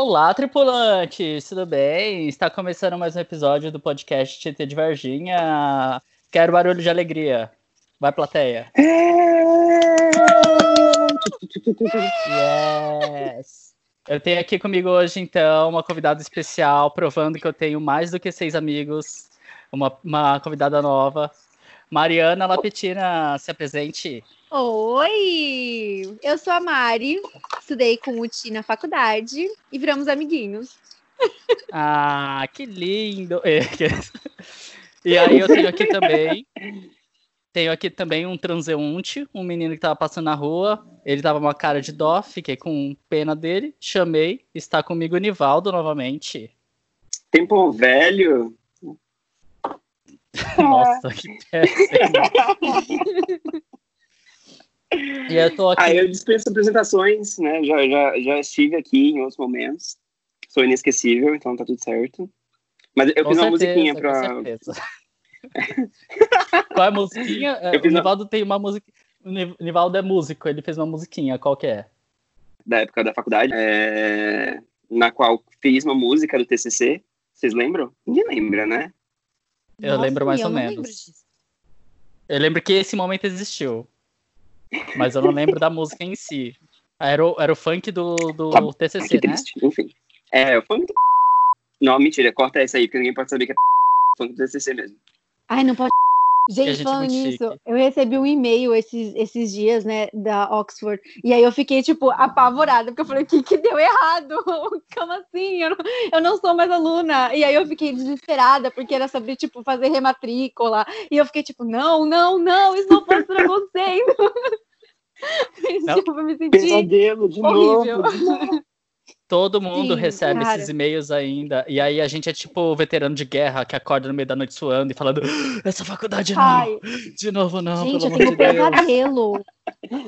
Olá, tripulantes, tudo bem? Está começando mais um episódio do podcast TT de Varginha. Quero barulho de alegria. Vai, plateia. Yes! Eu tenho aqui comigo hoje, então, uma convidada especial, provando que eu tenho mais do que seis amigos. Uma, uma convidada nova. Mariana Lapetina, se apresente. Oi! Eu sou a Mari, estudei com o Ti na faculdade e viramos amiguinhos. Ah, que lindo! E aí eu tenho aqui também, tenho aqui também um transeunte, um menino que tava passando na rua, ele tava com uma cara de dó, fiquei com pena dele, chamei, está comigo o Nivaldo novamente. Tempo velho. Nossa, que péssimo. E eu tô aqui. Ah, eu dispenso apresentações, né? Já, já, já estive aqui em outros momentos. Sou inesquecível, então tá tudo certo. Mas eu Com fiz uma certeza, musiquinha com pra. Qual é a musiquinha? É, Eu O fiz uma- Nivaldo tem uma música. O Ni- Nivaldo é músico, ele fez uma musiquinha, qual que é? Da época da faculdade, é, na qual fiz uma música do TCC. Vocês lembram? Ninguém lembra, né? Eu lembro mais eu ou não menos. lembro. Eu lembro que esse momento existiu. Mas eu não lembro da música em si. Era o, era o funk do, do Ah, TCC, que né? triste. Enfim. É, foi muito. Não, mentira, corta essa aí, porque ninguém pode saber que é funk do TCC mesmo. Ai, não pode. Gente, gente é falando nisso, chique. eu recebi um e-mail esses, esses dias, né, da Oxford, e aí eu fiquei, tipo, apavorada, porque eu falei, o que que deu errado? Como assim? Eu não, eu não sou mais aluna. E aí eu fiquei desesperada, porque era sobre, tipo, fazer rematrícula, e eu fiquei, tipo, não, não, não, isso não pode estar acontecendo. Não. tipo, me senti Pesadelo de horrível. novo. de novo. Todo mundo Sim, recebe cara. esses e-mails ainda. E aí a gente é tipo o veterano de guerra que acorda no meio da noite suando e falando: "Ah, essa faculdade não, Ai, de novo não, Gente, eu tenho de pesadelo.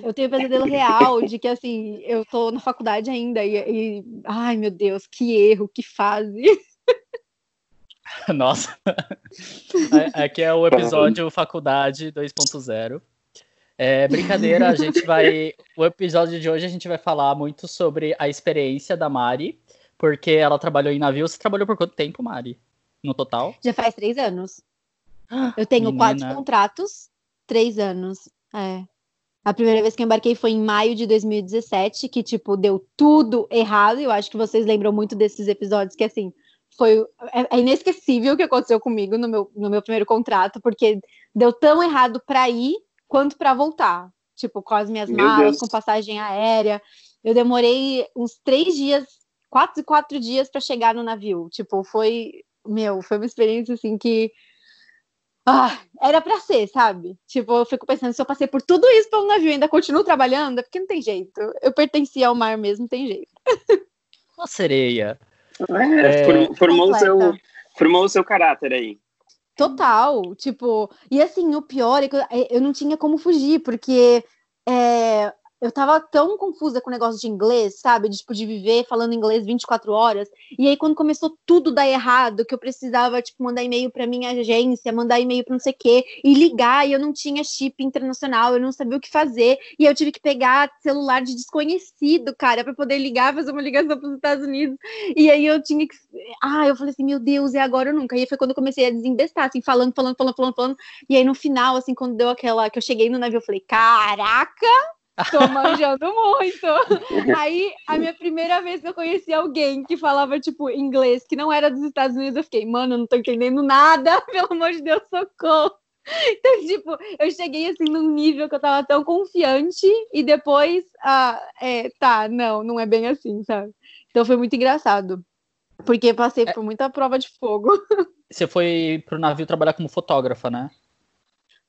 Eu tenho pesadelo real de que, assim, eu tô na faculdade ainda e, e- ai, meu Deus, que erro, que fase. Nossa. É- Aqui é o episódio Faculdade 2.0. É, brincadeira, a gente vai. O episódio de hoje a gente vai falar muito sobre a experiência da Mari, porque ela trabalhou em navio. Você trabalhou por quanto tempo, Mari? No total? Já faz três anos. Eu tenho quatro Menina. contratos, três anos. É. A primeira vez que eu embarquei foi em maio de 2017, que, tipo, deu tudo errado. Eu acho que vocês lembram muito desses episódios que, assim, foi. É, é inesquecível o que aconteceu comigo no meu, no meu primeiro contrato, porque deu tão errado para ir quanto para voltar. Tipo, com as minhas Meu malas, Deus. com passagem aérea. Eu demorei uns três dias, quatro, quatro dias para chegar no navio. Tipo, foi. Meu, foi uma experiência assim que. Ah, era pra ser, sabe? Tipo, eu fico pensando, se eu passei por tudo isso pelo navio e ainda continuo trabalhando, é porque não tem jeito. Eu pertencia ao mar mesmo, não tem jeito. Uma sereia. É, form- formou, o seu, formou o seu caráter aí. Total, tipo, e assim, o pior é que eu, eu não tinha como fugir, porque é, eu tava tão confusa com o negócio de inglês, sabe? De, tipo, de viver falando inglês 24 horas. E aí, quando começou tudo dar errado, que eu precisava, tipo, mandar e-mail pra minha agência, mandar e-mail pra não sei o quê, e ligar, e eu não tinha chip internacional, eu não sabia o que fazer, e eu tive que pegar celular de desconhecido, cara, pra poder ligar, fazer uma ligação pros Estados Unidos. E aí eu tinha que. Ah, eu falei assim, meu Deus, é agora ou nunca. E aí foi quando eu comecei a desembestar, assim, falando, falando, falando, falando, falando. E aí no final, assim, quando deu aquela. que eu cheguei no navio, eu falei, caraca! Tô manjando muito. Aí, a minha primeira vez que eu conheci alguém que falava, tipo, inglês, que não era dos Estados Unidos, eu fiquei, mano, eu não tô entendendo nada, pelo amor de Deus, socorro. Então, tipo, eu cheguei, assim, num nível que eu tava tão confiante, e depois, ah, é, tá, não, não é bem assim, sabe? Então foi muito engraçado. Porque passei por muita prova de fogo. Você foi pro navio trabalhar como fotógrafa, né?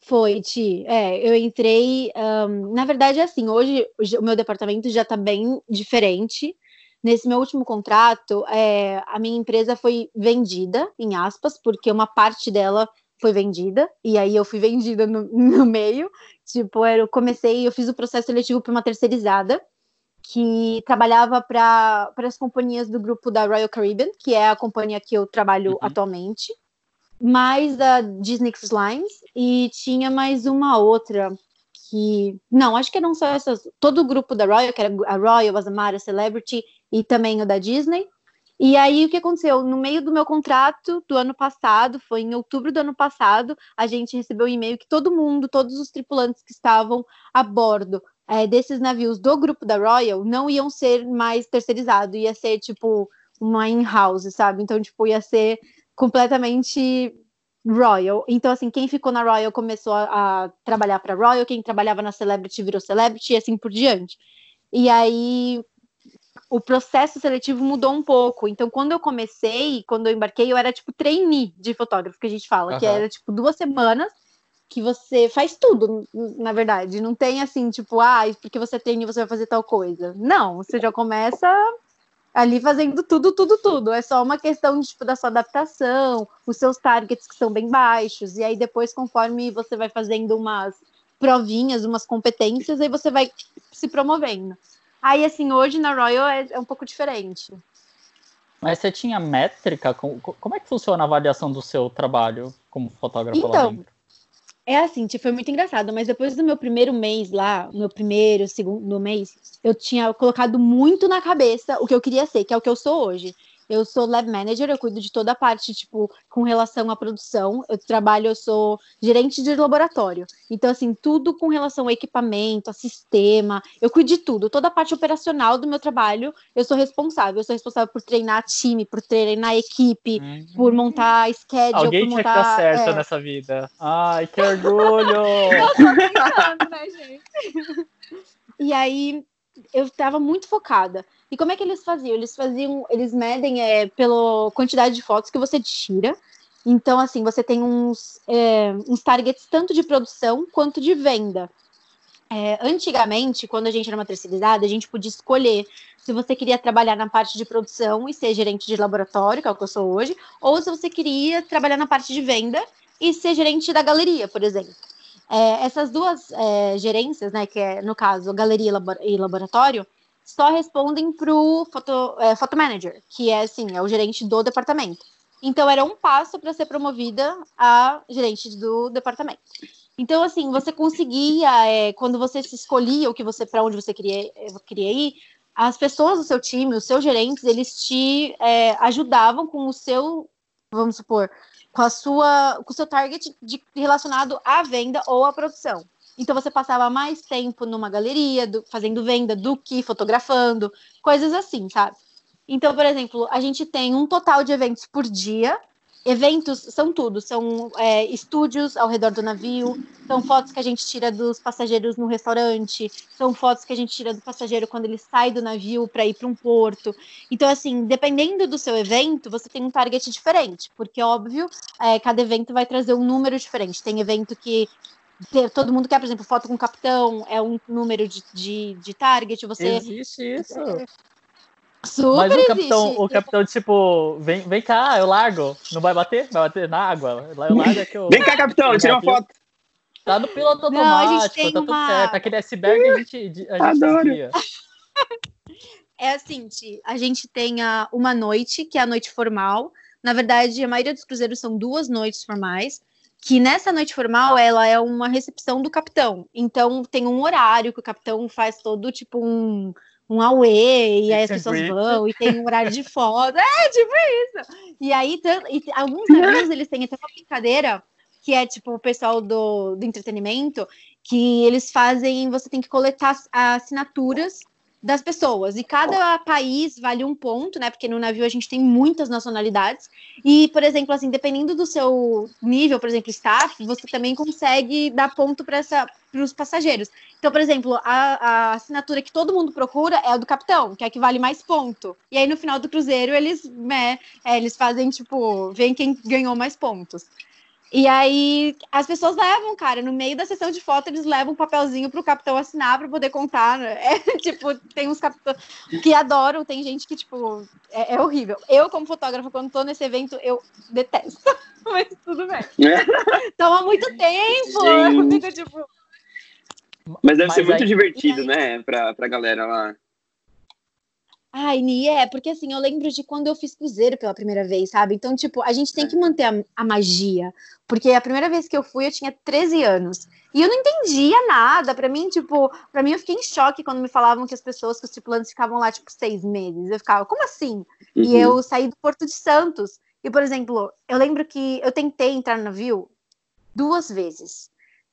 Foi, Ti. É, eu entrei. ahn, na verdade, é assim, hoje o meu departamento já está bem diferente. Nesse meu último contrato, é, a minha empresa foi vendida, em aspas, porque uma parte dela foi vendida, e aí eu fui vendida no, no meio. Tipo, eu comecei, eu fiz o processo seletivo para uma terceirizada que trabalhava para as companhias do grupo da Royal Caribbean, que é a companhia que eu trabalho Uhum. atualmente, mais da Disney Cruise Lines, e tinha mais uma outra que. Não, acho que eram só essas. Todo o grupo da Royal, que era a Royal, a Zamara, Celebrity e também o da Disney. E aí, o que aconteceu? No meio do meu contrato do ano passado, foi em outubro do ano passado, a gente recebeu um e-mail que todo mundo, todos os tripulantes que estavam a bordo é, desses navios do grupo da Royal não iam ser mais terceirizados, ia ser tipo uma in-house, sabe? Então, tipo, ia ser completamente Royal. Então, assim, quem ficou na Royal começou a, a trabalhar para Royal, quem trabalhava na Celebrity virou Celebrity e assim por diante. E aí o processo seletivo mudou um pouco. Então, quando eu comecei, quando eu embarquei, eu era tipo trainee de fotógrafo, que a gente fala, uhum. que era tipo duas semanas que você faz tudo, na verdade. Não tem assim, tipo, ah, porque você treina você vai fazer tal coisa. Não, você já começa ali fazendo tudo, tudo, tudo. É só uma questão tipo, da sua adaptação, os seus targets que são bem baixos, e aí depois, conforme você vai fazendo umas provinhas, umas competências, aí você vai se promovendo. Aí, assim, hoje na Royal é, é um pouco diferente. Mas você tinha métrica? Como, como é que funciona a avaliação do seu trabalho como fotógrafo então, lá dentro? É assim, tipo, foi muito engraçado, mas depois do meu primeiro mês lá, meu primeiro, segundo mês, eu tinha colocado muito na cabeça o que eu queria ser, que é o que eu sou hoje. Eu sou lab manager, eu cuido de toda a parte, tipo, com relação à produção. Eu trabalho, eu sou gerente de laboratório. Então, assim, tudo com relação a equipamento, a sistema, eu cuido de tudo. Toda a parte operacional do meu trabalho, eu sou responsável. Eu sou responsável por treinar time, por treinar equipe, uhum. por montar schedule, Alguém por montar... tinha que dar certo é... nessa vida. Ai, que orgulho! eu tô brincando, né, gente? E aí, eu estava muito focada. E como é que eles faziam? Eles faziam, eles medem é, pela quantidade de fotos que você tira. Então, assim, você tem uns, é, uns targets tanto de produção quanto de venda. É, antigamente, quando a gente era uma terceirizada, a gente podia escolher se você queria trabalhar na parte de produção e ser gerente de laboratório, que é o que eu sou hoje, ou se você queria trabalhar na parte de venda e ser gerente da galeria, por exemplo. É, essas duas é, gerências, né, que é, no caso, galeria e laboratório, só respondem para o foto, é, foto manager, que é, assim, é o gerente do departamento. Então, era um passo para ser promovida a gerente do departamento. Então, assim, você conseguia, é, quando você se escolhia o que você para onde você queria, é, queria ir, as pessoas do seu time, os seus gerentes, eles te é, ajudavam com o seu, vamos supor, com a sua, com o seu target de, relacionado à venda ou à produção. Então você passava mais tempo numa galeria, do, fazendo venda do que fotografando, coisas assim, sabe? Então, por exemplo, a gente tem um total de eventos por dia Eventos são tudo, são é, estúdios ao redor do navio, são fotos que a gente tira dos passageiros no restaurante, são fotos que a gente tira do passageiro quando ele sai do navio para ir para um porto. Então, assim, dependendo do seu evento, você tem um target diferente, porque, óbvio, é, cada evento vai trazer um número diferente. Tem evento que todo mundo quer, por exemplo, foto com o capitão, é um número de, de, de target. Você Existe isso. Super Mas o capitão, existe. o capitão, tipo, vem, vem cá, eu largo. Não vai bater? Vai bater na água. Eu largo é que eu. Vem cá, capitão, tira uma foto. Tá no piloto Não, a gente automático, tem tá tudo uma- certo. Aquele iceberg a gente, a gente Adoro. desvia. É assim, Ti, a gente tem a, uma noite, que é a noite formal. Na verdade, a maioria dos cruzeiros são duas noites formais. Que nessa noite formal, ela é uma recepção do capitão. Então, tem um horário que o capitão faz todo, tipo, um, um away, e aí as pessoas vão, e tem um horário de foto. É, tipo isso! E aí, e alguns navios, eles têm até uma brincadeira, que é, tipo, o pessoal do, do entretenimento, que eles fazem, você tem que coletar as assinaturas das pessoas. E cada país vale um ponto, né? Porque no navio a gente tem muitas nacionalidades. E, por exemplo, assim, dependendo do seu nível, por exemplo, staff, você também consegue dar ponto para os passageiros. Então, por exemplo, a, a assinatura que todo mundo procura é a do capitão, que é a que vale mais ponto. E aí, no final do cruzeiro, eles, né, é, eles fazem, tipo, vem quem ganhou mais pontos. E aí as pessoas levam, cara, no meio da sessão de foto, eles levam um papelzinho pro capitão assinar para poder contar. Né? É, tipo, tem uns capitães que adoram, tem gente que, tipo, é, é horrível. Eu, como fotógrafa, quando tô nesse evento, eu detesto. Mas tudo bem. Toma muito tempo. Eu fico, tipo, Mas deve Mas ser muito aí- divertido, né? Pra, pra galera lá. Ai, Ni, é, porque assim, eu lembro de quando eu fiz cruzeiro pela primeira vez, sabe? Então, tipo, a gente tem que manter a, a magia. Porque a primeira vez que eu fui, eu tinha 13 anos. E eu não entendia nada. Pra mim, tipo, pra mim eu fiquei em choque quando me falavam que as pessoas, que os tripulantes ficavam lá, tipo, seis meses. Eu ficava, como assim? Uhum. E eu saí do Porto de Santos. E, por exemplo, eu lembro que eu tentei entrar no navio duas vezes.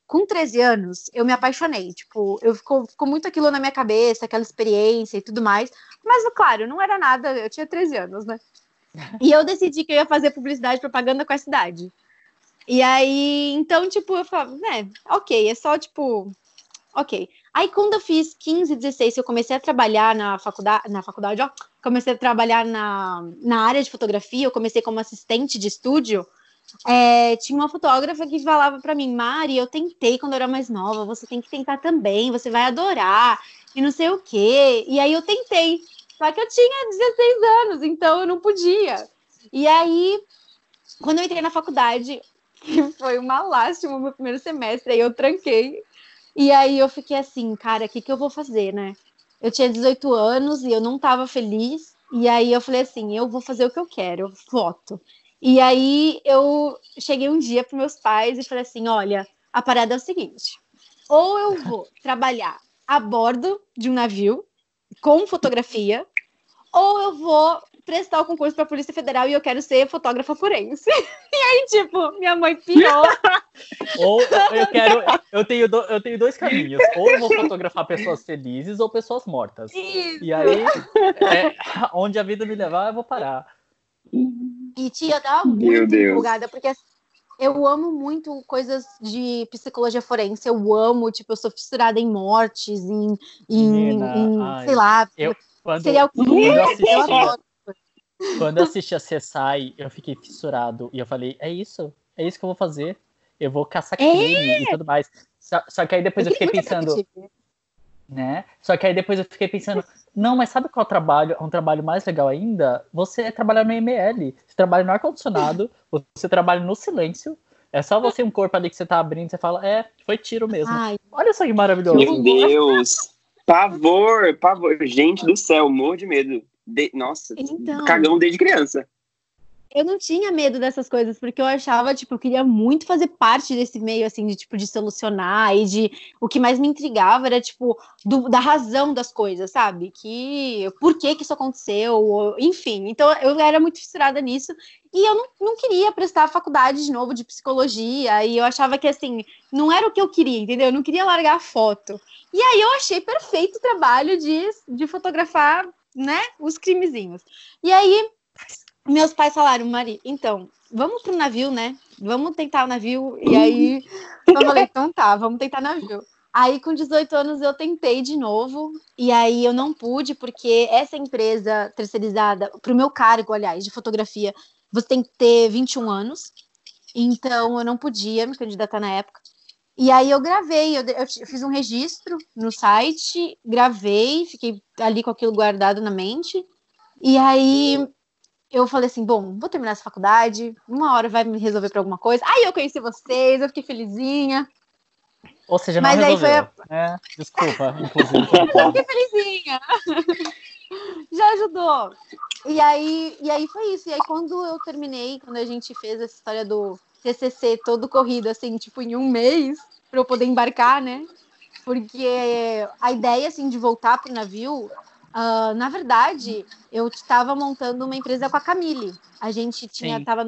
Com 13 anos, eu me apaixonei. Tipo, eu ficou, ficou muito aquilo na minha cabeça, aquela experiência e tudo mais. Mas, claro, não era nada. Eu tinha 13 anos, né? E eu decidi que eu ia fazer publicidade propaganda com a cidade. E aí, então, tipo, eu falava, né, ok, é só, tipo, ok. Aí, quando eu fiz 15, 16, eu comecei a trabalhar na faculdade, na faculdade, ó, comecei a trabalhar na, na área de fotografia, eu comecei como assistente de estúdio, é, tinha uma fotógrafa que falava para mim, Mari, eu tentei quando eu era mais nova, você tem que tentar também, você vai adorar, e não sei o quê. E aí eu tentei, só que eu tinha 16 anos, então eu não podia. E aí, quando eu entrei na faculdade, foi uma lástima o meu primeiro semestre, aí eu tranquei. E aí eu fiquei assim, cara, o que, que eu vou fazer, né? Eu tinha 18 anos e eu não estava feliz. E aí eu falei assim, eu vou fazer o que eu quero, foto. E aí eu cheguei um dia para meus pais e falei assim, olha, a parada é o seguinte: ou eu vou trabalhar a bordo de um navio com fotografia, ou eu vou prestar o concurso para a Polícia Federal e eu quero ser fotógrafa forense. E aí, tipo, minha mãe pirou. ou eu quero. Eu tenho, do, eu tenho dois caminhos. Ou eu vou fotografar pessoas felizes ou pessoas mortas. Isso. E aí, é, onde a vida me levar, eu vou parar. E tia, eu tava muito empolgada, porque assim, eu amo muito coisas de psicologia forense. Eu amo, tipo, eu sou fissurada em mortes, em, em, em ai, sei lá, eu, quando, serial killer. Eu, assisti, quando eu assisti a CSI, eu fiquei fissurado. E eu falei, é isso? É isso que eu vou fazer. Eu vou caçar crime é. e tudo mais. Só, só, que aí depois eu, eu fiquei pensando. Né? Só que aí depois eu fiquei pensando, não, mas sabe qual trabalho, um trabalho mais legal ainda? Você é trabalhar no ML. Você trabalha no ar-condicionado, você trabalha no silêncio. É só você um corpo ali que você tá abrindo e você fala, é, foi tiro mesmo. Ai. Olha só que maravilhoso. Meu Deus! Pavor, pavor. Gente do céu, morro de medo. De... Nossa, então, cagão desde criança. Eu não tinha medo dessas coisas, porque eu achava, tipo, eu queria muito fazer parte desse meio, assim, de, tipo, de solucionar e de... O que mais me intrigava era, tipo, do, da razão das coisas, sabe? Que... Por que que isso aconteceu? Ou, enfim, então eu era muito fissurada nisso e eu não, não queria prestar a faculdade de novo de psicologia e eu achava que, assim, não era o que eu queria, entendeu? Eu não queria largar a foto. E aí eu achei perfeito o trabalho de, de fotografar né, os crimezinhos. E aí, meus pais falaram, Mari, então, vamos pro navio, né? Vamos tentar o navio. E aí, eu falei, então tá, vamos tentar navio. Aí, com 18 anos, eu tentei de novo, e aí eu não pude, porque essa empresa terceirizada, para o meu cargo, aliás, de fotografia, você tem que ter 21 anos, então eu não podia me candidatar na época. E aí eu gravei, eu, eu, fiz um registro no site, gravei, fiquei ali com aquilo guardado na mente. E aí eu falei assim, bom, vou terminar essa faculdade, uma hora vai me resolver para alguma coisa. Aí eu conheci vocês, eu fiquei felizinha. Ou seja, não Mas resolveu. Aí foi a... é, desculpa, inclusive. eu fiquei felizinha. Já ajudou. E aí, e aí foi isso. E aí quando eu terminei, quando a gente fez essa história do TCC todo corrido, assim, tipo, em um mês, para eu poder embarcar, né? Porque a ideia, assim, de voltar pro navio, uh, na verdade, eu estava montando uma empresa com a Camille. A gente tinha, estava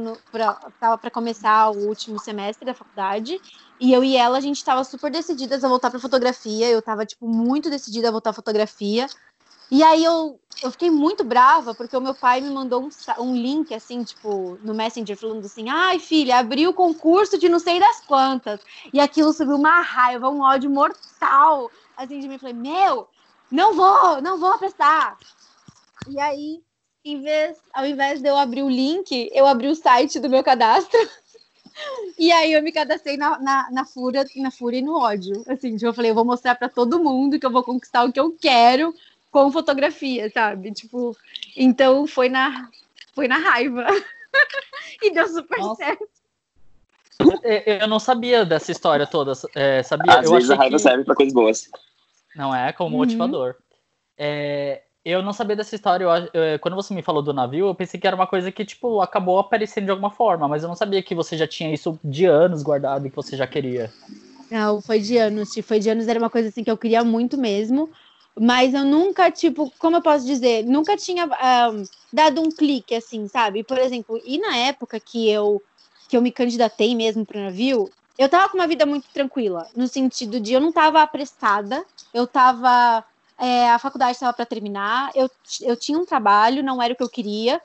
para começar o último semestre da faculdade, e eu e ela, a gente estava super decididas a voltar para fotografia. Eu estava tipo, muito decidida a voltar à fotografia. E aí eu, eu fiquei muito brava, porque o meu pai me mandou um, um link, assim, tipo, no Messenger, falando assim, ai, filha, abriu o concurso de não sei das quantas. E aquilo subiu uma raiva, um ódio mortal, assim, de mim. Falei, meu, não vou, não vou prestar. E aí, em vez, ao invés de eu abrir o link, eu abri o site do meu cadastro. E aí eu me cadastrei na, na, na, fúria, na fúria e no ódio. Assim, tipo, eu falei, eu vou mostrar para todo mundo que eu vou conquistar o que eu quero com fotografia, sabe? Tipo, então foi na, foi na raiva. e deu super Nossa. certo. Eu não sabia dessa história toda, é, sabia? Às eu vezes a raiva que... serve para coisas boas. Não é, como uhum. motivador. É, eu não sabia dessa história. Eu, eu, quando você me falou do navio, eu pensei que era uma coisa que, tipo, acabou aparecendo de alguma forma, mas eu não sabia que você já tinha isso de anos guardado e que você já queria. Não, foi de anos. Foi de anos, era uma coisa assim que eu queria muito mesmo. Mas eu nunca, tipo, como eu posso dizer, nunca tinha um, dado um clique, assim, sabe? Por exemplo, e na época que eu que eu me candidatei mesmo para o navio, eu tava com uma vida muito tranquila, no sentido de eu não tava apressada, eu tava. É, a faculdade estava para terminar, eu, eu tinha um trabalho, não era o que eu queria,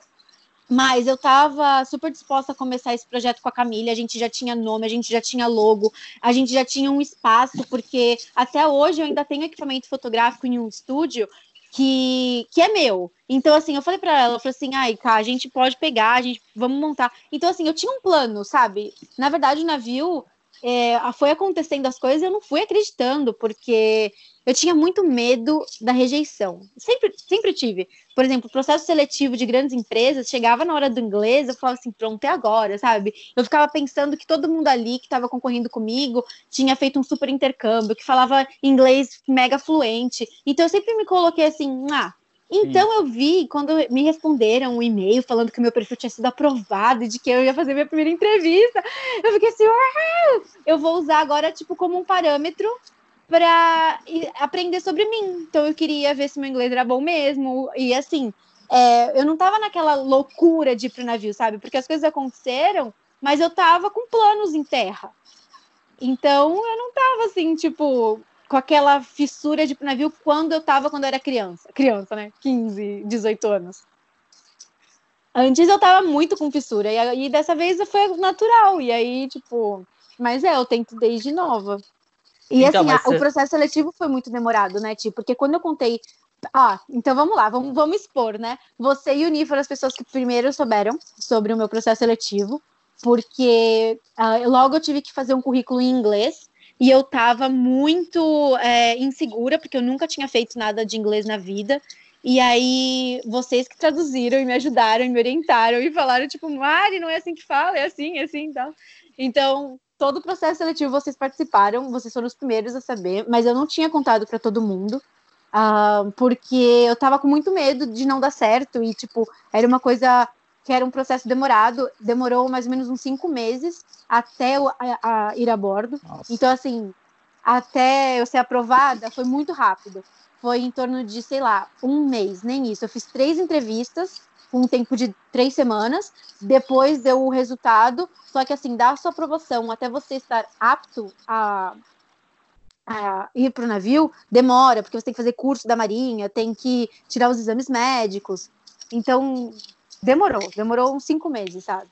mas eu estava super disposta a começar esse projeto com a Camila. A gente já tinha nome, a gente já tinha logo, a gente já tinha um espaço, porque até hoje eu ainda tenho equipamento fotográfico em um estúdio que, que é meu. Então, assim, eu falei para ela, eu falei assim, ai, cá, a gente pode pegar, a gente vamos montar. Então, assim, eu tinha um plano, sabe? Na verdade, o navio é, foi acontecendo as coisas, eu não fui acreditando, porque eu tinha muito medo da rejeição. Sempre, sempre tive. Por exemplo, o processo seletivo de grandes empresas, chegava na hora do inglês, eu falava assim, pronto, é agora, sabe? Eu ficava pensando que todo mundo ali que estava concorrendo comigo tinha feito um super intercâmbio, que falava inglês mega fluente. Então eu sempre me coloquei assim, ah, então Sim. eu vi quando me responderam um e-mail falando que meu perfil tinha sido aprovado e de que eu ia fazer minha primeira entrevista. Eu fiquei assim, ah, eu vou usar agora tipo como um parâmetro para aprender sobre mim. Então eu queria ver se meu inglês era bom mesmo e assim, é, eu não tava naquela loucura de ir pro navio, sabe? Porque as coisas aconteceram, mas eu tava com planos em terra. Então eu não tava assim, tipo, com aquela fissura de navio quando eu tava quando eu era criança. Criança, né? 15, 18 anos. Antes eu tava muito com fissura, e aí dessa vez foi natural. E aí, tipo, mas é, eu tento desde nova. E então, assim, a, você... o processo seletivo foi muito demorado, né, Ti? Porque quando eu contei. Ah, então vamos lá, vamos, vamos expor, né? Você e o Ni foram as pessoas que primeiro souberam sobre o meu processo seletivo, porque uh, logo eu tive que fazer um currículo em inglês e eu tava muito é, insegura, porque eu nunca tinha feito nada de inglês na vida. E aí, vocês que traduziram e me ajudaram, e me orientaram e falaram, tipo, Mari, não é assim que fala, é assim, é assim, então. Então, todo o processo seletivo vocês participaram, vocês foram os primeiros a saber, mas eu não tinha contado para todo mundo. Uh, porque eu tava com muito medo de não dar certo e, tipo, era uma coisa que era um processo demorado, demorou mais ou menos uns cinco meses até eu, a, a ir a bordo. Nossa. Então, assim, até eu ser aprovada foi muito rápido. Foi em torno de, sei lá, um mês, nem isso. Eu fiz três entrevistas com um tempo de três semanas. Depois deu o resultado. Só que, assim, da sua aprovação até você estar apto a, a ir para o navio, demora, porque você tem que fazer curso da Marinha, tem que tirar os exames médicos. Então, demorou, demorou uns cinco meses, sabe?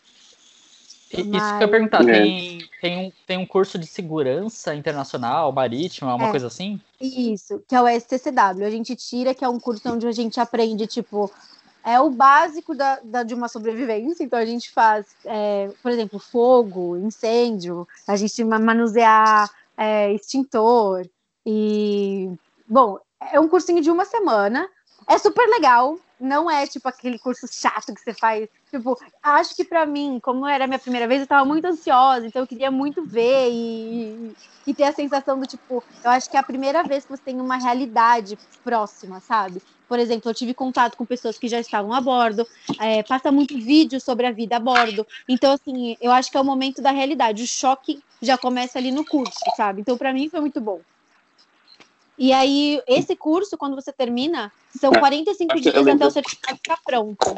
Mas... Isso que eu ia perguntar, é. tem, tem, um, tem um curso de segurança internacional, marítima, uma é, coisa assim? Isso, que é o STCW. A gente tira, que é um curso onde a gente aprende, tipo, é o básico da, da de uma sobrevivência. Então a gente faz, é, por exemplo, fogo, incêndio, a gente manusear é, extintor. E, bom, é um cursinho de uma semana. É super legal, não é tipo aquele curso chato que você faz. Tipo, acho que para mim, como era a minha primeira vez, eu tava muito ansiosa, então eu queria muito ver e, e ter a sensação do tipo, eu acho que é a primeira vez que você tem uma realidade próxima, sabe? Por exemplo, eu tive contato com pessoas que já estavam a bordo, é, passa muito vídeo sobre a vida a bordo. Então, assim, eu acho que é o momento da realidade. O choque já começa ali no curso, sabe? Então, para mim, foi muito bom. E aí, esse curso, quando você termina, são 45 é, dias até o certificado ficar pronto.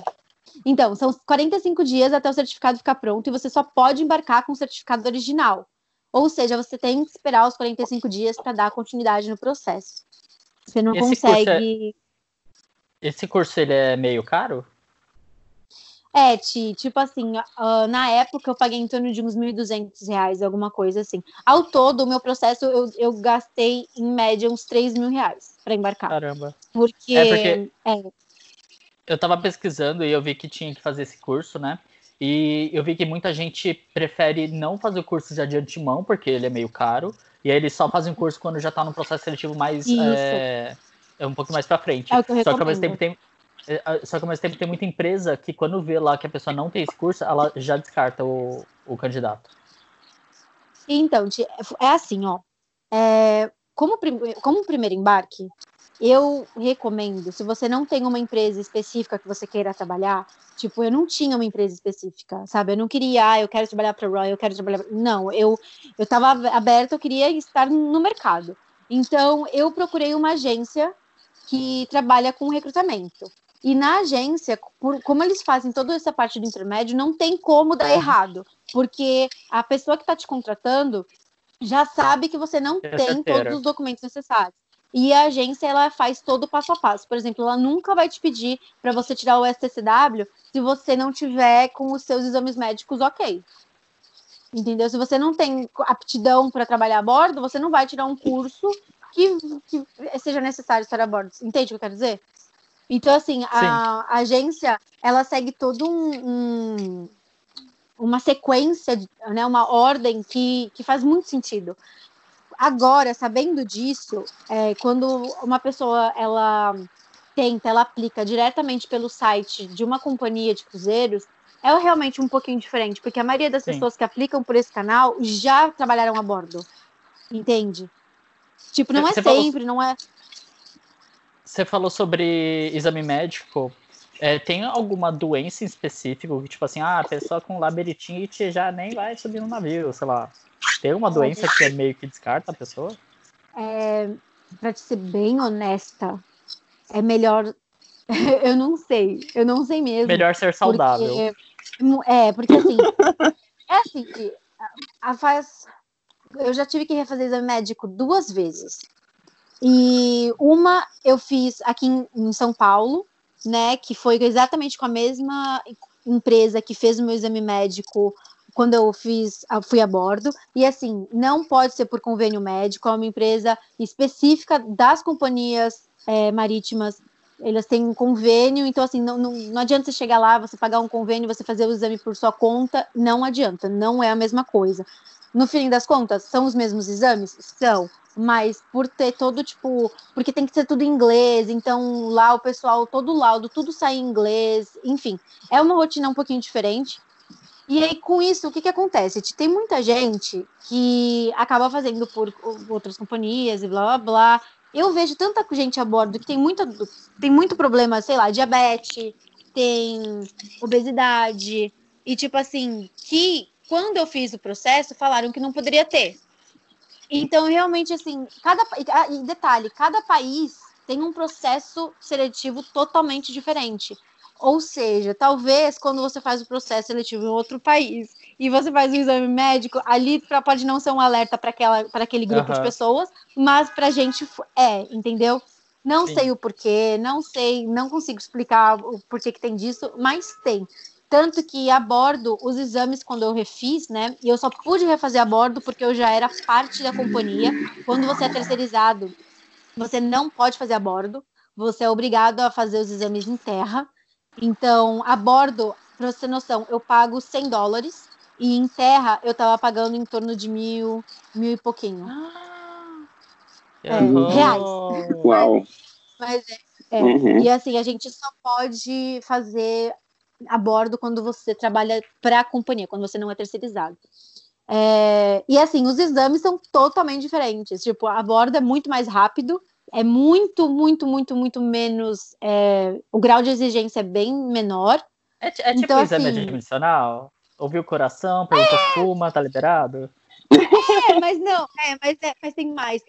Então, são 45 dias até o certificado ficar pronto e você só pode embarcar com o certificado original. Ou seja, você tem que esperar os 45 dias para dar continuidade no processo. Você não esse consegue. Curso é... Esse curso ele é meio caro? É, Ti, tipo assim, uh, na época eu paguei em torno de uns 1.200 reais, alguma coisa assim. Ao todo, o meu processo, eu, eu gastei em média uns 3 mil reais para embarcar. Caramba. Porque, é porque é. eu tava pesquisando e eu vi que tinha que fazer esse curso, né? E eu vi que muita gente prefere não fazer o curso já de antemão, porque ele é meio caro, e aí eles só fazem o curso quando já tá no processo seletivo mais. É, é, um pouco mais pra frente. É Só que ao mesmo tempo tem, só que ao mesmo tempo tem muita empresa que quando vê lá que a pessoa não tem esse curso, ela já descarta o, o candidato. Então, é assim, ó. É, como, como primeiro embarque, eu recomendo, se você não tem uma empresa específica que você queira trabalhar, tipo, eu não tinha uma empresa específica, sabe? Eu não queria, ah, eu quero trabalhar para Roy, eu quero trabalhar. Não, eu eu estava aberta, eu queria estar no mercado. Então, eu procurei uma agência que trabalha com recrutamento. E na agência, por, como eles fazem toda essa parte do intermédio, não tem como dar errado, porque a pessoa que está te contratando já sabe que você não é tem certeira. todos os documentos necessários. E a agência ela faz todo o passo a passo. Por exemplo, ela nunca vai te pedir para você tirar o STCW se você não tiver com os seus exames médicos ok. Entendeu? Se você não tem aptidão para trabalhar a bordo, você não vai tirar um curso que, que seja necessário estar a bordo. Entende o que eu quero dizer? Então, assim, a, a agência, ela segue todo um, um, uma sequência, né, uma ordem que, que faz muito sentido. Agora, sabendo disso, é, quando uma pessoa, ela tenta, ela aplica diretamente pelo site de uma companhia de cruzeiros, é realmente um pouquinho diferente, porque a maioria das Sim. pessoas que aplicam por esse canal já trabalharam a bordo, entende? Tipo, não é sempre, não é você falou sobre exame médico. É, tem alguma doença em específico que, tipo assim, ah, a pessoa com labirintite já nem vai subir no navio, sei lá. Tem uma doença que é meio que descarta a pessoa? É, pra te ser bem honesta, é melhor. eu não sei, eu não sei mesmo. Melhor ser saudável. Porque... É, porque assim. é assim, a, faz. Eu já tive que refazer exame médico duas vezes. E uma eu fiz aqui em, em São Paulo, né? Que foi exatamente com a mesma empresa que fez o meu exame médico quando eu fiz, fui a bordo. E assim, não pode ser por convênio médico, é uma empresa específica das companhias é, marítimas. Elas têm um convênio, então assim, não, não, não adianta você chegar lá, você pagar um convênio, você fazer o exame por sua conta, não adianta, não é a mesma coisa. No fim das contas, são os mesmos exames? São mas por ter todo tipo, porque tem que ser tudo em inglês, então lá o pessoal, todo laudo, tudo sai em inglês, enfim, é uma rotina um pouquinho diferente. E aí, com isso, o que, que acontece? Tem muita gente que acaba fazendo por outras companhias e blá blá blá. Eu vejo tanta gente a bordo que tem, muita, tem muito problema, sei lá, diabetes, tem obesidade, e tipo assim, que quando eu fiz o processo, falaram que não poderia ter. Então, realmente, assim, cada e detalhe, cada país tem um processo seletivo totalmente diferente. Ou seja, talvez quando você faz o processo seletivo em outro país e você faz o exame médico, ali pra, pode não ser um alerta para aquele grupo uhum. de pessoas, mas para a gente é, entendeu? Não Sim. sei o porquê, não sei, não consigo explicar o porquê que tem disso, mas tem. Tanto que a bordo, os exames, quando eu refiz, né? E eu só pude refazer a bordo porque eu já era parte da companhia. Quando você é terceirizado, você não pode fazer a bordo. Você é obrigado a fazer os exames em terra. Então, a bordo, para você ter noção, eu pago 100 dólares. E em terra, eu tava pagando em torno de mil, mil e pouquinho. Ah, é, uhum. Reais. Uau! Mas é, é. Uhum. E assim, a gente só pode fazer a bordo quando você trabalha para a companhia, quando você não é terceirizado. É, e assim, os exames são totalmente diferentes. Tipo, a bordo é muito mais rápido, é muito, muito, muito, muito menos. É, o grau de exigência é bem menor. É, é tipo então, exame assim, admissional? Ouviu o coração, perguntou é... fuma, tá liberado? É, mas não, é, mas, é, mas tem mais.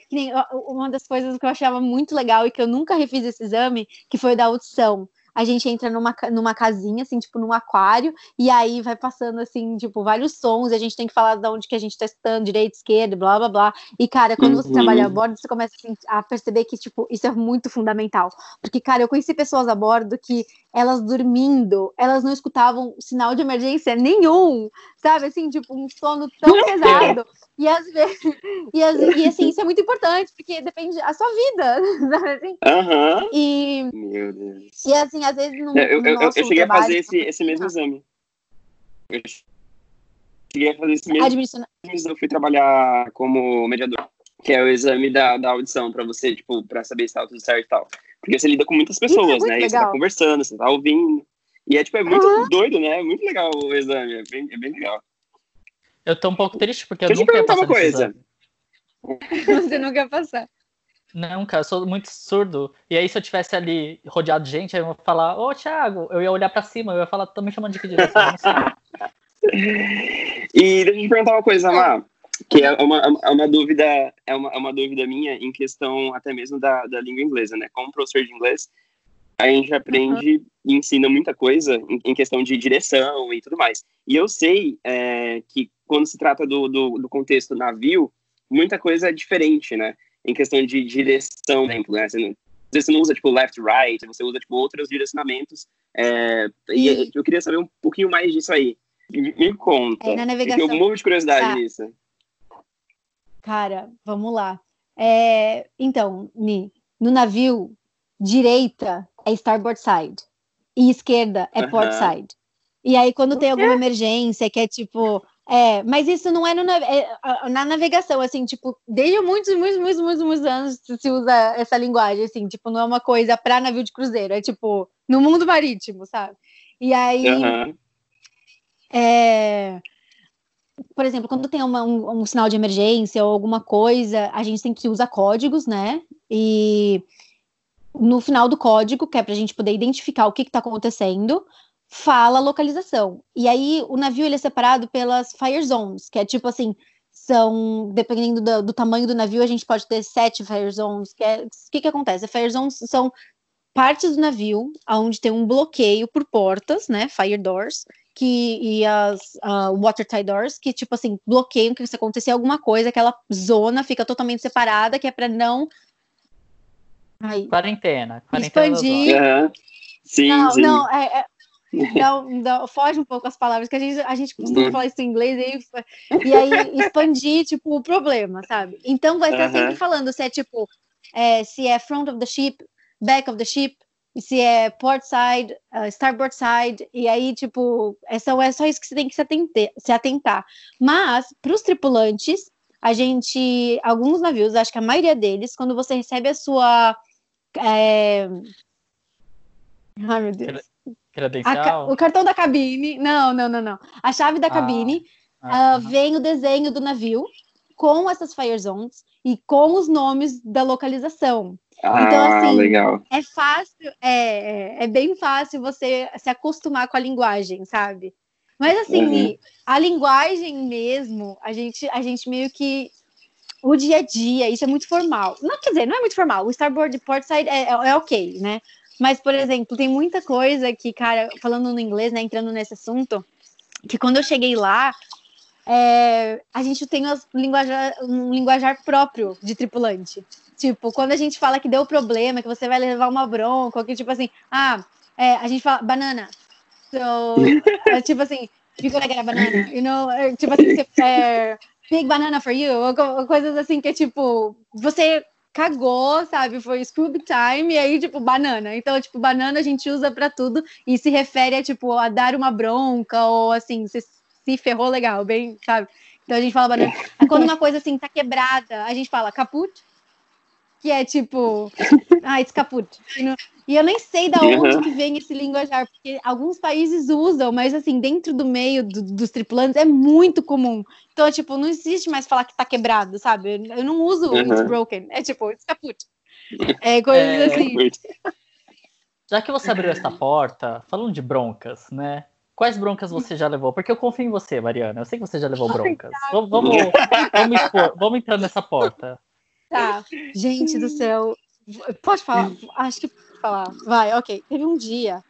Uma das coisas que eu achava muito legal e que eu nunca refiz esse exame, que foi da audição a gente entra numa, numa casinha, assim, tipo, num aquário, e aí vai passando, assim, tipo, vários sons, e a gente tem que falar de onde que a gente tá estando, direita, esquerda, blá, blá, blá. E, cara, quando você uhum. trabalha a bordo, você começa assim, a perceber que, tipo, isso é muito fundamental. Porque, cara, eu conheci pessoas a bordo que elas dormindo, elas não escutavam sinal de emergência nenhum, sabe? Assim, tipo, um sono tão pesado. E às vezes, e, as, e assim, isso é muito importante, porque depende da sua vida, sabe assim? Uhum. E, Meu Deus. E assim, às vezes no, eu, eu, eu cheguei trabalho, a fazer esse, esse mesmo exame. Eu cheguei a fazer esse mesmo exame. Eu fui trabalhar como mediador, que é o exame da, da audição, para você, tipo, para saber se tá tudo certo e tal. Porque você lida com muitas pessoas, é né? Legal. E você tá conversando, você tá ouvindo. E é, tipo, é muito uhum. doido, né? É muito legal o exame, é bem, é bem legal. Eu tô um pouco triste porque eu, eu nunca ia passar uma coisa. Você não quer passar. Não, cara, eu sou muito surdo. E aí, se eu tivesse ali rodeado de gente, aí eu ia falar, ô, Thiago, eu ia olhar pra cima, eu ia falar, tô me chamando de que direção? e deixa eu te perguntar uma coisa, Má, que é uma, é uma dúvida, é uma, é uma dúvida minha em questão até mesmo da, da língua inglesa, né? Como professor de inglês, a gente aprende uhum. e ensina muita coisa em, em, questão de direção e tudo mais. E eu sei é, que quando se trata do, do, do contexto navio, muita coisa é diferente, né? em questão de direção, por exemplo, né? Você não, você não usa, tipo, left, right, você usa, tipo, outros direcionamentos. É, e eu queria saber um pouquinho mais disso aí. Me, conta. É, na navegação. Eu um monte de curiosidade tá. nisso. Cara, vamos lá. É, então, Mi, no navio, direita é starboard side e esquerda é port side. E aí, quando tem alguma emergência, que é tipo, é, mas isso não é, no, é, na navegação, assim, tipo, desde muitos, muitos, muitos, muitos, muitos anos se usa essa linguagem, assim, tipo, não é uma coisa para navio de cruzeiro, é tipo, no mundo marítimo, sabe? E aí, uhum. é, por exemplo, quando tem uma, um, um, sinal de emergência ou alguma coisa, a gente sempre usa códigos, né? E no final do código, que é para a gente poder identificar o que está acontecendo, fala localização. E aí o navio ele é separado pelas fire zones, que é tipo assim, são, dependendo do, do tamanho do navio, a gente pode ter sete fire zones. Que é, o que, que acontece? Fire zones são partes do navio onde tem um bloqueio por portas, né, fire doors, que, e as uh, watertight doors, que, tipo assim, bloqueiam que se acontecer alguma coisa, aquela zona fica totalmente separada, que é para não... Aí, quarentena. quarentena expandir. Uhum. Sim, não, sim. não, é, é não, não, foge um pouco as palavras, que a gente, a gente costuma uhum. falar isso em inglês e, e aí expandir, tipo, o problema, sabe? Então vai estar uhum. sempre falando se é tipo, é, se é front of the ship, back of the ship, se é port side, uh, starboard side, e aí, tipo, é só, é só isso que você tem que se, atenter, se atentar. Mas, para os tripulantes, a gente, alguns navios, acho que a maioria deles, quando você recebe a sua. É... Ai, meu Deus. A, o cartão da cabine. Não, não, não, não. A chave da ah, cabine ah, uh, vem o desenho do navio com essas fire zones e com os nomes da localização. Ah, então, assim, legal. é fácil, é, é, é, bem fácil você se acostumar com a linguagem, sabe? Mas assim, uhum. a linguagem mesmo, a gente, a gente meio que o dia a dia, isso é muito formal. Não, quer dizer, não é muito formal. O Starboard Portside é, é, é ok, né? Mas, por exemplo, tem muita coisa que, cara, falando no inglês, né, entrando nesse assunto, que quando eu cheguei lá, é, a gente tem linguajar, um linguajar próprio de tripulante. Tipo, quando a gente fala que deu problema, que você vai levar uma bronca, ou que tipo assim, ah, é, a gente fala banana. So, é, tipo assim, you gonna get a banana, you know? É, tipo assim, é, big banana for you, ou, coisas assim que é tipo, você cagou, sabe? Foi Scooby Time e aí, tipo, banana. Então, tipo, banana a gente usa para tudo e se refere a, tipo, a dar uma bronca ou, assim, se, se ferrou legal, bem, sabe? Então a gente fala banana. Quando uma coisa, assim, tá quebrada, a gente fala caput, que é, tipo, ah, it's caput. E eu nem sei da onde uhum. que vem esse linguajar, porque alguns países usam, mas assim, dentro do meio do, dos tripulantes é muito comum. Então, tipo, não existe mais falar que tá quebrado, sabe? Eu não uso uhum. it's broken. É tipo, it's kaput. É coisa é... assim. Já que você abriu essa porta, falando de broncas, né? Quais broncas você já levou? Porque eu confio em você, Mariana. Eu sei que você já levou broncas. Vamos, vamos, vamos, expor, vamos entrar nessa porta. Tá. Gente do céu. Pode falar? Acho que falar. Vai, ok. Teve um dia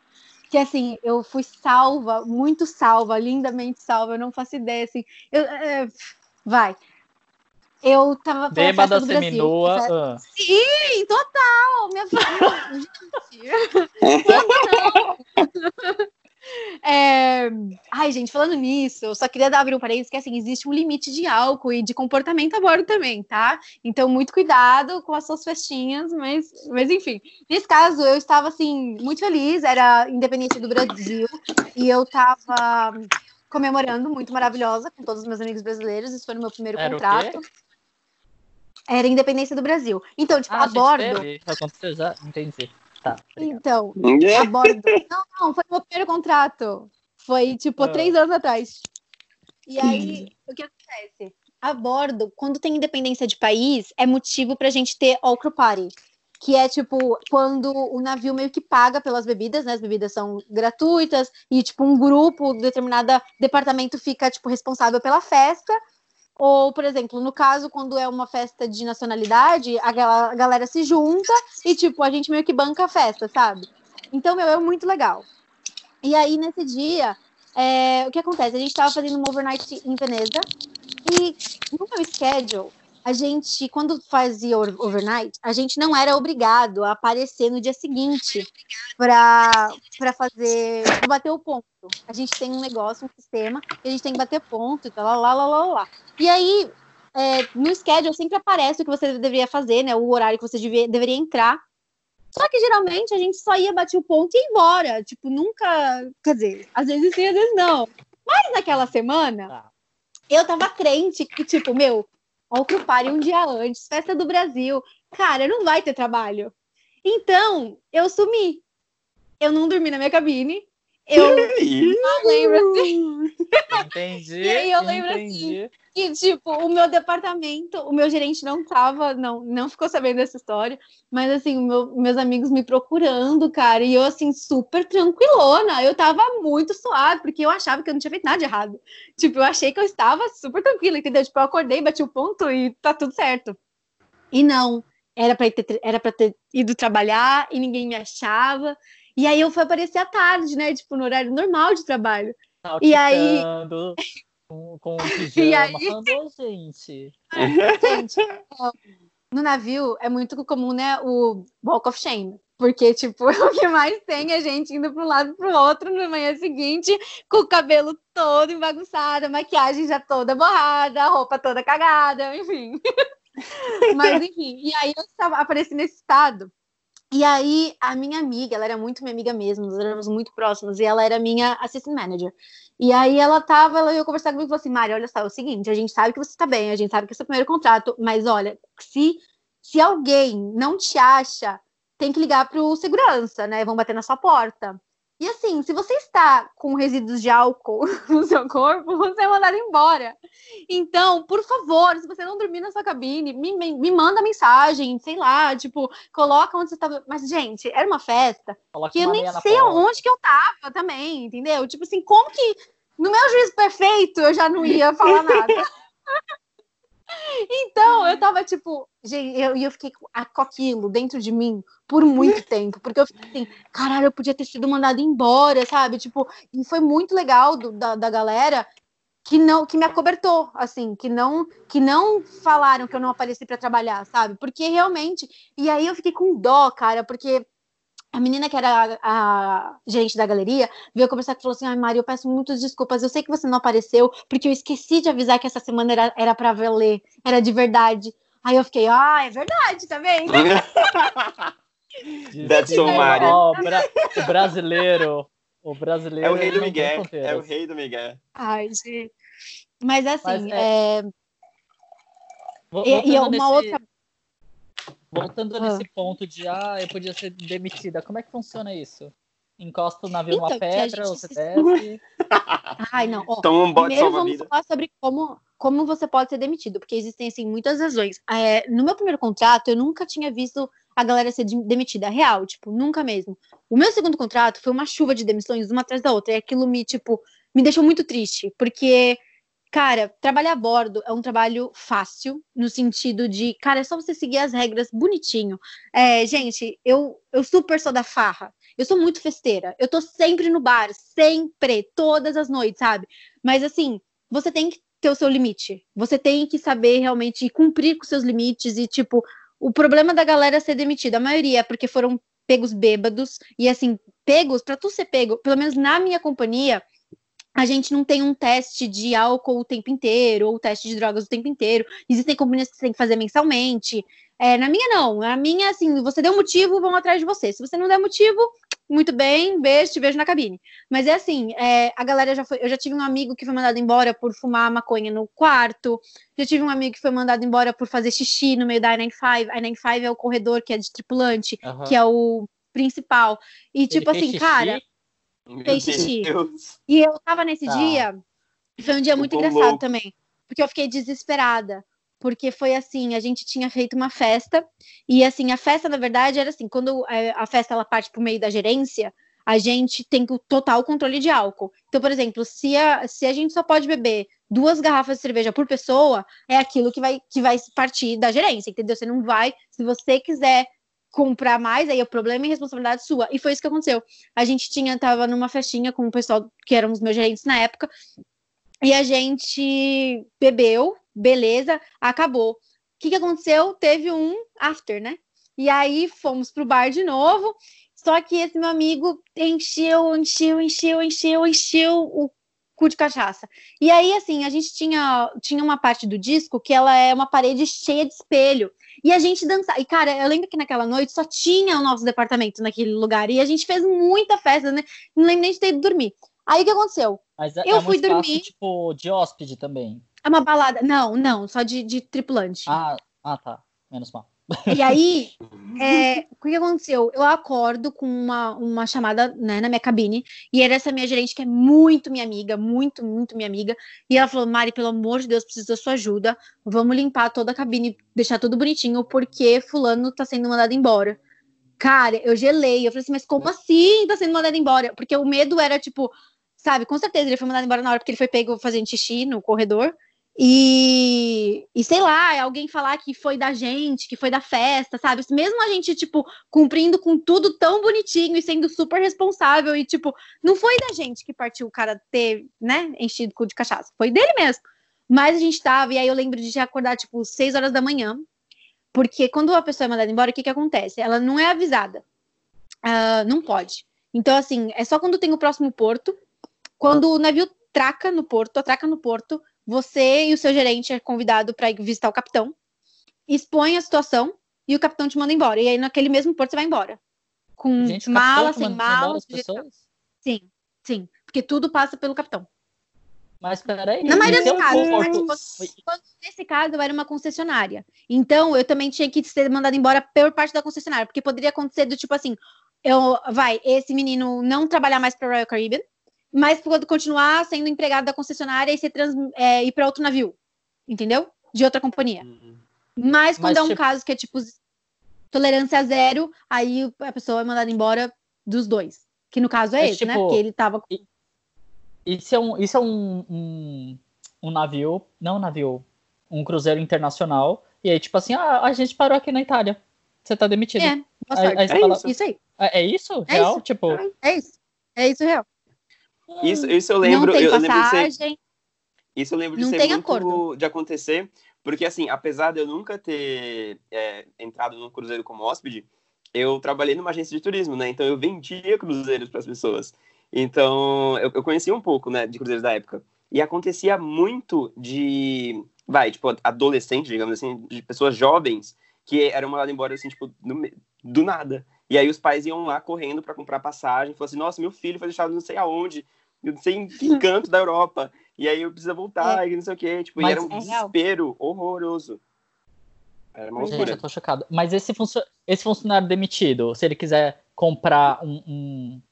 que, assim, eu fui salva, muito salva, lindamente salva, eu não faço ideia, assim. Eu, é, vai. Eu tava pela Bêbada seminua. Ah. Sim, total! Minha família. total. É... Ai, gente, falando nisso, eu só queria dar abrir um parênteses que assim, existe um limite de álcool e de comportamento a bordo também, tá? Então, muito cuidado com as suas festinhas, mas, mas enfim. Nesse caso, eu estava assim, muito feliz, era independente do Brasil, e eu estava comemorando, muito maravilhosa, com todos os meus amigos brasileiros. Isso foi no meu primeiro era contrato. Era independência do Brasil. Então, tipo, ah, a bordo. Aconteceu já, entendi. Tá, então, a bordo. Não, não, foi meu primeiro contrato. Foi, tipo, ah. três anos atrás. E aí, o que acontece? a bordo, quando tem independência de país, é motivo pra gente ter all crew party. Que é tipo, quando o navio meio que paga pelas bebidas, né? As bebidas são gratuitas, e tipo, um grupo, determinado departamento fica, tipo, responsável pela festa. Ou, por exemplo, no caso, quando é uma festa de nacionalidade, a galera se junta e, tipo, a gente meio que banca a festa, sabe? Então, meu, é muito legal. E aí, nesse dia, é, o que acontece? A gente estava fazendo um overnight em Veneza e no meu schedule, a gente, quando fazia overnight, a gente não era obrigado a aparecer no dia seguinte para fazer, pra bater o ponto. A gente tem um negócio, um sistema, e a gente tem que bater ponto, e tal, lá, lá, lá, lá, lá. E aí, é, no schedule sempre aparece o que você deveria fazer, né? O horário que você devia, deveria entrar. Só que geralmente a gente só ia bater o ponto e ir embora. Tipo, nunca. Quer dizer, às vezes sim, às vezes não. Mas naquela semana, ah. eu tava crente que, tipo, meu, ao que pare um dia antes, festa do Brasil. Cara, não vai ter trabalho. Então, eu sumi. Eu não dormi na minha cabine. Eu não lembro assim. Entendi. e aí eu lembro assim, entendi. assim que, tipo, o meu departamento, o meu gerente não tava, não, não ficou sabendo dessa história, mas assim, meu, meus amigos me procurando, cara, e eu assim, super tranquilona. Eu tava muito suado, porque eu achava que eu não tinha feito nada de errado. Tipo, eu achei que eu estava super tranquila, entendeu? Tipo, eu acordei, bati o ponto e tá tudo certo. E não, era para ter, era pra ter ido trabalhar e ninguém me achava. E aí eu fui aparecer à tarde, né? Tipo, no horário normal de trabalho. e aí. Com, com pijama, e aí... falando, oh, gente. gente, no navio é muito comum, né? O walk of shame. Porque, tipo, o que mais tem é gente indo para um lado para o outro no manhã seguinte, com o cabelo todo embagunçado, a maquiagem já toda borrada, a roupa toda cagada, enfim. Mas, enfim, e aí eu apareci nesse estado e aí, a minha amiga, ela era muito minha amiga mesmo, nós éramos muito próximas, e ela era minha assistant manager. E aí ela tava, ela ia conversar comigo e falou assim, Mari, olha só, é o seguinte, a gente sabe que você tá bem, a gente sabe que é o primeiro contrato, mas olha, se, se alguém não te acha, tem que ligar pro segurança, né? Vão bater na sua porta. E assim, se você está com resíduos de álcool no seu corpo, você é mandado embora. Então, por favor, se você não dormir na sua cabine, me, me, me manda mensagem, sei lá, tipo, coloca onde você estava. Mas, gente, era uma festa Coloque que eu nem sei onde que eu tava também, entendeu? Tipo assim, como que no meu juízo perfeito eu já não ia falar nada. Então, eu tava tipo, gente, eu, eu fiquei com aquilo dentro de mim por muito tempo, porque eu fiquei assim, caralho, eu podia ter sido mandado embora, sabe? Tipo, e foi muito legal do, da, da galera que não que me acobertou, assim, que não que não falaram que eu não apareci para trabalhar, sabe? Porque realmente, e aí eu fiquei com dó, cara, porque a menina que era a, a, gerente da galeria veio conversar e falou assim: Ai, Mari, eu peço muitas desculpas. Eu sei que você não apareceu, porque eu esqueci de avisar que essa semana era, era pra valer, era de verdade. Aí eu fiquei, ah, é verdade, tá vendo? That's so Mari. Oh, bra o brasileiro. O brasileiro. É o rei do Miguel. É o rei do Miguel. Ai, gente. Mas assim, Mas, é... é... E, e uma nesse... outra Voltando ah. nesse ponto de, ah, eu podia ser demitida, como é que funciona isso? Encosta o navio então, numa pedra, ou você desce? Ai, não. Ó, Toma um bote primeiro vamos falar sobre como, como você pode ser demitido, porque existem, assim, muitas razões. É, no meu primeiro contrato, eu nunca tinha visto a galera ser demitida real, tipo, nunca mesmo. O meu segundo contrato foi uma chuva de demissões, uma atrás da outra, e aquilo me, tipo, me deixou muito triste, porque Cara, trabalhar a bordo é um trabalho fácil, no sentido de, cara, é só você seguir as regras bonitinho. É, gente, eu, eu super sou da farra. Eu sou muito festeira. Eu tô sempre no bar, sempre, todas as noites, sabe? Mas assim, você tem que ter o seu limite. Você tem que saber realmente cumprir com seus limites e, tipo, o problema da galera ser demitida, a maioria é porque foram pegos bêbados e assim, pegos, para tu ser pego, pelo menos na minha companhia, a gente não tem um teste de álcool o tempo inteiro, ou teste de drogas o tempo inteiro. Existem companhias que você tem que fazer mensalmente. É, na minha, não. Na minha, assim, você deu motivo, vão atrás de você. Se você não der motivo, muito bem, beijo, te vejo na cabine. Mas é assim, é, a galera já foi. Eu já tive um amigo que foi mandado embora por fumar maconha no quarto. Já tive um amigo que foi mandado embora por fazer xixi no meio da I-95. A I-95 é o corredor que é de tripulante, uhum. que é o principal. E, tipo Ele assim, cara fez xixi. E eu tava nesse tá. dia, foi um dia muito engraçado também. porque eu fiquei desesperada. Porque foi assim, a gente tinha feito uma festa, e assim, a festa, na verdade, era assim, quando é, a festa ela parte por meio da gerência, a gente tem o total controle de álcool. Então, por exemplo, se a, se a gente só pode beber duas garrafas de cerveja por pessoa, é aquilo que vai, que vai partir da gerência, entendeu? Você não vai, se você quiser comprar mais, aí o problema e responsabilidade sua. E foi isso que aconteceu. A gente tinha, tava numa festinha com o pessoal que eram os meus gerentes na época, e a gente bebeu, beleza, acabou. O que, que aconteceu? Teve um after, né? E aí fomos pro bar de novo. Só que esse meu amigo encheu, encheu, encheu, encheu, encheu o cu de cachaça. E aí, assim, a gente tinha, tinha uma parte do disco que ela é uma parede cheia de espelho. E a gente dançava. E, cara, eu lembro que naquela noite só tinha o nosso departamento naquele lugar. E a gente fez muita festa, né? Não lembro nem de ter ido dormir. Aí o que aconteceu? Mas é, eu é fui dormir. tipo, de hóspede também. É uma balada. Não, não, só de, de tripulante. Ah, ah, tá. Menos mal. E aí, é, o que aconteceu? Eu acordo com uma, uma chamada né, na minha cabine, e era essa minha gerente, que é muito minha amiga, muito, muito minha amiga, e ela falou: Mari, pelo amor de Deus, preciso da sua ajuda, vamos limpar toda a cabine, deixar tudo bonitinho, porque Fulano tá sendo mandado embora. Cara, eu gelei, eu falei assim, mas como assim tá sendo mandado embora? Porque o medo era tipo, sabe, com certeza ele foi mandado embora na hora porque ele foi pego fazendo xixi no corredor. E, e sei lá, alguém falar que foi da gente, que foi da festa, sabe? Mesmo a gente, tipo, cumprindo com tudo tão bonitinho e sendo super responsável, e, tipo, não foi da gente que partiu o cara ter, né, enchido o cu de cachaça, foi dele mesmo. Mas a gente tava, e aí eu lembro de acordar, tipo, 6 horas da manhã, porque quando a pessoa é mandada embora, o que que acontece? Ela não é avisada. Uh, não pode. Então, assim, é só quando tem o próximo porto, quando o navio traca no porto, atraca no porto, você e o seu gerente é convidado para visitar o capitão, expõe a situação e o capitão te manda embora. E aí, naquele mesmo porto, você vai embora. Com Gente, mala, sem mala. Sim, sim. Porque tudo passa pelo capitão. Mas peraí. Na maioria dos casos, nesse caso, eu era uma concessionária. Então, eu também tinha que ser mandado embora por parte da concessionária. Porque poderia acontecer do tipo assim: eu, vai, esse menino não trabalhar mais para Royal Caribbean mas quando continuar sendo empregado da concessionária e ser trans, é, ir para outro navio, entendeu? De outra companhia. Uhum. Mas quando mas, é um tipo... caso que é tipo tolerância zero, aí a pessoa é mandada embora dos dois. Que no caso é mas, esse, né? tipo, né? Porque ele tava. Isso é um, isso é um, um, um navio, não um navio, um cruzeiro internacional. E aí, tipo assim, ah, a gente parou aqui na Itália. Você tá demitido. É, aí, aí é fala, isso. isso aí. É, é isso? É real? Isso. Tipo... É isso. É isso real. Isso, isso eu lembro. Não tem eu passagem. Lembro de ser, isso eu lembro de não ser muito acordo. de acontecer, porque assim, apesar de eu nunca ter é, entrado num cruzeiro como hóspede, eu trabalhei numa agência de turismo, né? Então eu vendia cruzeiros para as pessoas. Então eu, eu conhecia um pouco, né, de cruzeiros da época. E acontecia muito de, vai, tipo, adolescentes, digamos assim, de pessoas jovens que eram mandadas embora assim, tipo, no, do nada. E aí os pais iam lá correndo para comprar passagem, falaram assim: "Nossa, meu filho foi deixado não sei aonde, não sei em que canto da Europa, e aí eu preciso voltar, é. e não sei o quê". Tipo, Mas, e era um é desespero real. horroroso. Era uma loucura. Gente, eu tô chocado. Mas esse, funcio... esse funcionário demitido, se ele quiser comprar um, um,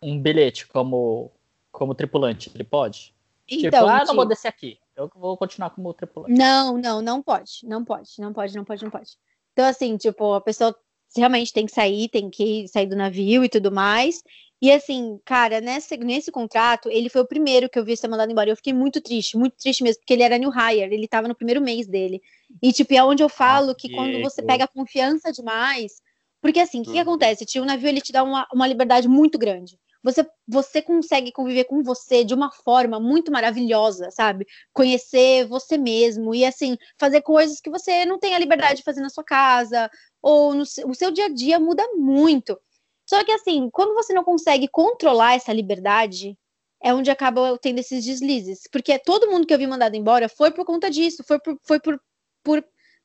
um bilhete como, como tripulante, ele pode? Tipo, então, tipo, ah, não vou descer aqui. Eu vou continuar como tripulante. Não, não, não pode. Não pode, não pode, não pode, não pode. Então, assim, tipo, a pessoa realmente tem que sair, tem que sair do navio e tudo mais. E assim, cara, nesse, nesse contrato, ele foi o primeiro que eu vi ser mandado embora. Eu fiquei muito triste, muito triste mesmo, porque ele era new hire, ele tava no primeiro mês dele. E, tipo, é onde eu falo que quando você pega confiança demais. Porque assim, o que, que, uhum. acontece? Tio, o navio ele te dá uma, uma liberdade muito grande. Você, você consegue conviver com você de uma forma muito maravilhosa, sabe? Conhecer você mesmo e assim, fazer coisas que você não tem a liberdade de fazer na sua casa, ou no, o seu dia a dia muda muito. Só que assim, quando você não consegue controlar essa liberdade, é onde acaba tendo esses deslizes. Porque todo mundo que eu vi mandado embora foi por conta disso, foi por, foi por, por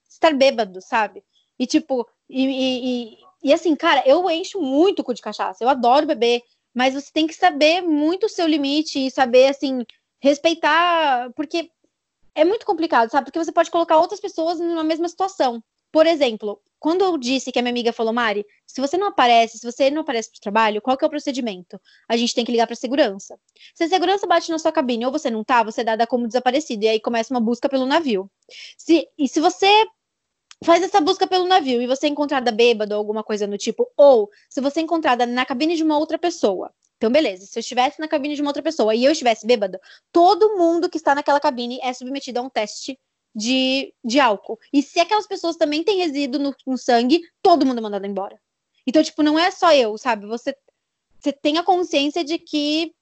estar bêbado, sabe? E tipo, e, e, e, assim, cara, eu encho muito cu de cachaça, eu adoro beber, mas você tem que saber muito o seu limite e saber, assim, respeitar, porque é muito complicado, sabe? Porque você pode colocar outras pessoas numa mesma situação. Por exemplo, quando eu disse que a minha amiga falou, Mari, se você não aparece, se você não aparece pro trabalho, qual que é o procedimento? A gente tem que ligar pra segurança. Se a segurança bate na sua cabine ou você não tá, você é dada como desaparecido. E aí começa uma busca pelo navio. Se, e se você faz essa busca pelo navio e você é encontrada bêbada ou alguma coisa do tipo, ou se você é encontrada na cabine de uma outra pessoa. Então, beleza, se eu estivesse na cabine de uma outra pessoa e eu estivesse bêbada, todo mundo que está naquela cabine é submetido a um teste de, de álcool. E se aquelas pessoas também têm resíduo no, no sangue, todo mundo é mandado embora. Então, tipo, não é só eu, sabe? Você, você tem a consciência de que,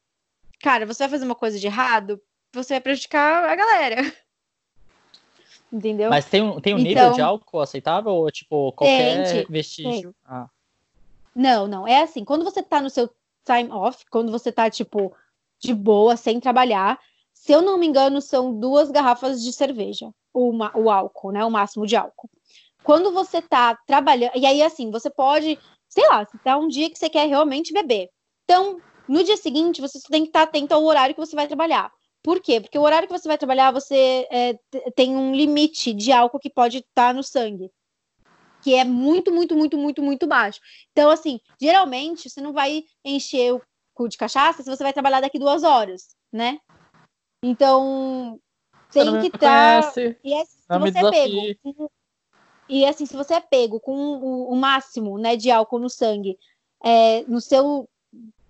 cara, você vai fazer uma coisa de errado, você vai prejudicar a galera. Entendeu? Mas tem um, tem um então, nível de álcool aceitável ou, tipo, qualquer vestígio? Ah. Não, não. É assim, quando você tá no seu time off, quando você tá, tipo, de boa, sem trabalhar, se eu não me engano, são duas garrafas de cerveja, o, o álcool, né? O máximo de álcool. Quando você tá trabalhando. E aí, assim, você pode, sei lá, se tá um dia que você quer realmente beber. Então, no dia seguinte, você tem que estar tá atento ao horário que você vai trabalhar. Por quê? Porque o horário que você vai trabalhar, você é, tem um limite de álcool que pode estar tá no sangue. Que é muito, muito, muito, muito, muito baixo. Então, assim, geralmente, você não vai encher o cu de cachaça se você vai trabalhar daqui duas horas, né? Então, tem que estar. Tá... E assim, se você é pego. E assim, se você é pego com o, o máximo né, de álcool no sangue é, no, seu,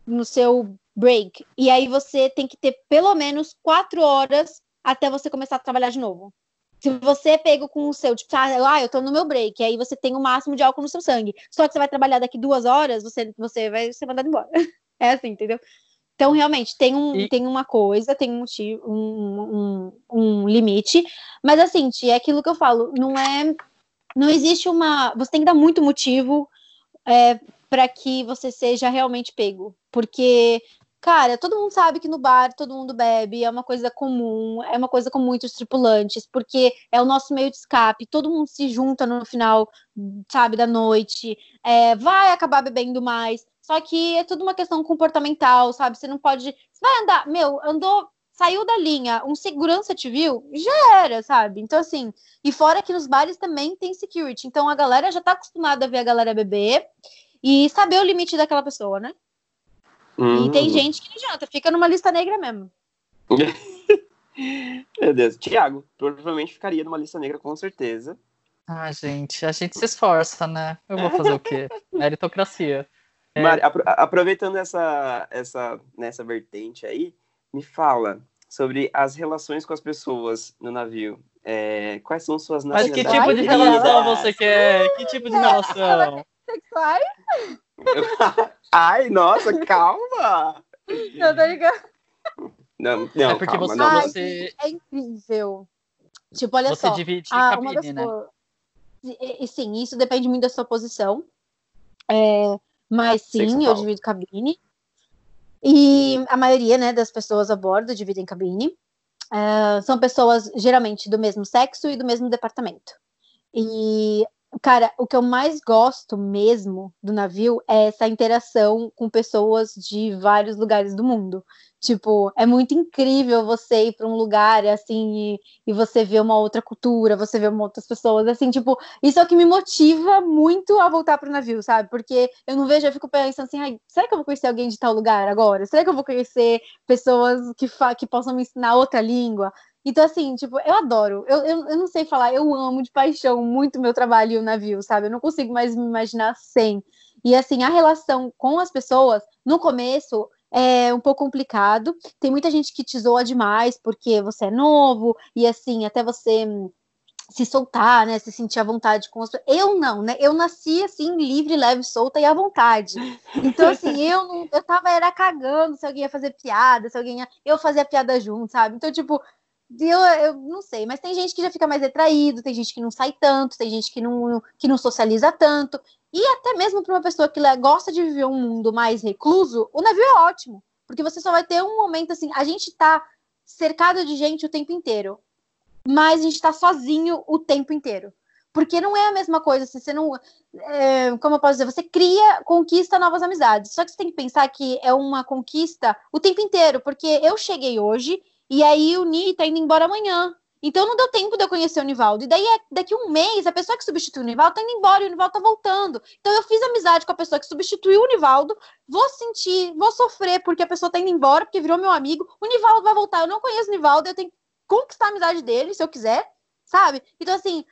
no seu break, e aí você tem que ter pelo menos quatro horas até você começar a trabalhar de novo. Se você é pego com o seu, tipo, ah, eu tô no meu break, aí você tem o máximo de álcool no seu sangue. Só que você vai trabalhar daqui duas horas, você, você vai ser mandado embora. É assim, entendeu? Então, realmente, tem, um, e... tem uma coisa, tem um, um, um, um limite, mas assim, é aquilo que eu falo, não é. Não existe uma. Você tem que dar muito motivo é, para que você seja realmente pego. Porque, cara, todo mundo sabe que no bar todo mundo bebe, é uma coisa comum, é uma coisa com muitos tripulantes, porque é o nosso meio de escape, todo mundo se junta no final, sabe, da noite, é, vai acabar bebendo mais. Só que é tudo uma questão comportamental, sabe? Você não pode. Você vai andar, meu, andou, saiu da linha, um segurança te viu, já era, sabe? Então, assim, e fora que nos bares também tem security. Então a galera já tá acostumada a ver a galera beber e saber o limite daquela pessoa, né? Hum. E tem gente que não adianta, fica numa lista negra mesmo. Meu Deus. Tiago, provavelmente ficaria numa lista negra, com certeza. Ah, gente, a gente se esforça, né? Eu vou fazer o quê? Meritocracia. É. Mari, apro aproveitando essa, essa, nessa vertente aí, me fala sobre as relações com as pessoas no navio. É, quais são suas nacionalidades? Mas que tipo de relação você quer? Que tipo de relação? Sexuais? Ai, nossa, calma! Não, tá ligado? Não, não, é porque calma, você, não, você... É incrível. Tipo, olha você só. Você divide ah, cabine, né? E, e, sim, isso depende muito da sua posição. É, mas sim, eu divido cabine. E a maioria né, das pessoas a bordo dividem cabine. Uh, são pessoas geralmente do mesmo sexo e do mesmo departamento. E, cara, o que eu mais gosto mesmo do navio é essa interação com pessoas de vários lugares do mundo. Tipo, é muito incrível você ir para um lugar assim e, e, você ver uma outra cultura, você ver outras pessoas, assim, tipo, isso é o que me motiva muito a voltar para o navio, sabe? Porque eu não vejo, eu fico pensando assim, será que eu vou conhecer alguém de tal lugar agora? Será que eu vou conhecer pessoas que, que possam me ensinar outra língua? Então, assim, tipo, eu adoro. Eu, eu, eu não sei falar, eu amo de paixão muito meu trabalho e o navio, sabe? Eu não consigo mais me imaginar sem. E, assim, a relação com as pessoas, no começo, é um pouco complicado. Tem muita gente que te zoa demais porque você é novo e assim, até você se soltar, né, se sentir à vontade com as Eu não, né? Eu nasci assim livre, leve, solta e à vontade. Então assim, eu não, eu tava era cagando se alguém ia fazer piada, se alguém ia, eu fazia piada junto, sabe? Então tipo, eu, eu não sei, mas tem gente que já fica mais retraído, tem gente que não sai tanto, tem gente que não, que não socializa tanto. E até mesmo para uma pessoa que gosta de viver um mundo mais recluso, o navio é ótimo. Porque você só vai ter um momento assim. A gente tá cercado de gente o tempo inteiro. Mas a gente tá sozinho o tempo inteiro. Porque não é a mesma coisa, se você não. É, como eu posso dizer? Você cria, conquista novas amizades. Só que você tem que pensar que é uma conquista o tempo inteiro. Porque eu cheguei hoje e aí o Ni tá indo embora amanhã. Então não deu tempo de eu conhecer o Nivaldo. E daí, daqui um mês, a pessoa que substituiu o Nivaldo tá indo embora e o Nivaldo tá voltando. Então eu fiz amizade com a pessoa que substituiu o Nivaldo. Vou sentir, vou sofrer porque a pessoa tá indo embora, porque virou meu amigo. O Nivaldo vai voltar. Eu não conheço o Nivaldo, eu tenho que conquistar a amizade dele, se eu quiser, sabe? Então, assim,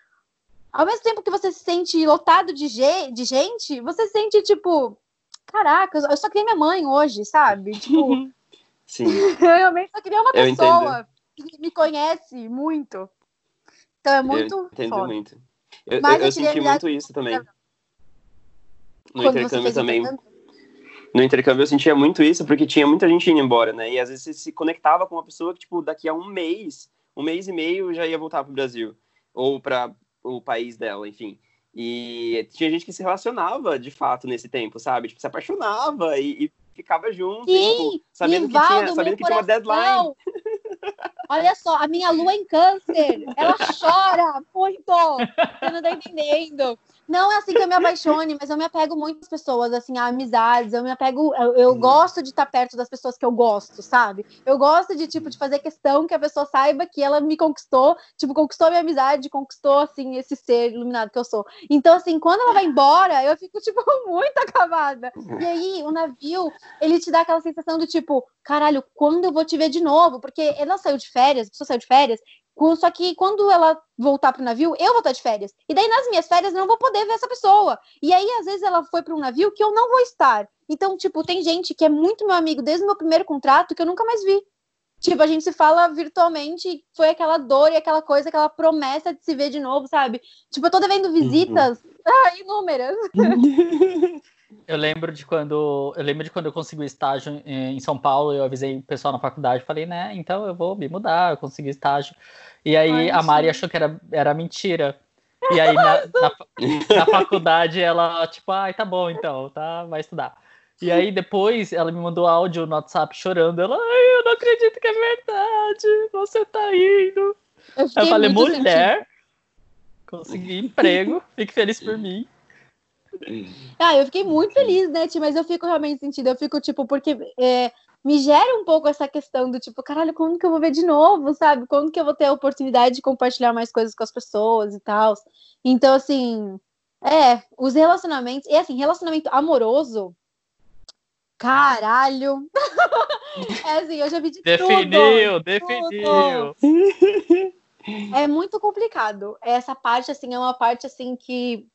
ao mesmo tempo que você se sente lotado de, de gente, você se sente tipo, caraca, eu só queria minha mãe hoje, sabe? Tipo, Sim. eu realmente só queria uma eu pessoa. Entendo me conhece muito. Então é muito. Eu entendo foda. muito. Eu, eu, eu senti muito isso também. No Quando intercâmbio também. No intercâmbio eu sentia muito isso, porque tinha muita gente indo embora, né? E às vezes você se conectava com uma pessoa que, tipo, daqui a um mês, um mês e meio já ia voltar pro Brasil. Ou para o país dela, enfim. E tinha gente que se relacionava, de fato, nesse tempo, sabe? Tipo, se apaixonava e, e ficava junto, Sim, tipo, sabendo, que, tinha, sabendo que tinha uma deadline. Olha só, a minha lua em câncer, ela chora muito, você não tá entendendo. Não é assim que eu me apaixone, mas eu me apego muito às pessoas, assim, a amizades. Eu me apego, eu, eu hum. gosto de estar perto das pessoas que eu gosto, sabe? Eu gosto de, tipo, de fazer questão que a pessoa saiba que ela me conquistou, tipo, conquistou a minha amizade, conquistou, assim, esse ser iluminado que eu sou. Então, assim, quando ela vai embora, eu fico, tipo, muito acabada. E aí, o navio, ele te dá aquela sensação do tipo, caralho, quando eu vou te ver de novo? Porque ela saiu de férias, a pessoa saiu de férias, só que quando ela voltar pro navio, eu vou estar de férias. E daí nas minhas férias eu não vou poder ver essa pessoa. E aí às vezes ela foi para um navio que eu não vou estar. Então, tipo, tem gente que é muito meu amigo desde o meu primeiro contrato que eu nunca mais vi. Tipo, a gente se fala virtualmente, foi aquela dor e aquela coisa, aquela promessa de se ver de novo, sabe? Tipo, eu tô devendo visitas uhum. ah, inúmeras. Eu lembro de quando eu lembro de quando eu consegui o estágio em São Paulo, eu avisei o pessoal na faculdade, falei, né, então eu vou me mudar, eu consegui estágio. E aí Ai, a Mari achou que era, era mentira. E aí na, na, na, faculdade ela, tipo, ai, tá bom então, tá, vai estudar. E aí depois ela me mandou áudio no WhatsApp chorando. Ela, ai, eu não acredito que é verdade, você tá indo. Eu, eu falei, mulher, sentido. consegui emprego, fique feliz por mim. Ah, eu fiquei muito feliz, né, Ti? Mas eu fico realmente sentindo, eu fico, tipo, porque é, me gera um pouco essa questão do tipo, caralho, quando que eu vou ver de novo, sabe? Quando que eu vou ter a oportunidade de compartilhar mais coisas com as pessoas e tal. Então, assim, é, os relacionamentos, e assim, relacionamento amoroso, caralho. é assim, eu já vi de definiu, tudo. Definiu, definiu. É muito complicado. Essa parte, assim, é uma parte, assim, que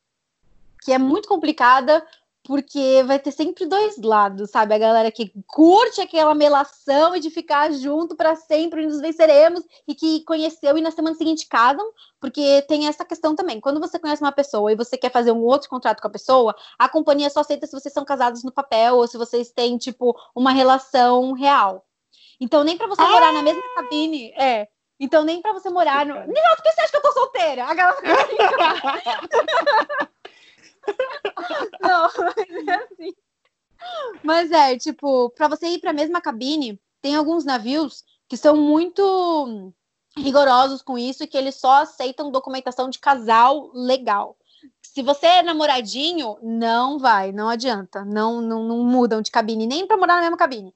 que é muito complicada, porque vai ter sempre dois lados, sabe? A galera que curte aquela melação e de ficar junto para sempre, nos venceremos, e que conheceu e na semana seguinte casam, porque tem essa questão também. Quando você conhece uma pessoa e você quer fazer um outro contrato com a pessoa, a companhia só aceita se vocês são casados no papel ou se vocês têm, tipo, uma relação real. Então, nem para você ah! morar na mesma cabine, é. Então, nem para você morar no. Não, por que você acha que eu tô solteira? A galera Não, mas é assim. Mas é, tipo, para você ir para a mesma cabine, tem alguns navios que são muito rigorosos com isso e que eles só aceitam documentação de casal legal. Se você é namoradinho, não vai, não adianta. Não, não, não mudam de cabine, nem para morar na mesma cabine.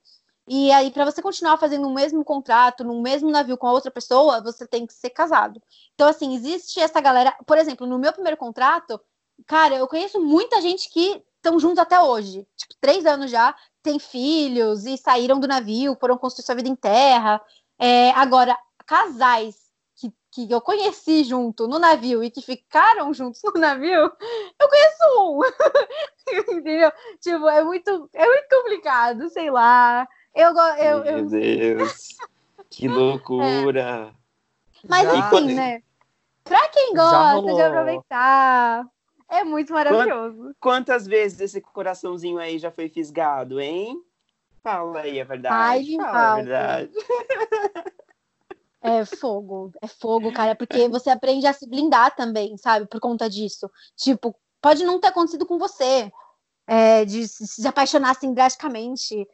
E aí, para você continuar fazendo o mesmo contrato, no mesmo navio com a outra pessoa, você tem que ser casado. Então, assim, existe essa galera. Por exemplo, no meu primeiro contrato, cara, eu conheço muita gente que estão juntos até hoje. Tipo, três anos já, tem filhos e saíram do navio, foram construir sua vida em terra. É, agora, casais que, que eu conheci junto no navio e que ficaram juntos no navio, eu conheço um. Entendeu? Tipo, é muito, é muito complicado, sei lá. Eu, eu, Meu eu... Deus, que loucura! É. Mas Já... assim, né? Pra quem gosta de aproveitar, é muito maravilhoso. Quantas vezes esse coraçãozinho aí já foi fisgado, hein? Fala aí a verdade. Ai, Fala a verdade. É fogo, é fogo, cara, porque você aprende a se blindar também, sabe? Por conta disso. Tipo, pode não ter acontecido com você, é, de se apaixonar assim drasticamente.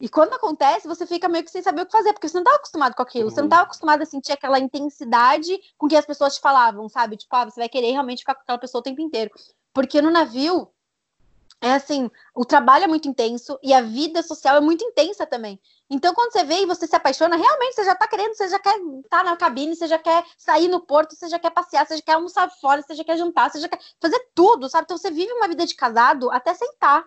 E quando acontece, você fica meio que sem saber o que fazer, porque você não estava acostumado com aquilo, uhum. você não estava acostumado a sentir aquela intensidade com que as pessoas te falavam, sabe? Tipo, ah, você vai querer realmente ficar com aquela pessoa o tempo inteiro. Porque no navio, é assim, o trabalho é muito intenso e a vida social é muito intensa também. Então, quando você vê e você se apaixona, realmente você já tá querendo, você já quer estar tá na cabine, você já quer sair no porto, você já quer passear, você já quer almoçar fora, você já quer jantar, você já quer fazer tudo, sabe? Então, você vive uma vida de casado até sentar.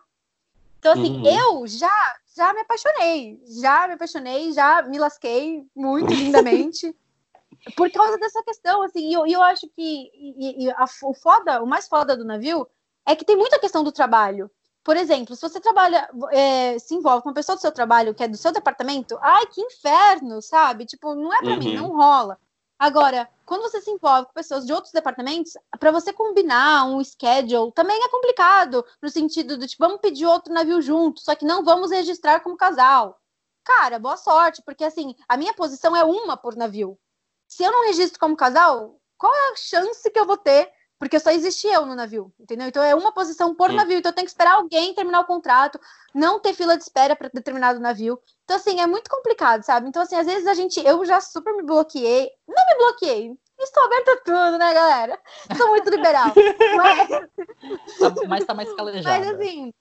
Então, assim, uhum. eu já, já me apaixonei, já me apaixonei, já me lasquei muito lindamente. por causa dessa questão, assim, e eu, eu acho que e, e a, o foda, o mais foda do navio é que tem muita questão do trabalho. Por exemplo, se você trabalha, é, se envolve com uma pessoa do seu trabalho que é do seu departamento, ai, que inferno, sabe? Tipo, não é para uhum. mim, não rola. Agora, quando você se envolve com pessoas de outros departamentos, para você combinar um schedule também é complicado, no sentido do tipo, vamos pedir outro navio junto, só que não vamos registrar como casal. Cara, boa sorte, porque assim, a minha posição é uma por navio. Se eu não registro como casal, qual é a chance que eu vou ter porque só existe eu no navio, entendeu? Então é uma posição por navio, então eu tenho que esperar alguém terminar o contrato, não ter fila de espera para determinado navio. Então, assim, é muito complicado, sabe? Então, assim, às vezes a gente, eu já super me bloqueei, não me bloqueei, estou aberta a tudo, né, galera? Sou muito liberal. mas... Tá, mas tá mais calejada. Mas, assim,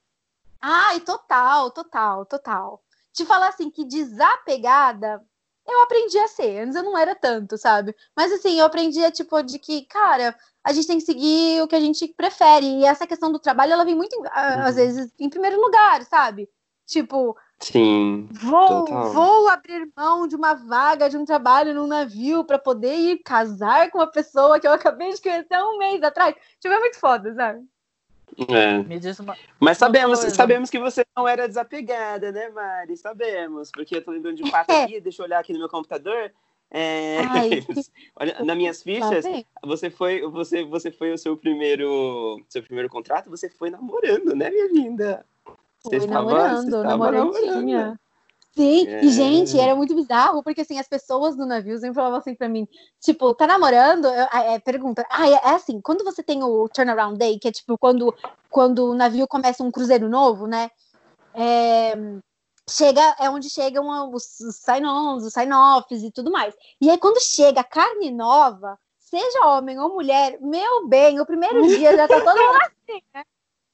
ai, total, total, total. Te falar, assim, que desapegada, eu aprendi a ser. Antes eu não era tanto, sabe? Mas assim, eu aprendi a, tipo, de que, cara, a gente tem que seguir o que a gente prefere. E essa questão do trabalho, ela vem muito, uhum. às vezes, em primeiro lugar, sabe? Tipo, Sim. Vou, vou abrir mão de uma vaga de um trabalho num navio para poder ir casar com uma pessoa que eu acabei de conhecer um mês atrás. Tipo, é muito foda, sabe? É. Uma... Mas sabemos, sabemos que você não era desapegada, né, Mari? Sabemos, porque eu tô lembrando de um fato aqui, deixa eu olhar aqui no meu computador. É... Olha, nas minhas fichas, você foi, você, você foi o seu primeiro, seu primeiro contrato, você foi namorando, né, minha linda? Você foi estava, namorando, você namorandinha. Sim, é. e gente, era muito bizarro, porque assim, as pessoas do navio sempre falavam assim pra mim, tipo, tá namorando? Eu, é, pergunta, ah, é, é, assim, quando você tem o turnaround day, que é tipo quando, quando o navio começa um cruzeiro novo, né? É, chega, é onde chegam os, os sign-ons, os sign-offs e tudo mais. E aí, quando chega carne nova, seja homem ou mulher, meu bem, o primeiro dia já tá todo mundo assim, né?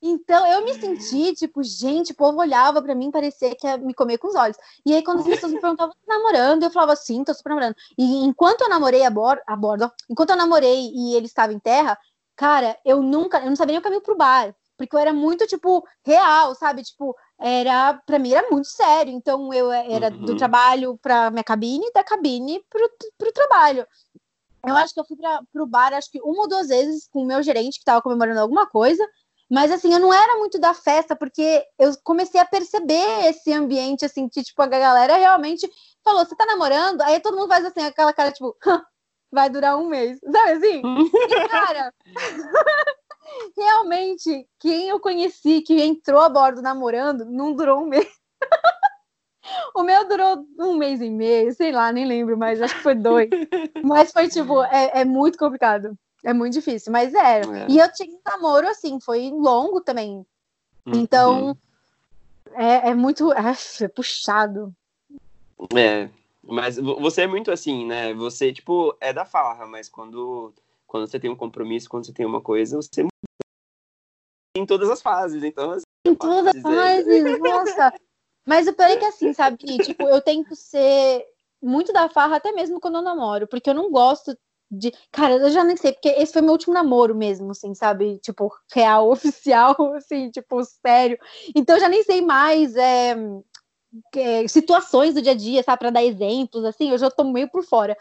Então eu me senti, tipo, gente, o povo olhava para mim, parecia que ia me comer com os olhos. E aí, quando as pessoas me perguntavam, tá namorando? Eu falava, sim, tô super namorando. E enquanto eu namorei a, bordo, a bordo, enquanto eu namorei e ele estava em terra, cara, eu nunca, eu não sabia nem o caminho pro bar. Porque eu era muito, tipo, real, sabe? Tipo, era, pra mim era muito sério. Então eu era uhum. do trabalho pra minha cabine da cabine pro, pro trabalho. Eu acho que eu fui pra, pro bar, acho que uma ou duas vezes com o meu gerente, que tava comemorando alguma coisa. Mas assim, eu não era muito da festa, porque eu comecei a perceber esse ambiente, assim, que, tipo, a galera realmente falou, você tá namorando? Aí todo mundo faz assim, aquela cara, tipo, vai durar um mês. Sabe assim? E, cara, realmente, quem eu conheci que entrou a bordo namorando, não durou um mês. O meu durou um mês e meio, sei lá, nem lembro, mas acho que foi dois. Mas foi, tipo, é, é muito complicado. É muito difícil, mas é. é. E eu tinha um namoro, assim, foi longo também. Uhum. Então, é, é muito. É, é puxado. É, mas você é muito assim, né? Você, tipo, é da farra, mas quando, quando você tem um compromisso, quando você tem uma coisa, você em todas as fases, então... Assim, em todas as fases, nossa! Mas o pior é que assim, sabe? Tipo, eu tento ser muito da farra até mesmo quando eu namoro, porque eu não gosto de. Cara, eu já nem sei, porque esse foi meu último namoro mesmo, assim, sabe? Tipo, real, oficial, assim, tipo, sério. Então eu já nem sei mais. É... É, situações do dia a dia, sabe, para dar exemplos, assim, eu já tô meio por fora.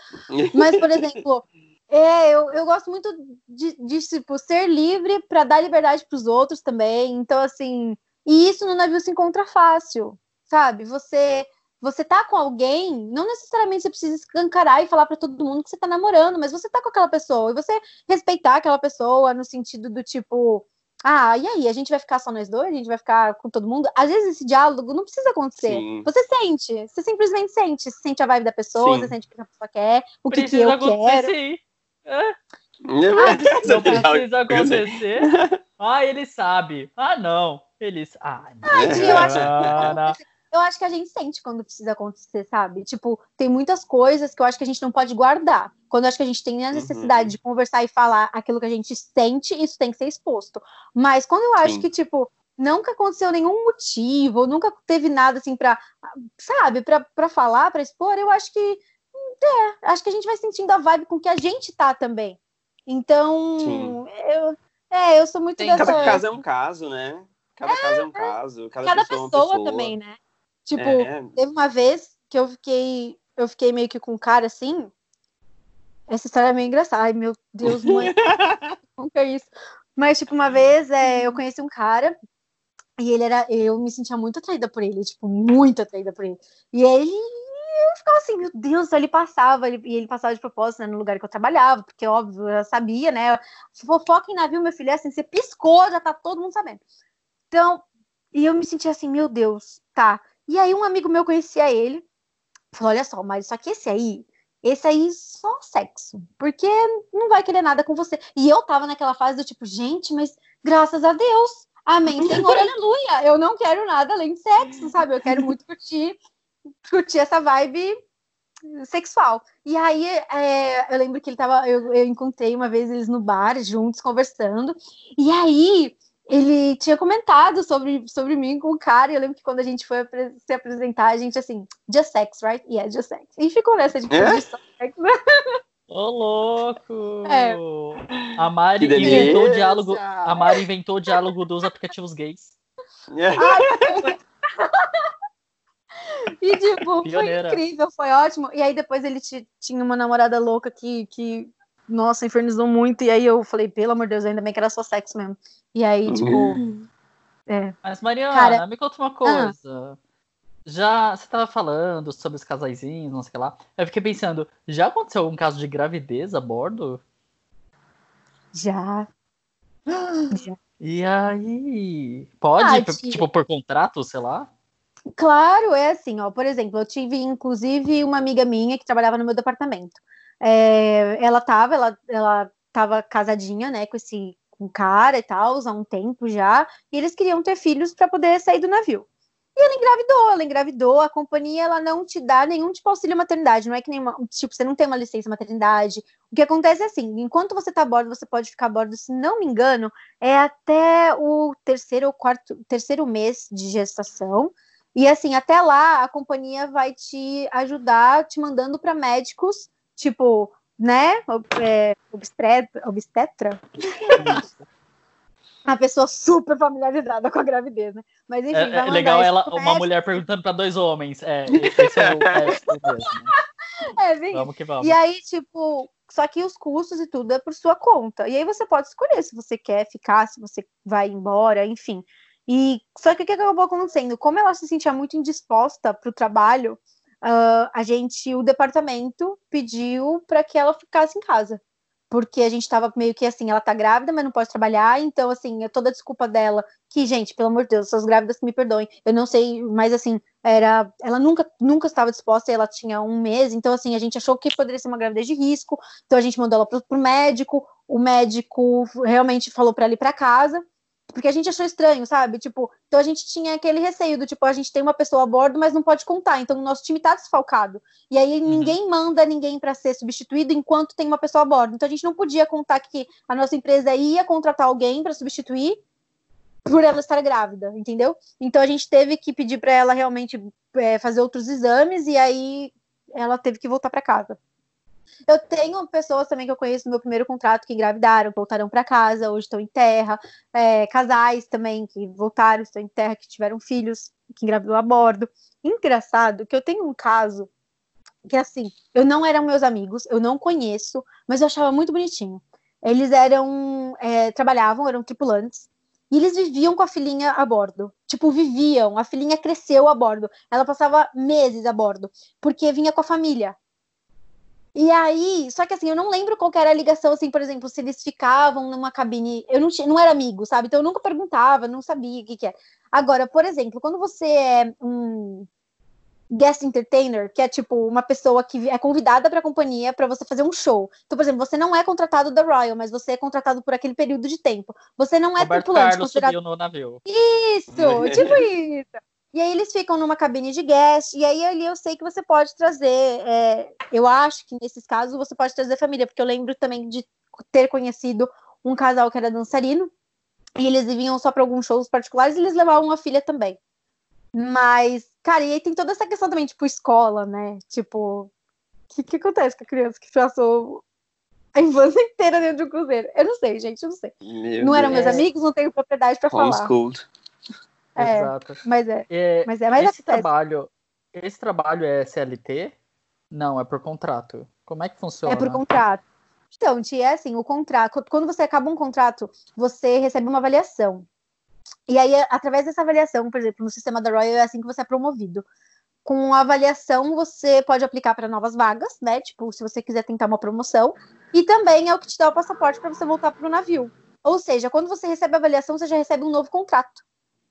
Mas, por exemplo, é, eu, eu gosto muito de, de tipo, ser livre para dar liberdade para os outros também. Então, assim, e isso no navio se encontra fácil, sabe? Você você tá com alguém, não necessariamente você precisa escancarar e falar para todo mundo que você tá namorando, mas você tá com aquela pessoa e você respeitar aquela pessoa no sentido do tipo, ah, e aí, a gente vai ficar só nós dois? A gente vai ficar com todo mundo? Às vezes esse diálogo não precisa acontecer. Sim. Você sente, você simplesmente sente, você sente a vibe da pessoa, Sim. você sente o que a pessoa quer, o que, que eu quero. Sim. É. Não precisa acontecer. Ah, ele sabe. Ah, não. Eles. Ah, não. Ah, eu acho que eu acho que a gente sente quando precisa acontecer, sabe? Tipo, tem muitas coisas que eu acho que a gente não pode guardar. Quando eu acho que a gente tem a necessidade uhum. de conversar e falar aquilo que a gente sente, isso tem que ser exposto. Mas quando eu acho Sim. que, tipo, nunca aconteceu nenhum motivo, nunca teve nada assim para, sabe, para falar, para expor. Eu acho que é, acho que a gente vai sentindo a vibe com que a gente tá também. Então, eu, é, eu sou muito Tem, dessa... Cada caso é um caso, né? Cada é, caso é um caso. Cada, cada pessoa, pessoa, é pessoa, também, né? Tipo, é. teve uma vez que eu fiquei, eu fiquei meio que com um cara assim. Essa história é meio engraçada. Ai, meu Deus, mãe. Nunca é isso. Mas, tipo, uma vez é, eu conheci um cara e ele era. Eu me sentia muito atraída por ele, tipo, muito atraída por ele. E ele eu ficava assim, meu Deus, ele passava, ele, e ele passava de propósito né, no lugar que eu trabalhava, porque, óbvio, eu sabia, né? Se fofoca em navio, meu filho, é assim, você piscou, já tá todo mundo sabendo. Então, e eu me sentia assim, meu Deus, tá. E aí um amigo meu conhecia ele, falou, olha só, mas só que esse aí, esse aí só sexo, porque não vai querer nada com você. E eu tava naquela fase do tipo, gente, mas graças a Deus, amém, Senhor, aleluia, eu não quero nada além de sexo, sabe? Eu quero muito curtir curtir essa vibe sexual. E aí é, eu lembro que ele tava. Eu, eu, encontrei uma vez eles no bar, juntos, conversando. E aí ele tinha comentado sobre, sobre mim com o cara. E eu lembro que quando a gente foi se apresentar, a gente assim, just sex, right? Yeah, just sex. E ficou nessa de é? just sex. Ô, louco! É. A Mari inventou o diálogo. A Mari inventou o diálogo dos aplicativos gays. Ai, e, tipo, Pioneira. foi incrível, foi ótimo. E aí depois ele tinha uma namorada louca que, que, nossa, infernizou muito. E aí eu falei, pelo amor de Deus, ainda bem que era só sexo mesmo. E aí, tipo. Uhum. É. Mas, Mariana, Cara... me conta uma coisa. Ah. Já você tava falando sobre os casaizinhos, não sei o que lá. Eu fiquei pensando, já aconteceu algum caso de gravidez a bordo? Já. já. E aí? Pode? Ah, tipo, por contrato, sei lá? Claro, é assim, ó. Por exemplo, eu tive, inclusive, uma amiga minha que trabalhava no meu departamento. É, ela tava, ela, ela tava casadinha, né, com esse com cara e tal, há um tempo já, e eles queriam ter filhos para poder sair do navio. E ela engravidou, ela engravidou, a companhia ela não te dá nenhum tipo auxílio maternidade, não é que nem uma, tipo, você não tem uma licença maternidade. O que acontece é assim, enquanto você está a bordo, você pode ficar a bordo, se não me engano, é até o terceiro ou quarto, terceiro mês de gestação. E assim, até lá a companhia vai te ajudar te mandando para médicos, tipo, né? É, obstetra. obstetra? uma pessoa super familiarizada com a gravidez, né? Mas enfim, é, é legal ela, uma mulher perguntando para dois homens. É, esse é o teste mesmo. É, bem, vamos que vamos. E aí, tipo, só que os custos e tudo é por sua conta. E aí você pode escolher se você quer ficar, se você vai embora, enfim. E só que o que acabou acontecendo? Como ela se sentia muito indisposta para o trabalho, uh, a gente, o departamento pediu para que ela ficasse em casa. Porque a gente estava meio que assim, ela tá grávida, mas não pode trabalhar, então assim, é toda a desculpa dela, que, gente, pelo amor de Deus, essas grávidas que me perdoem. Eu não sei, mas assim, era. Ela nunca, nunca estava disposta, ela tinha um mês, então assim, a gente achou que poderia ser uma gravidez de risco, então a gente mandou ela pro, pro médico, o médico realmente falou para ela ir para casa porque a gente achou estranho, sabe? Tipo, então a gente tinha aquele receio do tipo, a gente tem uma pessoa a bordo, mas não pode contar, então o nosso time tá desfalcado. E aí uhum. ninguém manda ninguém para ser substituído enquanto tem uma pessoa a bordo. Então a gente não podia contar que a nossa empresa ia contratar alguém para substituir por ela estar grávida, entendeu? Então a gente teve que pedir para ela realmente é, fazer outros exames e aí ela teve que voltar para casa. Eu tenho pessoas também que eu conheço no meu primeiro contrato que engravidaram, voltaram para casa, hoje estão em terra. É, casais também que voltaram, estão em terra, que tiveram filhos, que engravidou a bordo. Engraçado que eu tenho um caso que, assim, eu não eram meus amigos, eu não conheço, mas eu achava muito bonitinho. Eles eram, é, trabalhavam, eram tripulantes, e eles viviam com a filhinha a bordo. Tipo, viviam. A filhinha cresceu a bordo. Ela passava meses a bordo. Porque vinha com a família. E aí, só que assim, eu não lembro qual era a ligação, assim, por exemplo, se eles ficavam numa cabine. Eu não, tinha, não era amigo, sabe? Então eu nunca perguntava, não sabia o que, que é. Agora, por exemplo, quando você é um guest entertainer, que é tipo uma pessoa que é convidada para a companhia para você fazer um show. Então, por exemplo, você não é contratado da Royal, mas você é contratado por aquele período de tempo. Você não é Roberto tripulante. Carlos considerado... no navio. Isso, tipo isso. E aí eles ficam numa cabine de guest, e aí ali eu sei que você pode trazer, é, eu acho que nesses casos você pode trazer família, porque eu lembro também de ter conhecido um casal que era dançarino, E eles vinham só para alguns shows particulares e eles levavam a filha também. Mas, cara, e aí tem toda essa questão também, tipo, escola, né? Tipo, o que, que acontece com a criança que passou a infância inteira dentro de um cruzeiro? Eu não sei, gente, eu não sei. Meu não Deus. eram meus amigos, não tenho propriedade para falar. É, Exato. Mas é. é mas é, mas esse trabalho, esse trabalho é CLT? Não, é por contrato. Como é que funciona? É por contrato. Então, Tia, é assim, o contrato, quando você acaba um contrato, você recebe uma avaliação. E aí, através dessa avaliação, por exemplo, no sistema da Royal é assim que você é promovido. Com a avaliação, você pode aplicar para novas vagas, né? Tipo, se você quiser tentar uma promoção. E também é o que te dá o passaporte para você voltar para o navio. Ou seja, quando você recebe a avaliação, você já recebe um novo contrato.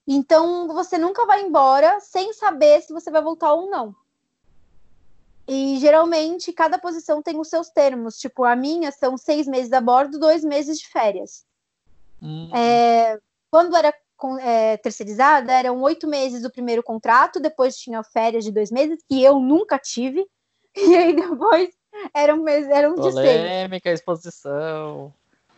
Então, você nunca vai embora sem saber se você vai voltar ou não. E geralmente cada posição tem os seus termos. Tipo, a minha são seis meses a bordo, dois meses de férias. Hum. É, quando era é, terceirizada, eram oito meses o primeiro contrato, depois tinha férias de dois meses, que eu nunca tive. E aí depois eram meses, eram de seis. Polêmica, exposição.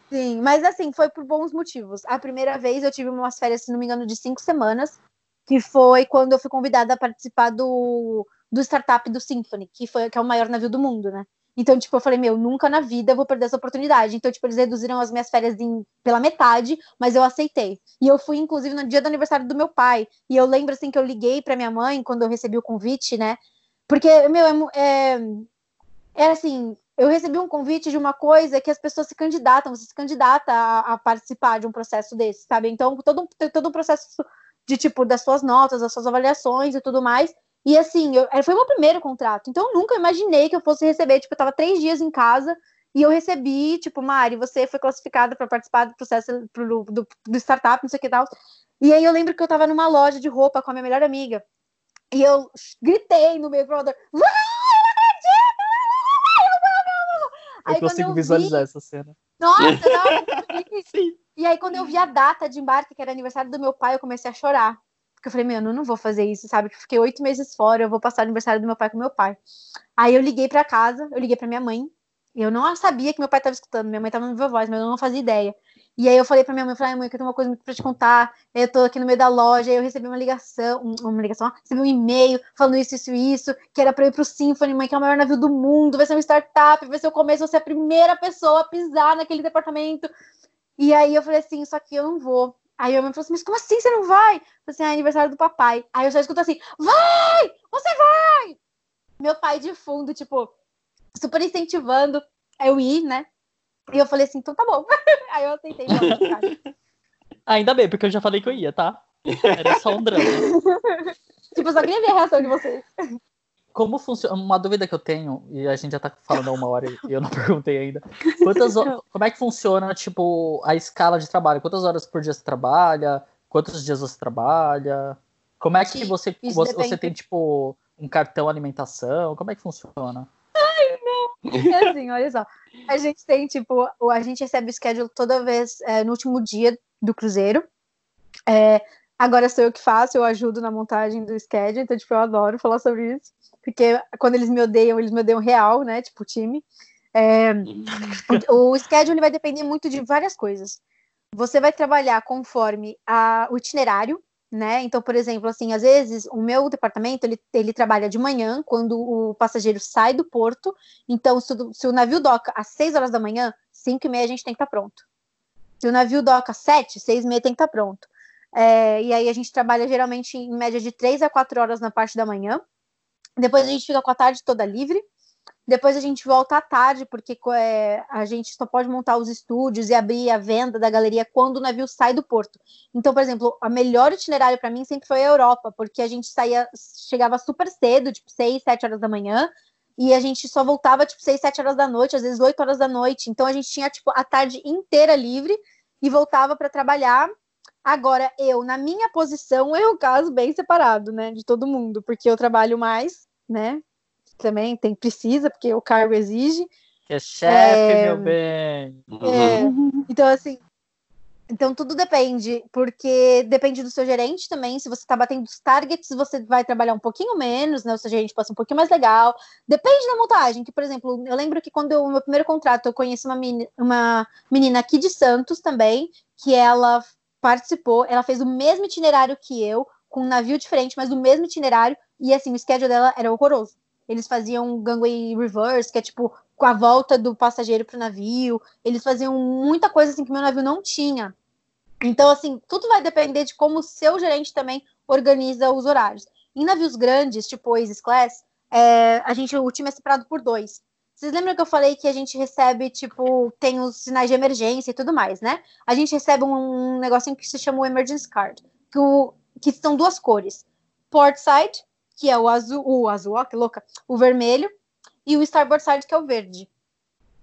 Sim, mas assim, foi por bons motivos. A primeira vez eu tive umas férias, se não me engano, de cinco semanas, que foi quando eu fui convidada a participar do, do startup do Symphony, que, foi, que é o maior navio do mundo, né? Então, tipo, eu falei, meu, nunca na vida eu vou perder essa oportunidade. Então, tipo, eles reduziram as minhas férias em, pela metade, mas eu aceitei. E eu fui, inclusive, no dia do aniversário do meu pai. E eu lembro, assim, que eu liguei para minha mãe quando eu recebi o convite, né? Porque, meu, é, é, é assim, eu recebi um convite de uma coisa que as pessoas se candidatam, você se candidata a, a participar de um processo desse, sabe? Então, todo, todo um processo de, tipo, das suas notas, das suas avaliações e tudo mais. E assim, eu, foi o meu primeiro contrato. Então eu nunca imaginei que eu fosse receber. Tipo, eu tava três dias em casa e eu recebi, tipo, Mari, você foi classificada para participar do processo pro, do, do, startup, não sei o que tal. E aí eu lembro que eu tava numa loja de roupa com a minha melhor amiga. E eu gritei no meio do provador. Eu consigo eu visualizar vi... essa cena. Nossa, não, Sim. E aí, quando eu vi a data de embarque, que era aniversário do meu pai, eu comecei a chorar. Porque eu falei, meu, eu não vou fazer isso, sabe? Fiquei oito meses fora, eu vou passar o aniversário do meu pai com meu pai. Aí eu liguei para casa, eu liguei para minha mãe. E eu não sabia que meu pai estava escutando, minha mãe estava no viva voz, mas eu não fazia ideia. E aí eu falei pra minha mãe, falei, mãe, que eu tenho uma coisa muito pra te contar. Eu tô aqui no meio da loja, aí eu recebi uma ligação, uma ligação, recebi um e-mail falando isso, isso, isso, que era pra eu ir pro Symphony, mãe, que é o maior navio do mundo, vai ser uma startup, vai ser o começo, você é a primeira pessoa a pisar naquele departamento. E aí eu falei assim, só que eu não vou. Aí a mãe falou assim, mas como assim você não vai? Eu falei assim, é aniversário do papai. Aí eu só escuto assim, vai! Você vai! Meu pai de fundo, tipo, super incentivando eu ir, né? E eu falei assim, então tá bom. Aí eu aceitei. Ainda bem, porque eu já falei que eu ia, tá? Era só um drama. tipo, eu só queria ver a reação de vocês como funciona. Uma dúvida que eu tenho, e a gente já tá falando há uma hora e eu não perguntei ainda. Quantas, como é que funciona, tipo, a escala de trabalho? Quantas horas por dia você trabalha? Quantos dias você trabalha? Como é que você, você, você, tem, tipo, um cartão alimentação? Como é que funciona? É assim, olha só. A gente tem, tipo, a gente recebe o schedule toda vez é, no último dia do cruzeiro. É, agora sou eu que faço, eu ajudo na montagem do schedule, então, tipo, eu adoro falar sobre isso porque quando eles me odeiam, eles me odeiam real, né? Tipo, time. É, o, o schedule vai depender muito de várias coisas. Você vai trabalhar conforme a, o itinerário, né? Então, por exemplo, assim, às vezes o meu departamento ele, ele trabalha de manhã, quando o passageiro sai do porto. Então, se, se o navio doca às 6 horas da manhã, 5 e meia a gente tem que estar tá pronto. Se o navio doca às 7, 6 e meia tem que estar tá pronto. É, e aí a gente trabalha geralmente em média de 3 a 4 horas na parte da manhã. Depois a gente fica com a tarde toda livre. Depois a gente volta à tarde, porque é, a gente só pode montar os estúdios e abrir a venda da galeria quando o navio sai do porto. Então, por exemplo, a melhor itinerário para mim sempre foi a Europa, porque a gente saía, chegava super cedo, tipo 6, 7 horas da manhã, e a gente só voltava tipo 6, 7 horas da noite, às vezes 8 horas da noite. Então a gente tinha tipo a tarde inteira livre e voltava para trabalhar Agora, eu, na minha posição, eu caso bem separado, né, de todo mundo, porque eu trabalho mais, né? Também tem precisa, porque o cargo exige. Que é chefe, é, meu bem. É, então, assim, então tudo depende, porque depende do seu gerente também. Se você está batendo os targets, você vai trabalhar um pouquinho menos, né? O seu gerente passa um pouquinho mais legal. Depende da montagem, que, por exemplo, eu lembro que quando o meu primeiro contrato, eu conheci uma menina, uma menina aqui de Santos também, que ela participou, ela fez o mesmo itinerário que eu, com um navio diferente, mas o mesmo itinerário, e assim, o schedule dela era horroroso. Eles faziam gangway reverse, que é tipo com a volta do passageiro pro navio. Eles faziam muita coisa assim que meu navio não tinha. Então, assim, tudo vai depender de como o seu gerente também organiza os horários. Em navios grandes, tipo Oasis Class, é, a gente, o time é separado por dois. Vocês lembram que eu falei que a gente recebe, tipo, tem os sinais de emergência e tudo mais, né? A gente recebe um negocinho que se chama o Emergency Card, que, o, que são duas cores. Port Side, que é o azul, o azul, ó, que louca, o vermelho, e o Starboard Side, que é o verde.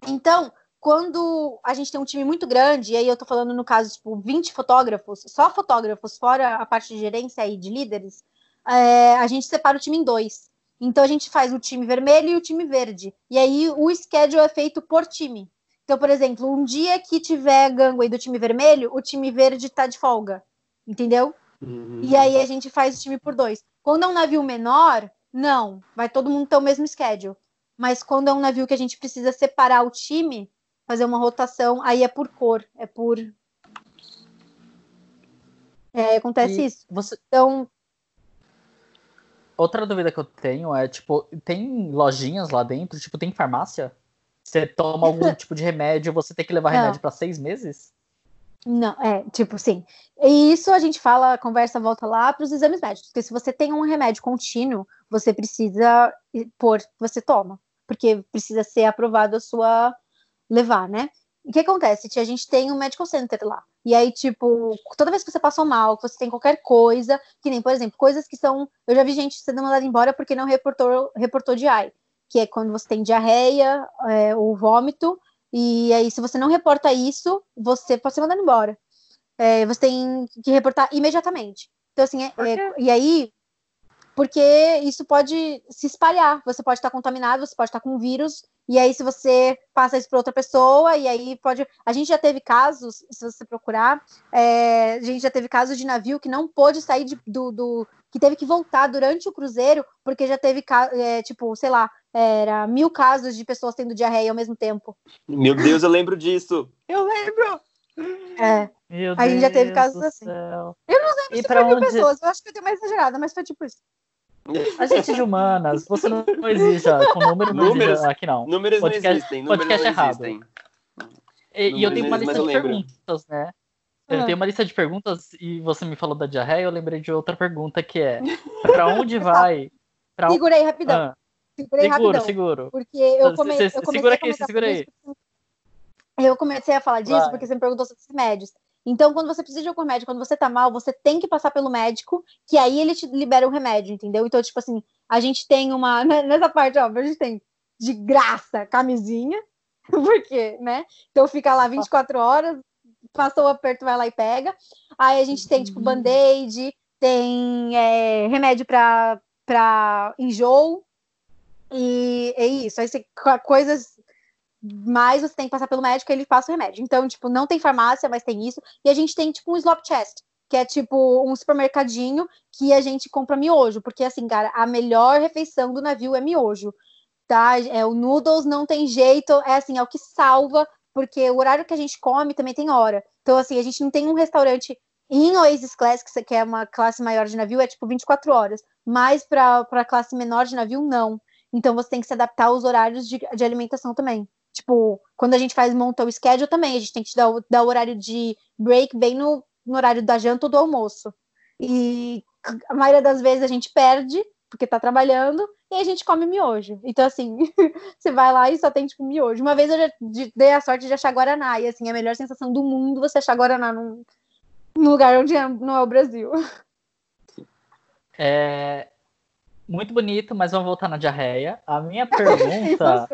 Então, quando a gente tem um time muito grande, e aí eu tô falando no caso, tipo, 20 fotógrafos, só fotógrafos, fora a parte de gerência e de líderes, é, a gente separa o time em dois. Então a gente faz o time vermelho e o time verde. E aí o schedule é feito por time. Então, por exemplo, um dia que tiver gangway do time vermelho, o time verde tá de folga. Entendeu? Uhum. E aí a gente faz o time por dois. Quando é um navio menor, não. Vai todo mundo ter o mesmo schedule. Mas quando é um navio que a gente precisa separar o time, fazer uma rotação, aí é por cor, é por. É, acontece e isso. Você... Então, Outra dúvida que eu tenho é, tipo, tem lojinhas lá dentro? Tipo, tem farmácia? Você toma algum tipo de remédio você tem que levar Não. remédio para seis meses? Não, é, tipo, sim. E isso a gente fala, conversa volta lá para os exames médicos. Porque se você tem um remédio contínuo, você precisa pôr, você toma. Porque precisa ser aprovado a sua levar, né? o que acontece? A gente tem um medical center lá. E aí, tipo, toda vez que você passou mal, que você tem qualquer coisa, que nem, por exemplo, coisas que são. Eu já vi gente sendo mandada embora porque não reportou, reportou DI, que é quando você tem diarreia é, ou vômito. E aí, se você não reporta isso, você pode ser mandado embora. É, você tem que reportar imediatamente. Então, assim, é, é, e aí, porque isso pode se espalhar. Você pode estar contaminado, você pode estar com vírus e aí, se você passa isso para outra pessoa, e aí pode. A gente já teve casos, se você procurar, é... a gente já teve casos de navio que não pôde sair de, do, do, que teve que voltar durante o cruzeiro, porque já teve, é, tipo, sei lá, era mil casos de pessoas tendo diarreia ao mesmo tempo. Meu Deus, eu lembro disso. Eu lembro! É. Meu a gente já teve casos assim. Céu. Eu não lembro e se foi onde... mil pessoas, eu acho que eu tenho mais exagerada, mas foi tipo isso. A gente de humanas, você não existe com número, números aqui não. Números podcast, não existem. Números podcast não errado. Existem. E, e eu tenho uma lista de perguntas, né? Eu ah. tenho uma lista de perguntas e você me falou da diarreia, eu lembrei de outra pergunta que é: para onde vai? Pra Segura aí rapidão. Ah. Segurei seguro, rapidão. Seguro, Porque eu, come... eu comecei segura aqui, segura aí. Eu comecei a falar disso vai. porque você me perguntou sobre os remédios. Então, quando você precisa de algum remédio, quando você tá mal, você tem que passar pelo médico, que aí ele te libera o remédio, entendeu? Então, tipo assim, a gente tem uma. Né, nessa parte, ó, a gente tem de graça camisinha, porque, né? Então fica lá 24 horas, passou o aperto, vai lá e pega. Aí a gente tem, tipo, uhum. band-aid, tem é, remédio para pra enjoo. E é isso. Aí você, coisas mas você tem que passar pelo médico e ele passa o remédio. Então, tipo, não tem farmácia, mas tem isso. E a gente tem, tipo, um slop chest, que é tipo um supermercadinho que a gente compra miojo, porque assim, cara, a melhor refeição do navio é miojo, tá? É o noodles não tem jeito, é assim, é o que salva, porque o horário que a gente come também tem hora. Então, assim, a gente não tem um restaurante em Oasis Classic, que é uma classe maior de navio, é tipo 24 horas, mas para a classe menor de navio, não. Então você tem que se adaptar aos horários de, de alimentação também. Tipo, quando a gente faz monta o schedule também, a gente tem que dar o, dar o horário de break bem no, no horário da janta ou do almoço. E a maioria das vezes a gente perde, porque tá trabalhando, e a gente come miojo. Então, assim, você vai lá e só tem, tipo, miojo. Uma vez eu já dei a sorte de achar Guaraná, e, assim, é a melhor sensação do mundo você achar Guaraná num, num lugar onde é, não é o Brasil. É muito bonito, mas vamos voltar na diarreia. A minha pergunta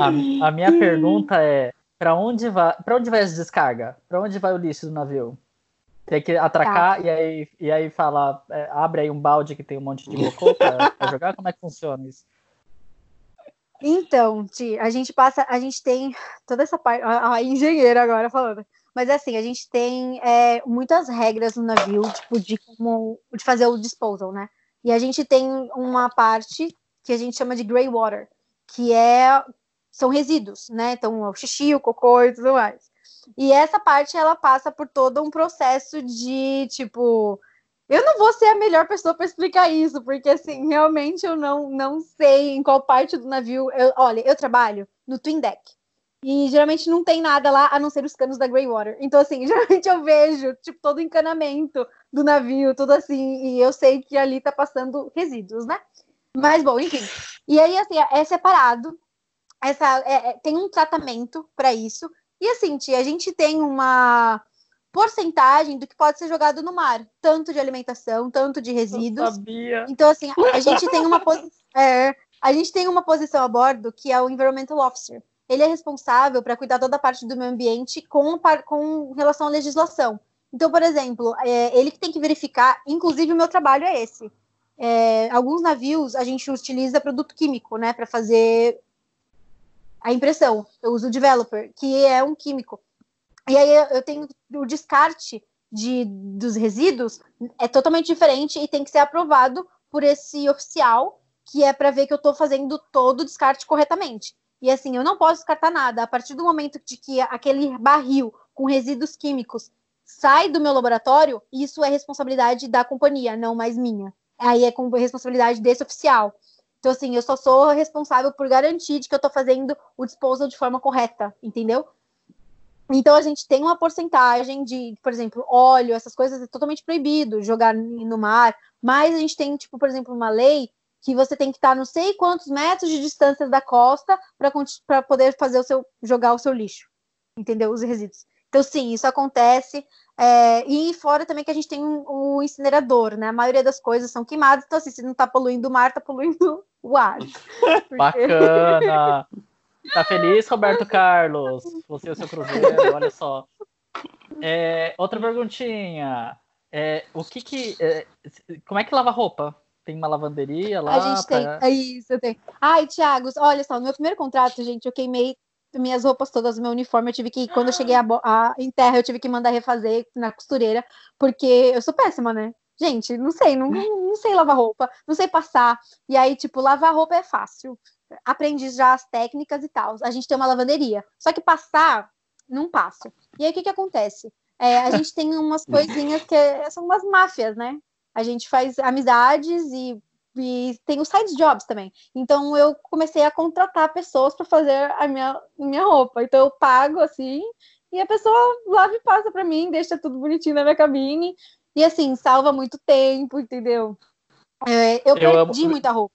a, a minha pergunta é: para onde vai, para onde vai as descarga? Para onde vai o lixo do navio? Tem que atracar tá. e aí e aí falar, é, abre aí um balde que tem um monte de cocô para jogar. Como é que funciona isso? Então, Ti, a gente passa, a gente tem toda essa parte, a, a engenheira agora falando. Mas assim, a gente tem é, muitas regras no navio, tipo, de como de fazer o disposal, né? E a gente tem uma parte que a gente chama de grey water, que é são resíduos, né? Então, o xixi, o cocô e tudo mais. E essa parte ela passa por todo um processo de tipo. Eu não vou ser a melhor pessoa para explicar isso, porque assim, realmente eu não, não sei em qual parte do navio. Eu, olha, eu trabalho no Twin Deck. E geralmente não tem nada lá a não ser os canos da Greywater. Então, assim, geralmente eu vejo, tipo, todo o encanamento do navio, tudo assim, e eu sei que ali tá passando resíduos, né? Mas, bom, enfim. E aí, assim, é separado. Essa, é, é, tem um tratamento para isso. E assim, tia, a gente tem uma porcentagem do que pode ser jogado no mar, tanto de alimentação, tanto de resíduos. Eu sabia. Então, assim, a gente tem uma é, a gente tem uma posição a bordo que é o Environmental Officer. Ele é responsável para cuidar toda a parte do meio ambiente com, com relação à legislação. Então, por exemplo, é, ele que tem que verificar, inclusive o meu trabalho é esse. É, alguns navios a gente utiliza produto químico, né, para fazer a impressão. Eu uso o developer, que é um químico. E aí eu tenho o descarte de, dos resíduos é totalmente diferente e tem que ser aprovado por esse oficial, que é para ver que eu estou fazendo todo o descarte corretamente. E assim, eu não posso descartar nada. A partir do momento de que aquele barril com resíduos químicos sai do meu laboratório, isso é responsabilidade da companhia, não mais minha. Aí é com responsabilidade desse oficial. Então, assim, eu só sou responsável por garantir de que eu estou fazendo o disposal de forma correta, entendeu? Então, a gente tem uma porcentagem de, por exemplo, óleo, essas coisas é totalmente proibido jogar no mar, mas a gente tem, tipo, por exemplo, uma lei que você tem que estar não sei quantos metros de distância da costa para poder fazer o seu jogar o seu lixo, entendeu? Os resíduos. Então, sim, isso acontece. É, e fora também que a gente tem um, um, incinerador, né? A maioria das coisas são queimadas, então assim, se não tá poluindo o mar, tá poluindo o ar. Porque... Bacana! Tá feliz, Roberto Carlos? Você e o seu cruzeiro, olha só. É, outra perguntinha. É, o que que. É, como é que lava roupa? Tem uma lavanderia lá? A gente pra... tem. É isso, tem. Ai, Thiago, olha só, no meu primeiro contrato, gente, eu queimei minhas roupas todas, meu uniforme, eu tive que, quando eu cheguei a, a, em terra, eu tive que mandar refazer na costureira, porque eu sou péssima, né? Gente, não sei, não, não sei lavar roupa, não sei passar. E aí, tipo, lavar roupa é fácil. Aprendi já as técnicas e tal. A gente tem uma lavanderia. Só que passar, não passo. E aí, o que que acontece? É, a gente tem umas coisinhas que são umas máfias, né? A gente faz amizades e e tem os side jobs também. Então eu comecei a contratar pessoas para fazer a minha, minha roupa. Então eu pago assim e a pessoa lava e passa para mim, deixa tudo bonitinho na minha cabine e assim salva muito tempo, entendeu? É, eu, eu perdi amo... muita roupa.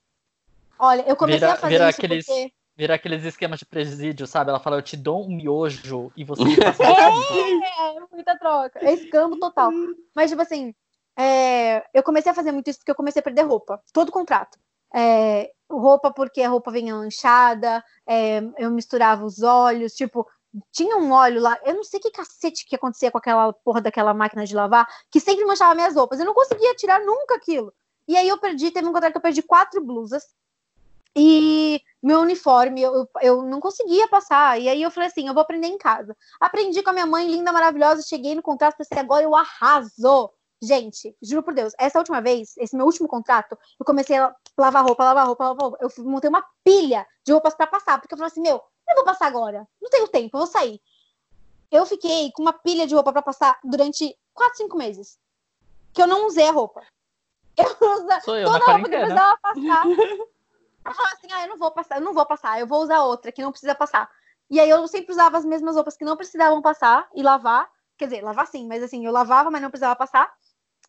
Olha, eu comecei vira, a fazer vira isso aqueles, porque... Vira aqueles esquemas de presídio, sabe? Ela fala, eu te dou um miojo e você É, é muita troca. É escambo total. Mas, tipo assim, é, eu comecei a fazer muito isso porque eu comecei a perder roupa, todo contrato. É, roupa porque a roupa vinha manchada, é, eu misturava os óleos, tipo, tinha um óleo lá, eu não sei que cacete que acontecia com aquela porra daquela máquina de lavar, que sempre manchava minhas roupas, eu não conseguia tirar nunca aquilo. E aí eu perdi, teve um contrato que eu perdi quatro blusas, e meu uniforme, eu, eu não conseguia passar. E aí eu falei assim: eu vou aprender em casa. Aprendi com a minha mãe, linda, maravilhosa. Cheguei no contrato, pensei, agora eu arraso. Gente, juro por Deus, essa última vez, esse meu último contrato, eu comecei a lavar roupa, lavar roupa, lavar roupa. Eu montei uma pilha de roupas para passar, porque eu falei assim: meu, eu vou passar agora, não tenho tempo, eu vou sair. Eu fiquei com uma pilha de roupa para passar durante 4, 5 meses. Que eu não usei a roupa. Eu usa Sou eu, toda a roupa que eu precisava passar. Eu falava assim: ah, eu não vou passar, eu não vou passar, eu vou usar outra que não precisa passar. E aí eu sempre usava as mesmas roupas que não precisavam passar e lavar. Quer dizer, lavar sim, mas assim, eu lavava, mas não precisava passar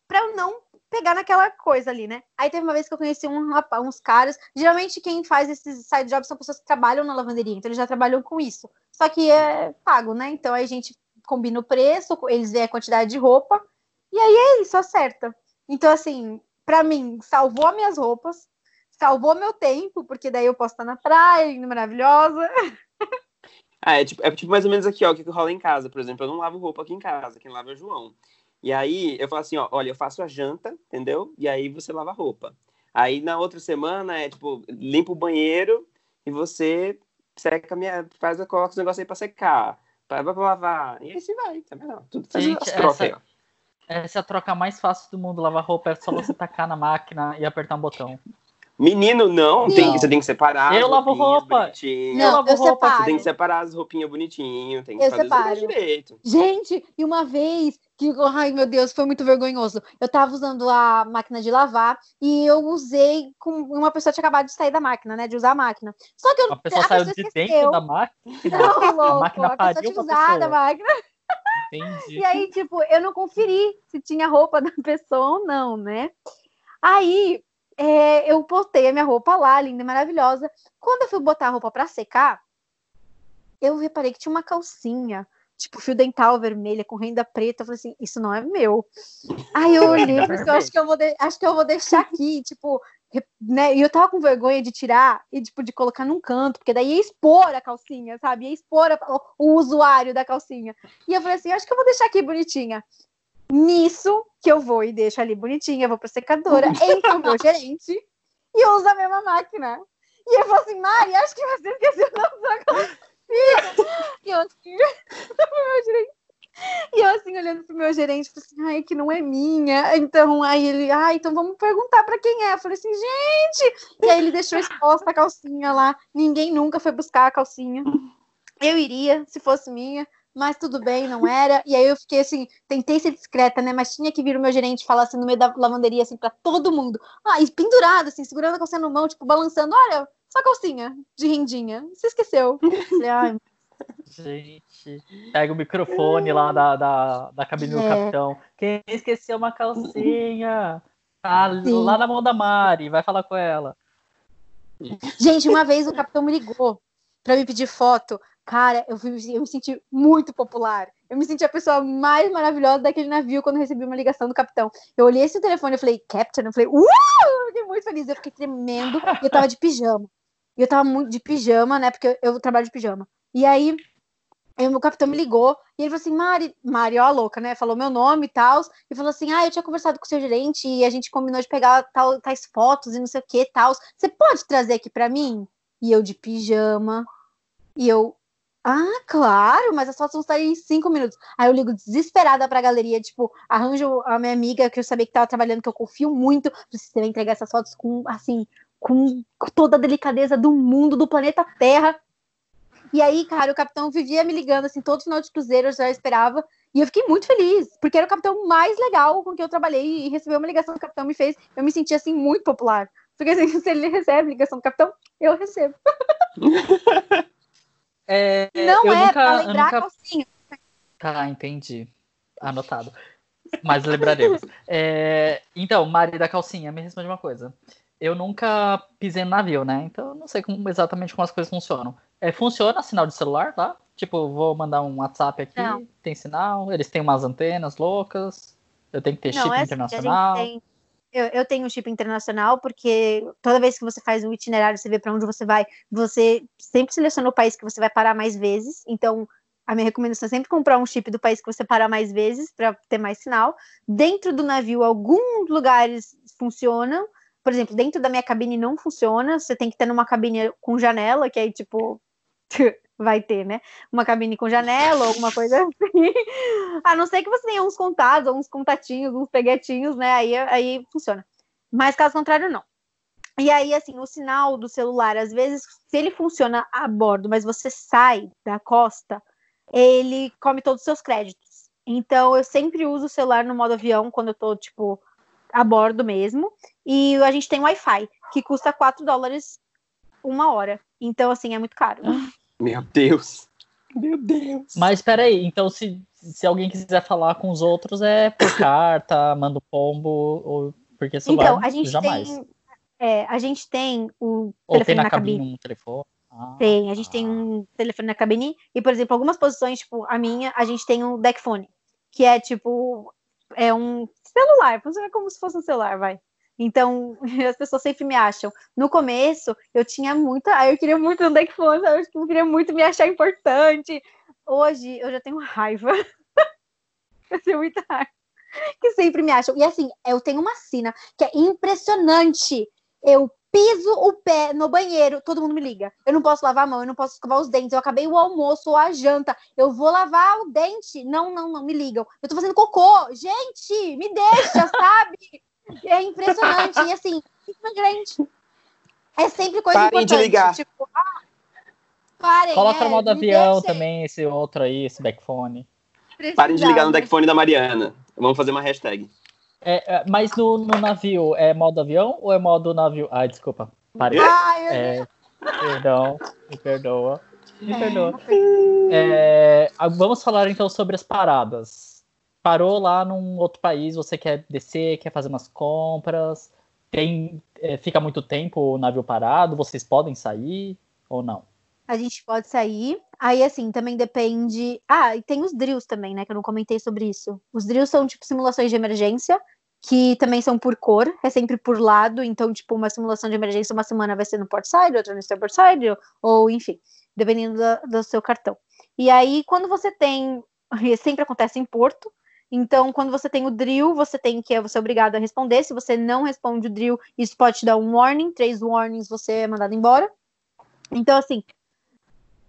para eu não pegar naquela coisa ali, né? Aí teve uma vez que eu conheci um, uns caras. Geralmente quem faz esses side jobs são pessoas que trabalham na lavanderia, então eles já trabalham com isso. Só que é pago, né? Então a gente combina o preço, eles veem a quantidade de roupa, e aí é isso, acerta. Então, assim, para mim, salvou as minhas roupas, salvou meu tempo, porque daí eu posso estar na praia, maravilhosa. Ah, é tipo, é tipo mais ou menos aqui, ó, o que rola em casa, por exemplo. Eu não lavo roupa aqui em casa, quem lava é o João. E aí eu falo assim, ó, olha, eu faço a janta, entendeu? E aí você lava a roupa. Aí na outra semana é tipo, limpa o banheiro e você seca minha, faz, coloca os negócios aí pra secar, para pra lavar. E aí assim vai, tá vendo? Tudo faz Gente, essa, aí, ó. Essa é a troca mais fácil do mundo, lavar roupa é só você tacar na máquina e apertar um botão. Menino, não, tem, você tem que separar. Eu lavo roupa. Não, eu lavo roupa. Separo. Você tem que separar as roupinhas bonitinho, tem que eu fazer separo. direito. Gente, e uma vez que, ai meu Deus, foi muito vergonhoso. Eu tava usando a máquina de lavar e eu usei com uma pessoa tinha acabado de sair da máquina, né, de usar a máquina. Só que eu, a pessoa a saiu pessoa de esqueceu. dentro da máquina. Não, louco, a máquina a pessoa tinha usado a máquina. Entendi. E aí, tipo, eu não conferi se tinha roupa da pessoa ou não, né? Aí é, eu botei a minha roupa lá, linda e maravilhosa. Quando eu fui botar a roupa para secar, eu reparei que tinha uma calcinha, tipo, fio dental vermelha com renda preta. Eu falei assim, isso não é meu. Aí eu olhei e falei assim, acho que eu vou, acho que eu vou deixar aqui, tipo, né? E eu tava com vergonha de tirar e, tipo, de colocar num canto, porque daí ia expor a calcinha, sabe? Ia expor a... o usuário da calcinha. E eu falei assim, acho que eu vou deixar aqui bonitinha. Nisso que eu vou e deixo ali bonitinha, vou pra secadora, entra o meu gerente e usa a mesma máquina. E eu falo assim, Mari, acho que você esqueceu da sua calcinha. E eu assim, meu gerente. E eu assim, olhando pro meu gerente, falei assim, ai, que não é minha. Então, aí ele, ai, então vamos perguntar para quem é. Eu falei assim, gente! E aí ele deixou exposta a calcinha lá. Ninguém nunca foi buscar a calcinha. Eu iria, se fosse minha mas tudo bem, não era. E aí eu fiquei assim, tentei ser discreta, né? Mas tinha que vir o meu gerente falar assim no meio da lavanderia, assim, pra todo mundo. Ah, e pendurado, assim, segurando a calcinha no mão, tipo, balançando. Olha, só calcinha de rendinha. Você esqueceu. Falei, ai, Gente, pega o microfone lá da, da, da cabine é. do capitão. Quem esqueceu uma calcinha? Tá lá na mão da Mari, vai falar com ela. Gente, uma vez o capitão me ligou para me pedir foto. Cara, eu, fui, eu me senti muito popular. Eu me senti a pessoa mais maravilhosa daquele navio quando recebi uma ligação do capitão. Eu olhei esse telefone e falei, Captain, eu falei, uh! Eu fiquei muito feliz. Eu fiquei tremendo e eu tava de pijama. E eu tava muito de pijama, né? Porque eu, eu trabalho de pijama. E aí, o meu capitão me ligou e ele falou assim: Mari, Mari, ó, a louca, né? Falou meu nome e tal. E falou assim: Ah, eu tinha conversado com o seu gerente e a gente combinou de pegar tal, tais fotos e não sei o que tal. Você pode trazer aqui para mim? E eu de pijama. E eu, ah, claro, mas as fotos vão estar em cinco minutos. Aí eu ligo desesperada pra galeria, tipo, arranjo a minha amiga que eu sabia que tava trabalhando, que eu confio muito, você vai entregar essas fotos com, assim, com toda a delicadeza do mundo, do planeta Terra. E aí, cara, o capitão vivia me ligando, assim, todo final de cruzeiro eu já esperava. E eu fiquei muito feliz, porque era o capitão mais legal com quem eu trabalhei e receber uma ligação do capitão me fez, eu me senti, assim, muito popular. Porque, assim, se ele recebe ligação do capitão, eu recebo. É, não é, nunca, pra lembrar nunca... calcinha. Tá, entendi. Anotado. Mas lembraremos. é, então, Mari da calcinha, me responde uma coisa. Eu nunca pisei no navio, né? Então eu não sei como, exatamente como as coisas funcionam. É, funciona sinal de celular lá? Tipo, vou mandar um WhatsApp aqui, não. tem sinal, eles têm umas antenas loucas, eu tenho que ter não, chip é internacional. Assim, tem, eu, eu tenho um chip internacional porque toda vez que você faz um itinerário, você vê para onde você vai, você sempre seleciona o país que você vai parar mais vezes. Então, a minha recomendação é sempre comprar um chip do país que você parar mais vezes para ter mais sinal. Dentro do navio, alguns lugares funcionam. Por exemplo, dentro da minha cabine não funciona. Você tem que ter numa cabine com janela, que aí, tipo, vai ter, né? Uma cabine com janela, alguma coisa assim. A não ser que você tenha uns contados, uns contatinhos, uns peguetinhos, né? Aí, aí funciona. Mas caso contrário, não. E aí, assim, o sinal do celular, às vezes, se ele funciona a bordo, mas você sai da costa, ele come todos os seus créditos. Então, eu sempre uso o celular no modo avião quando eu tô, tipo, a bordo mesmo. E a gente tem Wi-Fi, que custa 4 dólares uma hora. Então, assim, é muito caro. Meu Deus. Meu Deus. Mas peraí, então se, se alguém quiser falar com os outros, é por carta, manda pombo, ou porque celular, então, a gente jamais. Tem, é, a gente tem o ou telefone tem na, na cabine. cabine. Um telefone. Ah, tem, a gente ah. tem um telefone na cabine e, por exemplo, algumas posições, tipo a minha, a gente tem um deckphone, que é tipo é um celular, funciona como se fosse um celular, vai. Então, as pessoas sempre me acham. No começo, eu tinha muita. Aí eu queria muito no deck phone, eu queria muito me achar importante. Hoje, eu já tenho raiva. eu tenho muita raiva. Que sempre me acham. E assim, eu tenho uma sina que é impressionante. Eu piso o pé no banheiro, todo mundo me liga. Eu não posso lavar a mão, eu não posso escovar os dentes. Eu acabei o almoço ou a janta. Eu vou lavar o dente. Não, não, não, me ligam. Eu tô fazendo cocô. Gente, me deixa, sabe? É impressionante. e assim, grande. É sempre coisa Parem importante. de ligar. Tipo, ah, parem, Coloca é, no modo avião também, esse outro aí, esse backphone. Parem de ligar no deckphone da Mariana. Vamos fazer uma hashtag. É, é, mas no, no navio, é modo avião ou é modo navio? Ai, desculpa. Parei. Ai, eu É, perdão, me perdoa. Me É. perdoa. É, ah, vamos falar então sobre as paradas. Parou lá num outro país, você quer descer, quer fazer umas compras, tem, é, fica muito tempo o navio parado, vocês podem sair ou não? A gente pode sair. Aí, assim, também depende. Ah, e tem os drills também, né? Que eu não comentei sobre isso. Os drills são, tipo, simulações de emergência, que também são por cor, é sempre por lado. Então, tipo, uma simulação de emergência uma semana vai ser no port side, outra no starboard side, ou, enfim, dependendo da- do, seu cartão. E aí, quando você tem. Sempre acontece em porto. Então, quando você tem o drill, você tem que você é obrigado a responder. Se você não responde o drill, isso pode te dar um warning. Três warnings, você é mandado embora. Então, assim,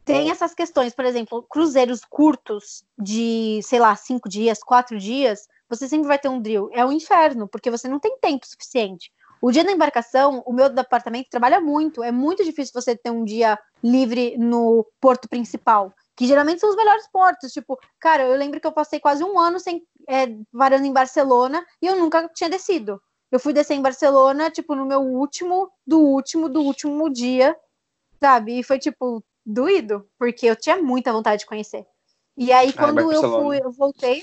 tem essas questões, por exemplo, cruzeiros curtos de, sei lá, cinco dias, quatro dias, você sempre vai ter um drill. É um inferno, porque você não tem tempo suficiente. O dia da embarcação, o meu departamento trabalha muito. É muito difícil você ter um dia livre no porto principal, que geralmente são os melhores portos. Tipo, cara, eu lembro que eu passei quase um ano sem é, varando em Barcelona e eu nunca tinha descido. Eu fui descer em Barcelona, tipo, no meu último, do último, do último dia, sabe? E foi, tipo, doído, porque eu tinha muita vontade de conhecer. E aí, quando eu Barcelona. fui, eu voltei,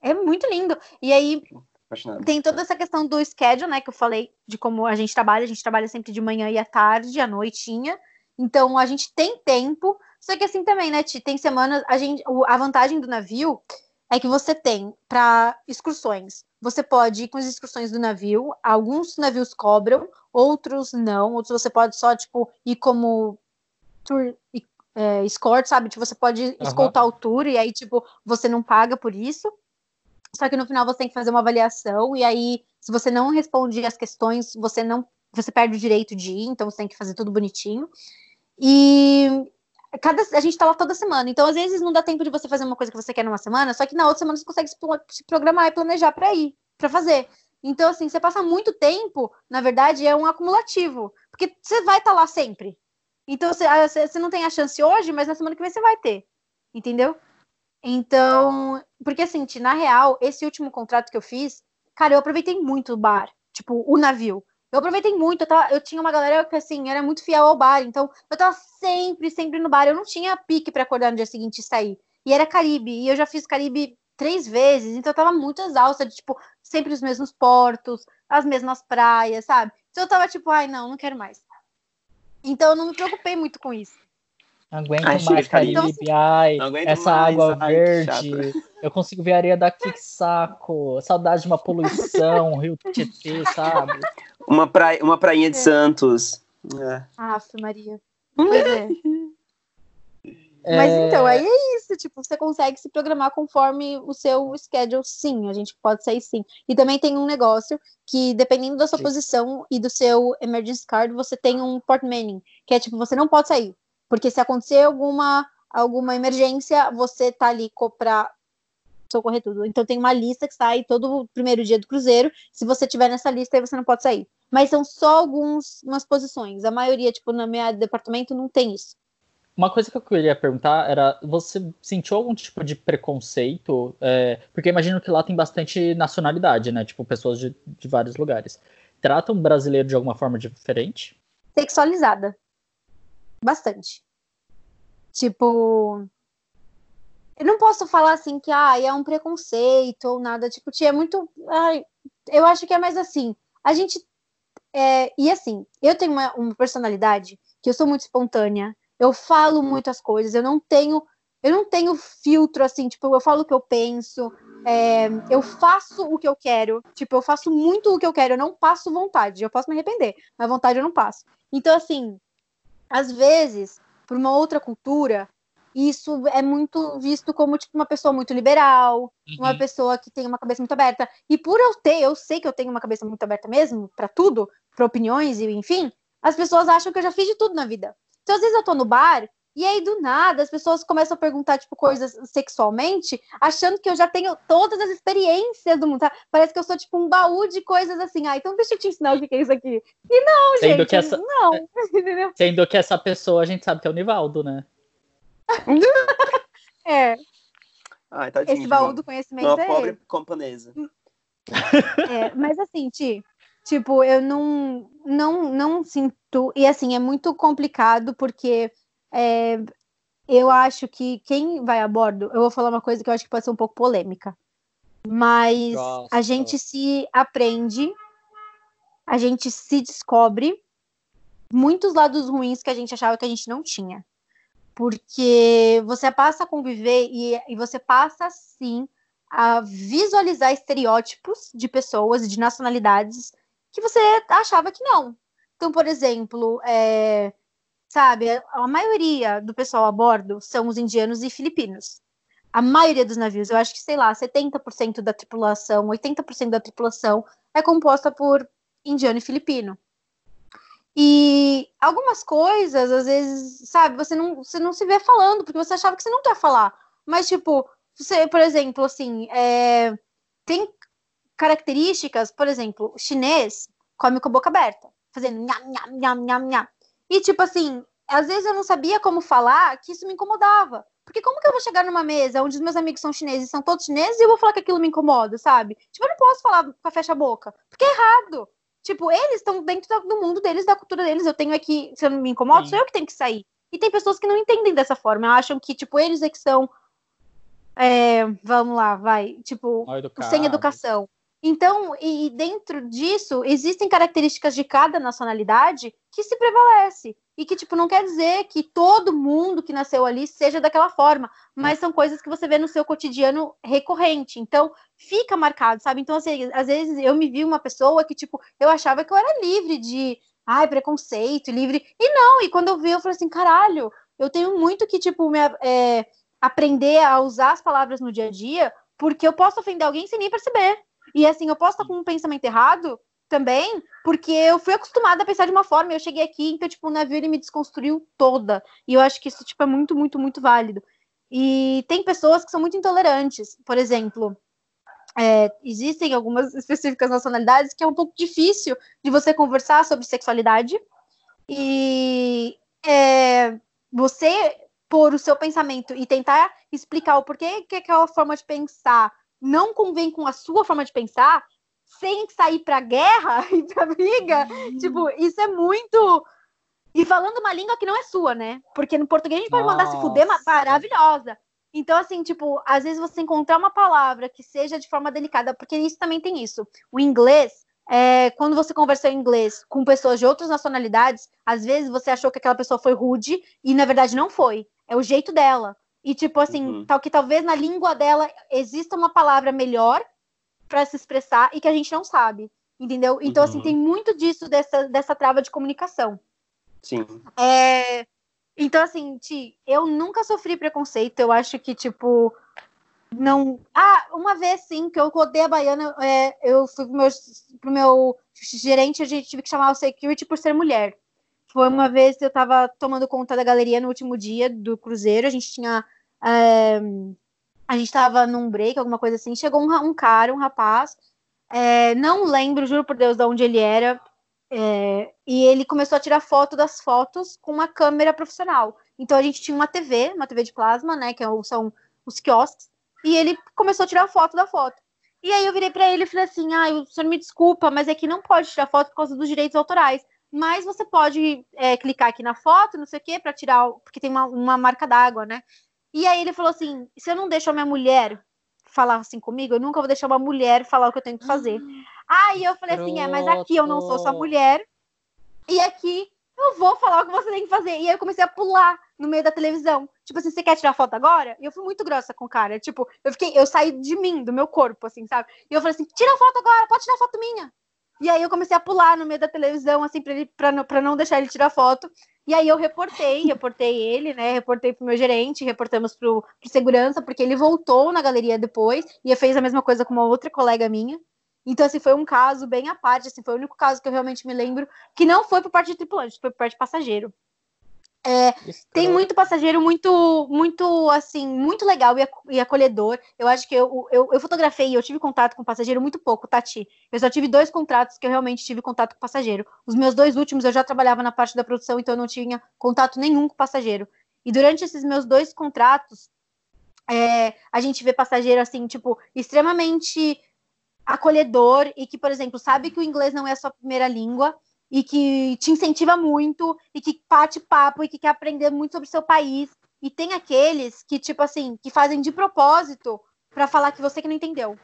é muito lindo. E aí, Apaixonado. tem toda essa questão do schedule, né, que eu falei, de como a gente trabalha, a gente trabalha sempre de manhã e à tarde, à noitinha, então a gente tem tempo, só que assim também, né, Ti, tem semanas, a gente, a vantagem do navio é que você tem para excursões, você pode ir com as excursões do navio, alguns navios cobram, outros não, outros você pode só, tipo, ir como tour, é, escort, sabe, tipo, você pode escoltar o tour, e aí, tipo, você não paga por isso, só que no final você tem que fazer uma avaliação e aí, se você não responde as questões, você não você perde o direito de ir, então você tem que fazer tudo bonitinho. E cada a gente tá lá toda semana, então às vezes não dá tempo de você fazer uma coisa que você quer numa semana, só que na outra semana você consegue se pro- se programar e planejar para ir, para fazer. Então assim, você passa muito tempo, na verdade, é um acumulativo, porque você vai estar lá sempre. Então você, ah, você você não tem a chance hoje, mas na semana que vem você vai ter. Entendeu? Então, porque assim, na real, esse último contrato que eu fiz, cara, eu aproveitei muito o bar, tipo, o navio. Eu aproveitei muito, eu, tava- eu tinha uma galera que, assim, era muito fiel ao bar, então eu tava sempre, sempre no bar. Eu não tinha pique pra acordar no dia seguinte e sair. E era Caribe, e eu já fiz Caribe três vezes, então eu tava muito exausta de, tipo, sempre os mesmos portos, as mesmas praias, sabe? Então eu tava tipo, ai, não, não quero mais. Então eu não me preocupei muito com isso. Não aguento Ai, mais Caribe. Caribe, ai, Não aguento essa mais, água ai, verde. Eu consigo ver a areia daqui, que saco. Saudade de uma poluição, Rio Tietê, sabe? Uma, praia, uma prainha de É. Santos. É. Aff, Maria. Pois é. É, Mas então, aí é isso, tipo, você consegue se programar conforme o seu schedule, sim, a gente pode sair sim. E também tem um negócio que, dependendo da sua Sim. posição e do seu emergency card, você tem um port manning, que é tipo, você não pode sair. Porque se acontecer alguma, alguma emergência, você tá ali co- socorrer tudo. Então tem uma lista que sai todo primeiro dia do cruzeiro. Se você tiver nessa lista, aí você não pode sair. Mas são só algumas posições. A maioria, tipo, na minha departamento não tem isso. Uma coisa que eu queria perguntar era: você sentiu algum tipo de preconceito? É, porque imagino que lá tem bastante nacionalidade, né? Tipo, pessoas de, de vários lugares. Tratam o brasileiro de alguma forma diferente? sexualizada. Bastante. Tipo. Eu não posso falar assim que ah, é um preconceito ou nada. Tipo, é muito. Ai, eu acho que é mais assim. A gente. É, e assim, eu tenho uma, uma personalidade que eu sou muito espontânea. Eu falo muitas coisas. Eu não tenho. Eu não tenho filtro assim, tipo, eu falo o que eu penso, é, eu faço o que eu quero, tipo, eu faço muito o que eu quero, eu não passo vontade, eu posso me arrepender, mas vontade eu não passo. Então, assim, às vezes, por uma outra cultura, isso é muito visto como tipo uma pessoa muito liberal, uma pessoa que tem uma cabeça muito aberta. E por eu ter, eu sei que eu tenho uma cabeça muito aberta mesmo, para tudo, para opiniões e enfim, as pessoas acham que eu já fiz de tudo na vida. Então, às vezes eu tô no bar E aí, do nada, as pessoas começam a perguntar, tipo, coisas sexualmente, achando que eu já tenho todas as experiências do mundo. Tá? Parece que eu sou, tipo, um baú de coisas assim. Ah, então deixa eu te ensinar o que é isso aqui. E não, Sendo gente, que essa... não. Sendo que essa pessoa, a gente sabe que é o Nivaldo, né? é. Ai, tadinho, Esse baú do conhecimento uma é pobre ele. camponesa. É, mas assim, Ti, tipo, eu não, não, não sinto... E assim, é muito complicado, porque é, eu acho que quem vai a bordo, eu vou falar uma coisa que eu acho que pode ser um pouco polêmica, mas Nossa. a gente se aprende, a gente se descobre muitos lados ruins que a gente achava que a gente não tinha. Porque você passa a conviver e, e você passa, sim, a visualizar estereótipos de pessoas, de nacionalidades, que você achava que não. Então, por exemplo, é, sabe? A maioria do pessoal a bordo são os indianos e filipinos. A maioria dos navios, eu acho que, sei lá, 70% da tripulação, 80% da tripulação é composta por indiano e filipino. E algumas coisas, às vezes, sabe, você não, você não se vê falando, porque você achava que você não quer falar. Mas, tipo, você, por exemplo, assim, é, tem características, por exemplo, o chinês come com a boca aberta, fazendo nham, nham, nham, nham, nham. E, tipo assim, às vezes eu não sabia como falar, que isso me incomodava. Porque como que eu vou chegar numa mesa onde os meus amigos são chineses, são todos chineses, e eu vou falar que aquilo me incomoda, sabe? Tipo, eu não posso falar com a fecha a boca, porque é errado. Tipo, eles estão dentro do mundo deles, da cultura deles. Eu tenho aqui, se eu não me incomodo, Sim. sou eu que tenho que sair. E tem pessoas que não entendem dessa forma, acham que, tipo, eles é que são. É, vamos lá, vai. Tipo, sem educação. Então, e dentro disso, existem características de cada nacionalidade que se prevalece. E que, tipo, não quer dizer que todo mundo que nasceu ali seja daquela forma, mas são coisas que você vê no seu cotidiano recorrente. Então, fica marcado, sabe? Então, assim, às vezes eu me vi uma pessoa que, tipo, eu achava que eu era livre de, ai, preconceito, livre. E não, e quando eu vi, eu falei assim, caralho, eu tenho muito que, tipo, me, é, aprender a usar as palavras no dia a dia, porque eu posso ofender alguém sem nem perceber. E assim, eu posso estar com um pensamento errado também, porque eu fui acostumada a pensar de uma forma, eu cheguei aqui, então, tipo, o navio ele me desconstruiu toda. E eu acho que isso, tipo, é muito, muito, muito válido. E tem pessoas que são muito intolerantes. Por exemplo, é, existem algumas específicas nacionalidades que é um pouco difícil de você conversar sobre sexualidade. E é, você pôr o seu pensamento e tentar explicar o porquê que aquela forma de pensar não convém com a sua forma de pensar, sem sair pra guerra e pra briga, uhum. tipo, isso é muito. E falando uma língua que não é sua, né? Porque no português a gente pode mandar se fuder maravilhosa. Então, assim, tipo, às vezes você encontrar uma palavra que seja de forma delicada, porque isso também tem isso. O inglês, é, quando você conversa em inglês com pessoas de outras nacionalidades, às vezes você achou que aquela pessoa foi rude e na verdade não foi. É o jeito dela. E, tipo assim, uhum. tal que talvez na língua dela exista uma palavra melhor para se expressar e que a gente não sabe. Entendeu? Então, assim, uhum. assim, tem muito disso dessa, dessa trava de comunicação. Sim. É... Então, assim, Ti, eu nunca sofri preconceito. Eu acho que, tipo, não. Ah, uma vez sim, que eu rodei a baiana, é, eu fui pro meu, pro meu gerente, a gente tive que chamar o security por ser mulher. Foi uma vez que eu estava tomando conta da galeria no último dia do cruzeiro, a gente tinha. É, a gente estava num break, alguma coisa assim. Chegou um, um cara, um rapaz, é, não lembro, juro por Deus, de onde ele era. É, e ele começou a tirar foto das fotos com uma câmera profissional. Então a gente tinha uma TV, uma TV de plasma, né? Que é são os quiosques. E ele começou a tirar foto da foto. E aí eu virei para ele e falei assim: ah, o senhor me desculpa, mas é que não pode tirar foto por causa dos direitos autorais mas você pode é, clicar aqui na foto, não sei o quê, para tirar, porque tem uma, uma marca d'água, né? E aí ele falou assim: se eu não deixo a minha mulher falar assim comigo, eu nunca vou deixar uma mulher falar o que eu tenho que fazer. Hum, aí eu falei assim: é, mas aqui eu não sou sua mulher, e aqui eu vou falar o que você tem que fazer. E aí eu comecei a pular no meio da televisão. Tipo assim, você quer tirar foto agora? E eu fui muito grossa com o cara. Tipo, eu fiquei, eu saí de mim, do meu corpo, assim, sabe? E eu falei assim: tira foto agora, pode tirar foto minha. E aí eu comecei a pular no meio da televisão, assim, pra, ele, pra, não, pra não deixar ele tirar foto. E aí eu reportei, reportei ele, né? Reportei pro meu gerente, reportamos pro, pro segurança, porque ele voltou na galeria depois e fez a mesma coisa com uma outra colega minha. Então, assim, foi um caso bem à parte, assim, foi o único caso que eu realmente me lembro que não foi por parte de tripulante, foi por parte de passageiro. É, tem muito passageiro muito, muito, assim, muito legal e acolhedor. Eu acho que eu, eu, eu fotografei, eu tive contato com passageiro muito pouco, Tati. Eu só tive dois contratos que eu realmente tive contato com passageiro. Os meus dois últimos eu já trabalhava na parte da produção, então eu não tinha contato nenhum com passageiro. E durante esses meus dois contratos, é, a gente vê passageiro, assim, tipo, extremamente acolhedor e que, por exemplo, sabe que o inglês não é a sua primeira língua e que te incentiva muito e que bate papo e que quer aprender muito sobre o seu país. E tem aqueles que, tipo assim, que fazem de propósito para falar que você que não entendeu.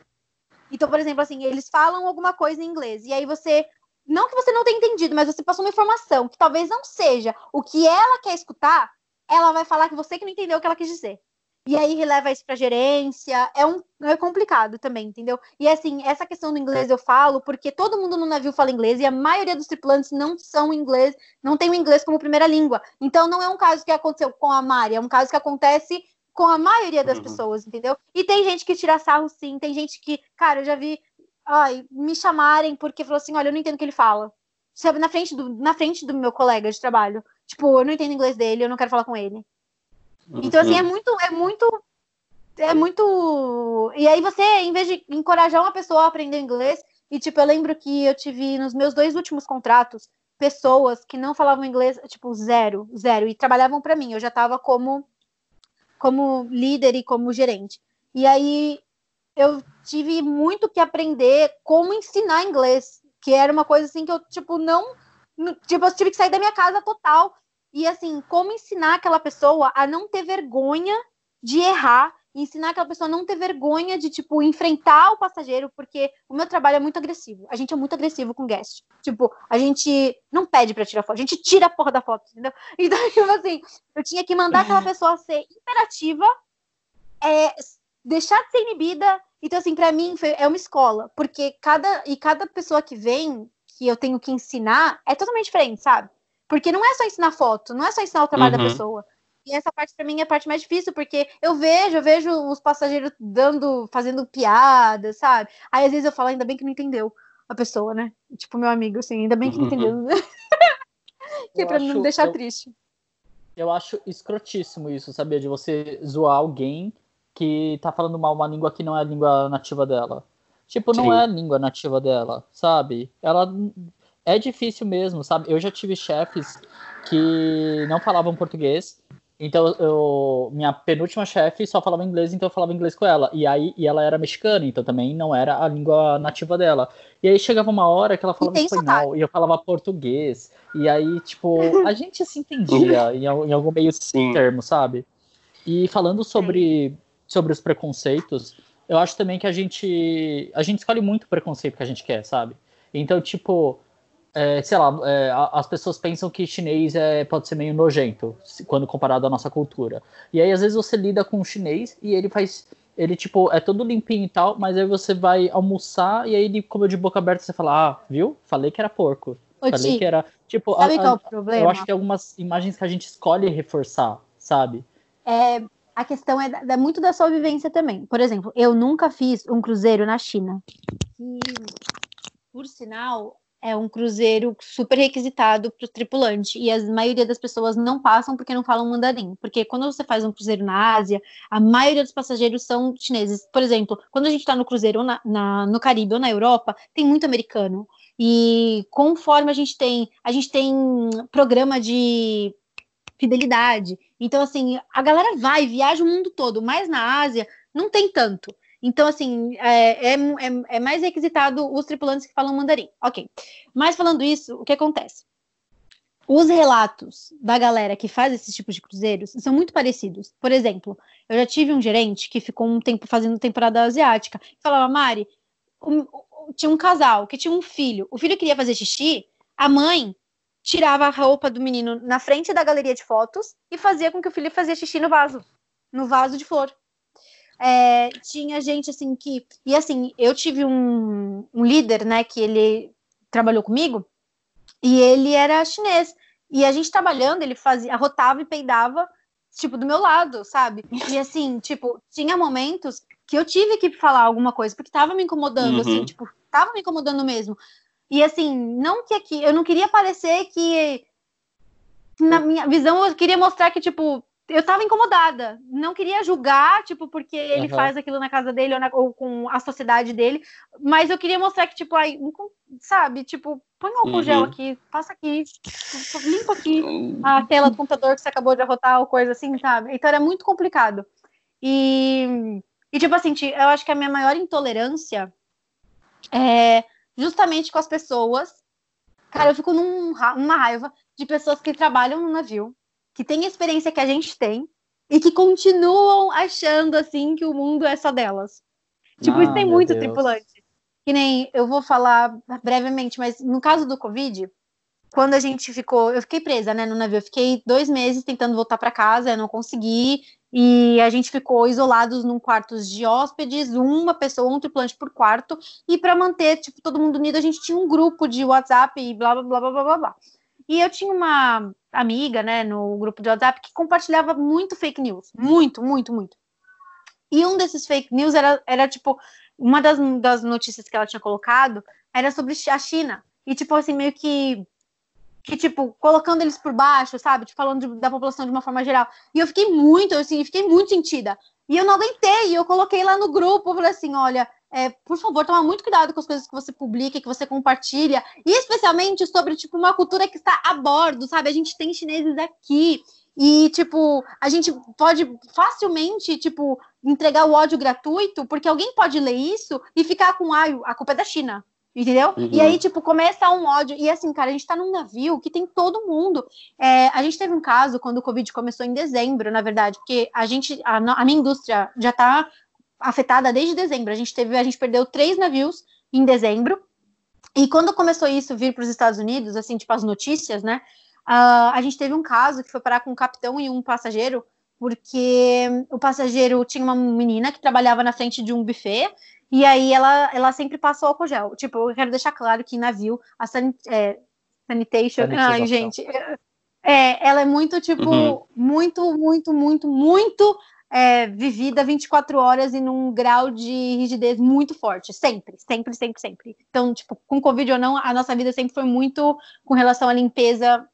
Então, por exemplo, assim, eles falam alguma coisa em inglês e aí você não que você não tenha entendido, mas você passou uma informação que talvez não seja o que ela quer escutar, ela vai falar que você que não entendeu o que ela quis dizer. E aí releva isso para gerência. É, um, é complicado também, entendeu? E assim, essa questão do inglês eu falo porque todo mundo no navio fala inglês e a maioria dos tripulantes não são inglês, não tem o inglês como primeira língua. Então não é um caso que aconteceu com a Mari, é um caso que acontece com a maioria das uhum. pessoas, entendeu? E tem gente que tira sarro sim, tem gente que, cara, eu já vi ai, me chamarem porque falou assim: olha, eu não entendo o que ele fala. Sabe, na frente do, na frente do meu colega de trabalho. Tipo, eu não entendo inglês dele, eu não quero falar com ele. Então, assim, é uhum. muito, é muito. É muito. E aí você, em vez de encorajar uma pessoa a aprender inglês, e tipo, eu lembro que eu tive nos meus dois últimos contratos pessoas que não falavam inglês, tipo, zero, zero, e trabalhavam para mim. Eu já estava como, como líder e como gerente. E aí eu tive muito que aprender como ensinar inglês, que era uma coisa assim que eu, tipo, não. Tipo, eu tive que sair da minha casa total e assim, como ensinar aquela pessoa a não ter vergonha de errar, ensinar aquela pessoa a não ter vergonha de, tipo, enfrentar o passageiro, porque o meu trabalho é muito agressivo. A gente é muito agressivo com guest. Tipo, a gente não pede para tirar foto, a gente tira a porra da foto, entendeu? Então, tipo assim, eu tinha que mandar aquela pessoa ser imperativa, é, deixar de ser inibida. Então, assim, para mim foi, é uma escola, porque cada e cada pessoa que vem, que eu tenho que ensinar, é totalmente diferente, sabe? Porque não é só ensinar foto, não é só ensinar o trabalho uhum. da pessoa. E essa parte para mim é a parte mais difícil, porque eu vejo, eu vejo os passageiros dando, fazendo piada, sabe? Aí às vezes eu falo, ainda bem que não entendeu a pessoa, né? Tipo, meu amigo, assim, ainda bem que não uhum. entendeu. que é pra acho, não deixar eu, triste. Eu acho escrotíssimo isso, sabia? De você zoar alguém que tá falando mal uma língua que não é a língua nativa dela. Tipo, não Sim. é a língua nativa dela, sabe? Ela é difícil mesmo, sabe? Eu já tive chefes que não falavam português. Então, eu, minha penúltima chefe só falava inglês, então eu falava inglês com ela. E aí e ela era mexicana, então também não era a língua nativa dela. E aí chegava uma hora que ela falava espanhol sotaque. e eu falava português. E aí, tipo, a gente se entendia em, em algum meio Sim. termo, sabe? E falando sobre, sobre os preconceitos, eu acho também que a gente a gente escolhe muito o preconceito que a gente quer, sabe? Então, tipo, é, sei lá, é, as pessoas pensam que chinês é, pode ser meio nojento quando comparado à nossa cultura. E aí, às vezes, você lida com um chinês e ele faz. Ele, tipo, é todo limpinho e tal, mas aí você vai almoçar e aí ele comeu de boca aberta e você fala, ah, viu? Falei que era porco. Ô, Falei Ti, que era. Tipo, sabe a, qual é o problema? Eu acho que tem algumas imagens que a gente escolhe reforçar, sabe? É, a questão é, da, muito da sua vivência também. Por exemplo, eu nunca fiz um cruzeiro na China. E, por sinal, é um cruzeiro super requisitado para o tripulante e a maioria das pessoas não passam porque não falam mandarim. Porque quando você faz um cruzeiro na Ásia, a maioria dos passageiros são chineses. Por exemplo, quando a gente está no cruzeiro na, na, no Caribe ou na Europa, tem muito americano. E conforme a gente tem, a gente tem programa de fidelidade. Então, assim, a galera vai, viaja o mundo todo, mas na Ásia não tem tanto. Então, assim, é, é, é, é, mais requisitado os tripulantes que falam mandarim. Ok. Mas falando isso, o que acontece? Os relatos da galera que faz esse tipo de cruzeiros são muito parecidos. Por exemplo, eu já tive um gerente que ficou um tempo fazendo temporada asiática. Falava, Mari, um, tinha um casal que tinha um filho. O filho queria fazer xixi, a mãe tirava a roupa do menino na frente da galeria de fotos e fazia com que o filho fazia xixi no vaso, no vaso de flor. É, tinha gente assim que. E assim, eu tive um, um líder, né, que ele trabalhou comigo, e ele era chinês. E a gente trabalhando, ele fazia, rotava e peidava, tipo, do meu lado, sabe? E assim, tipo, tinha momentos que eu tive que falar alguma coisa, porque tava me incomodando, assim, uhum. assim, tipo, tava me incomodando mesmo. E assim, não que aqui, eu não queria parecer que na minha visão, eu queria mostrar que, tipo, eu tava incomodada. Não queria julgar, tipo, porque ele uhum. faz aquilo na casa dele ou, na, ou, com a sociedade dele. Mas eu queria mostrar que, tipo, aí, sabe, tipo, põe um álcool uhum. gel aqui, passa aqui, limpa aqui a tela do computador que você acabou de arrotar ou coisa assim, sabe? Então era muito complicado. E, e tipo assim, eu acho que a minha maior intolerância é justamente com as pessoas. Cara, eu fico num, numa raiva de pessoas que trabalham no navio que têm a experiência que a gente tem e que continuam achando assim que o mundo é só delas. Tipo, ah, isso tem muito Deus. tripulante. Que nem eu vou falar brevemente, mas no caso do Covid, quando a gente ficou, eu fiquei presa, né, no navio. Eu fiquei dois meses tentando voltar para casa, eu não consegui. E a gente ficou isolados num quarto de hóspedes, uma pessoa, um tripulante por quarto. E para manter, tipo, todo mundo unido, a gente tinha um grupo de WhatsApp e blá blá blá blá blá blá. E eu tinha uma amiga, né, no grupo de WhatsApp que compartilhava muito fake news. Muito, muito, muito. E um desses fake news era, era tipo, uma das, das notícias que ela tinha colocado era sobre a China. E, tipo, assim, meio que que, tipo, colocando eles por baixo, sabe? Tipo, falando de, da população de uma forma geral. E eu fiquei muito, assim, fiquei muito sentida. E eu não aguentei, e eu coloquei lá no grupo, falei assim, olha, é, por favor, toma muito cuidado com as coisas que você publica, que você compartilha, e especialmente sobre, tipo, uma cultura que está a bordo, sabe? A gente tem chineses aqui, e, tipo, a gente pode facilmente, tipo, entregar o ódio gratuito, porque alguém pode ler isso e ficar com, ah, a culpa é da China, entendeu? Uhum. E aí, tipo, começa um ódio, e assim, cara, a gente tá num navio que tem todo mundo. É, a gente teve um caso quando o Covid começou em dezembro, na verdade, porque a gente, a, a minha indústria já tá afetada desde dezembro. A gente teve, a gente perdeu três navios em dezembro. E quando começou isso vir para os Estados Unidos, assim, tipo as notícias, né? Uh, a gente teve um caso que foi parar com um capitão e um passageiro, porque o passageiro tinha uma menina que trabalhava na frente de um buffet, e aí ela, ela sempre passou álcool gel. Tipo, eu quero deixar claro que navio, a sanit é, sanitation, ai, gente, é, ela é muito, tipo, uhum. muito, muito, muito, muito é, vivida 24 horas e num grau de rigidez muito forte, sempre, sempre, sempre, sempre. Então, tipo, com Covid ou não, a nossa vida sempre foi muito com relação à limpeza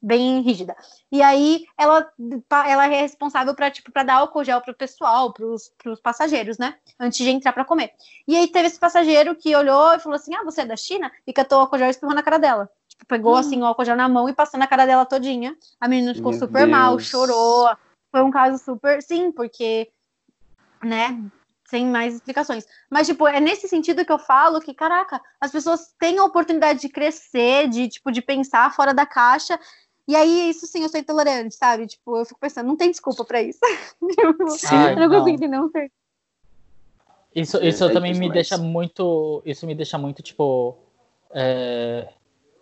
bem rígida. E aí ela, ela é responsável para tipo para dar álcool gel para o pessoal, para os passageiros, né? Antes de entrar para comer. E aí teve esse passageiro que olhou e falou assim: "Ah, você é da China?" E catou o álcool gel e espirrou na cara dela. Tipo, pegou hum. assim o álcool gel na mão e passou na cara dela todinha. A menina ficou Meu super Deus. mal, chorou foi um caso super. Sim, porque, né? Sem mais explicações. Mas, tipo, é nesse sentido que eu falo que, caraca, as pessoas têm a oportunidade de crescer, de, tipo, de pensar fora da caixa. E aí, isso sim, eu sou intolerante, sabe? Tipo, eu fico pensando, não tem desculpa pra isso. Sim, eu não consigo entender um certo. Isso, isso é, também me deixa muito. Isso me deixa muito, tipo. É,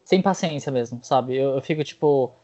sem paciência mesmo, sabe? Eu, eu fico, tipo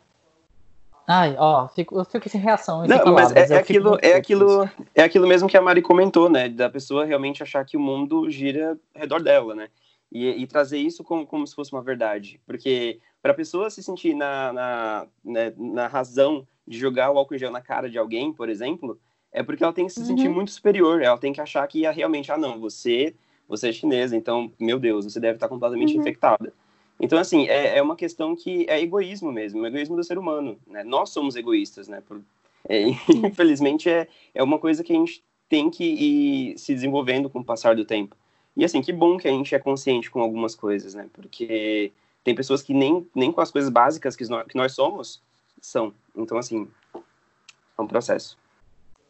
Ai, ó, fico, eu fico sem reação. Não, mas é, é aquilo, é, aquilo, é aquilo mesmo que a Mari comentou, né? Da pessoa realmente achar que o mundo gira ao redor dela, né? E, e trazer isso como, como se fosse uma verdade. Porque para a pessoa se sentir na, na, né, na razão de jogar o álcool gel na cara de alguém, por exemplo, é porque ela tem que se sentir uhum. muito superior. Ela tem que achar que realmente, ah, não, você, você é chinesa, então, meu Deus, você deve estar completamente uhum. infectada. Então, assim, é, é uma questão que é egoísmo mesmo, é egoísmo do ser humano, né? Nós somos egoístas, né? Por, é, infelizmente, é, é uma coisa que a gente tem que ir se desenvolvendo com o passar do tempo. E, assim, que bom que a gente é consciente com algumas coisas, né? Porque tem pessoas que nem, nem com as coisas básicas que nós, que nós somos, são. Então, assim, é um processo.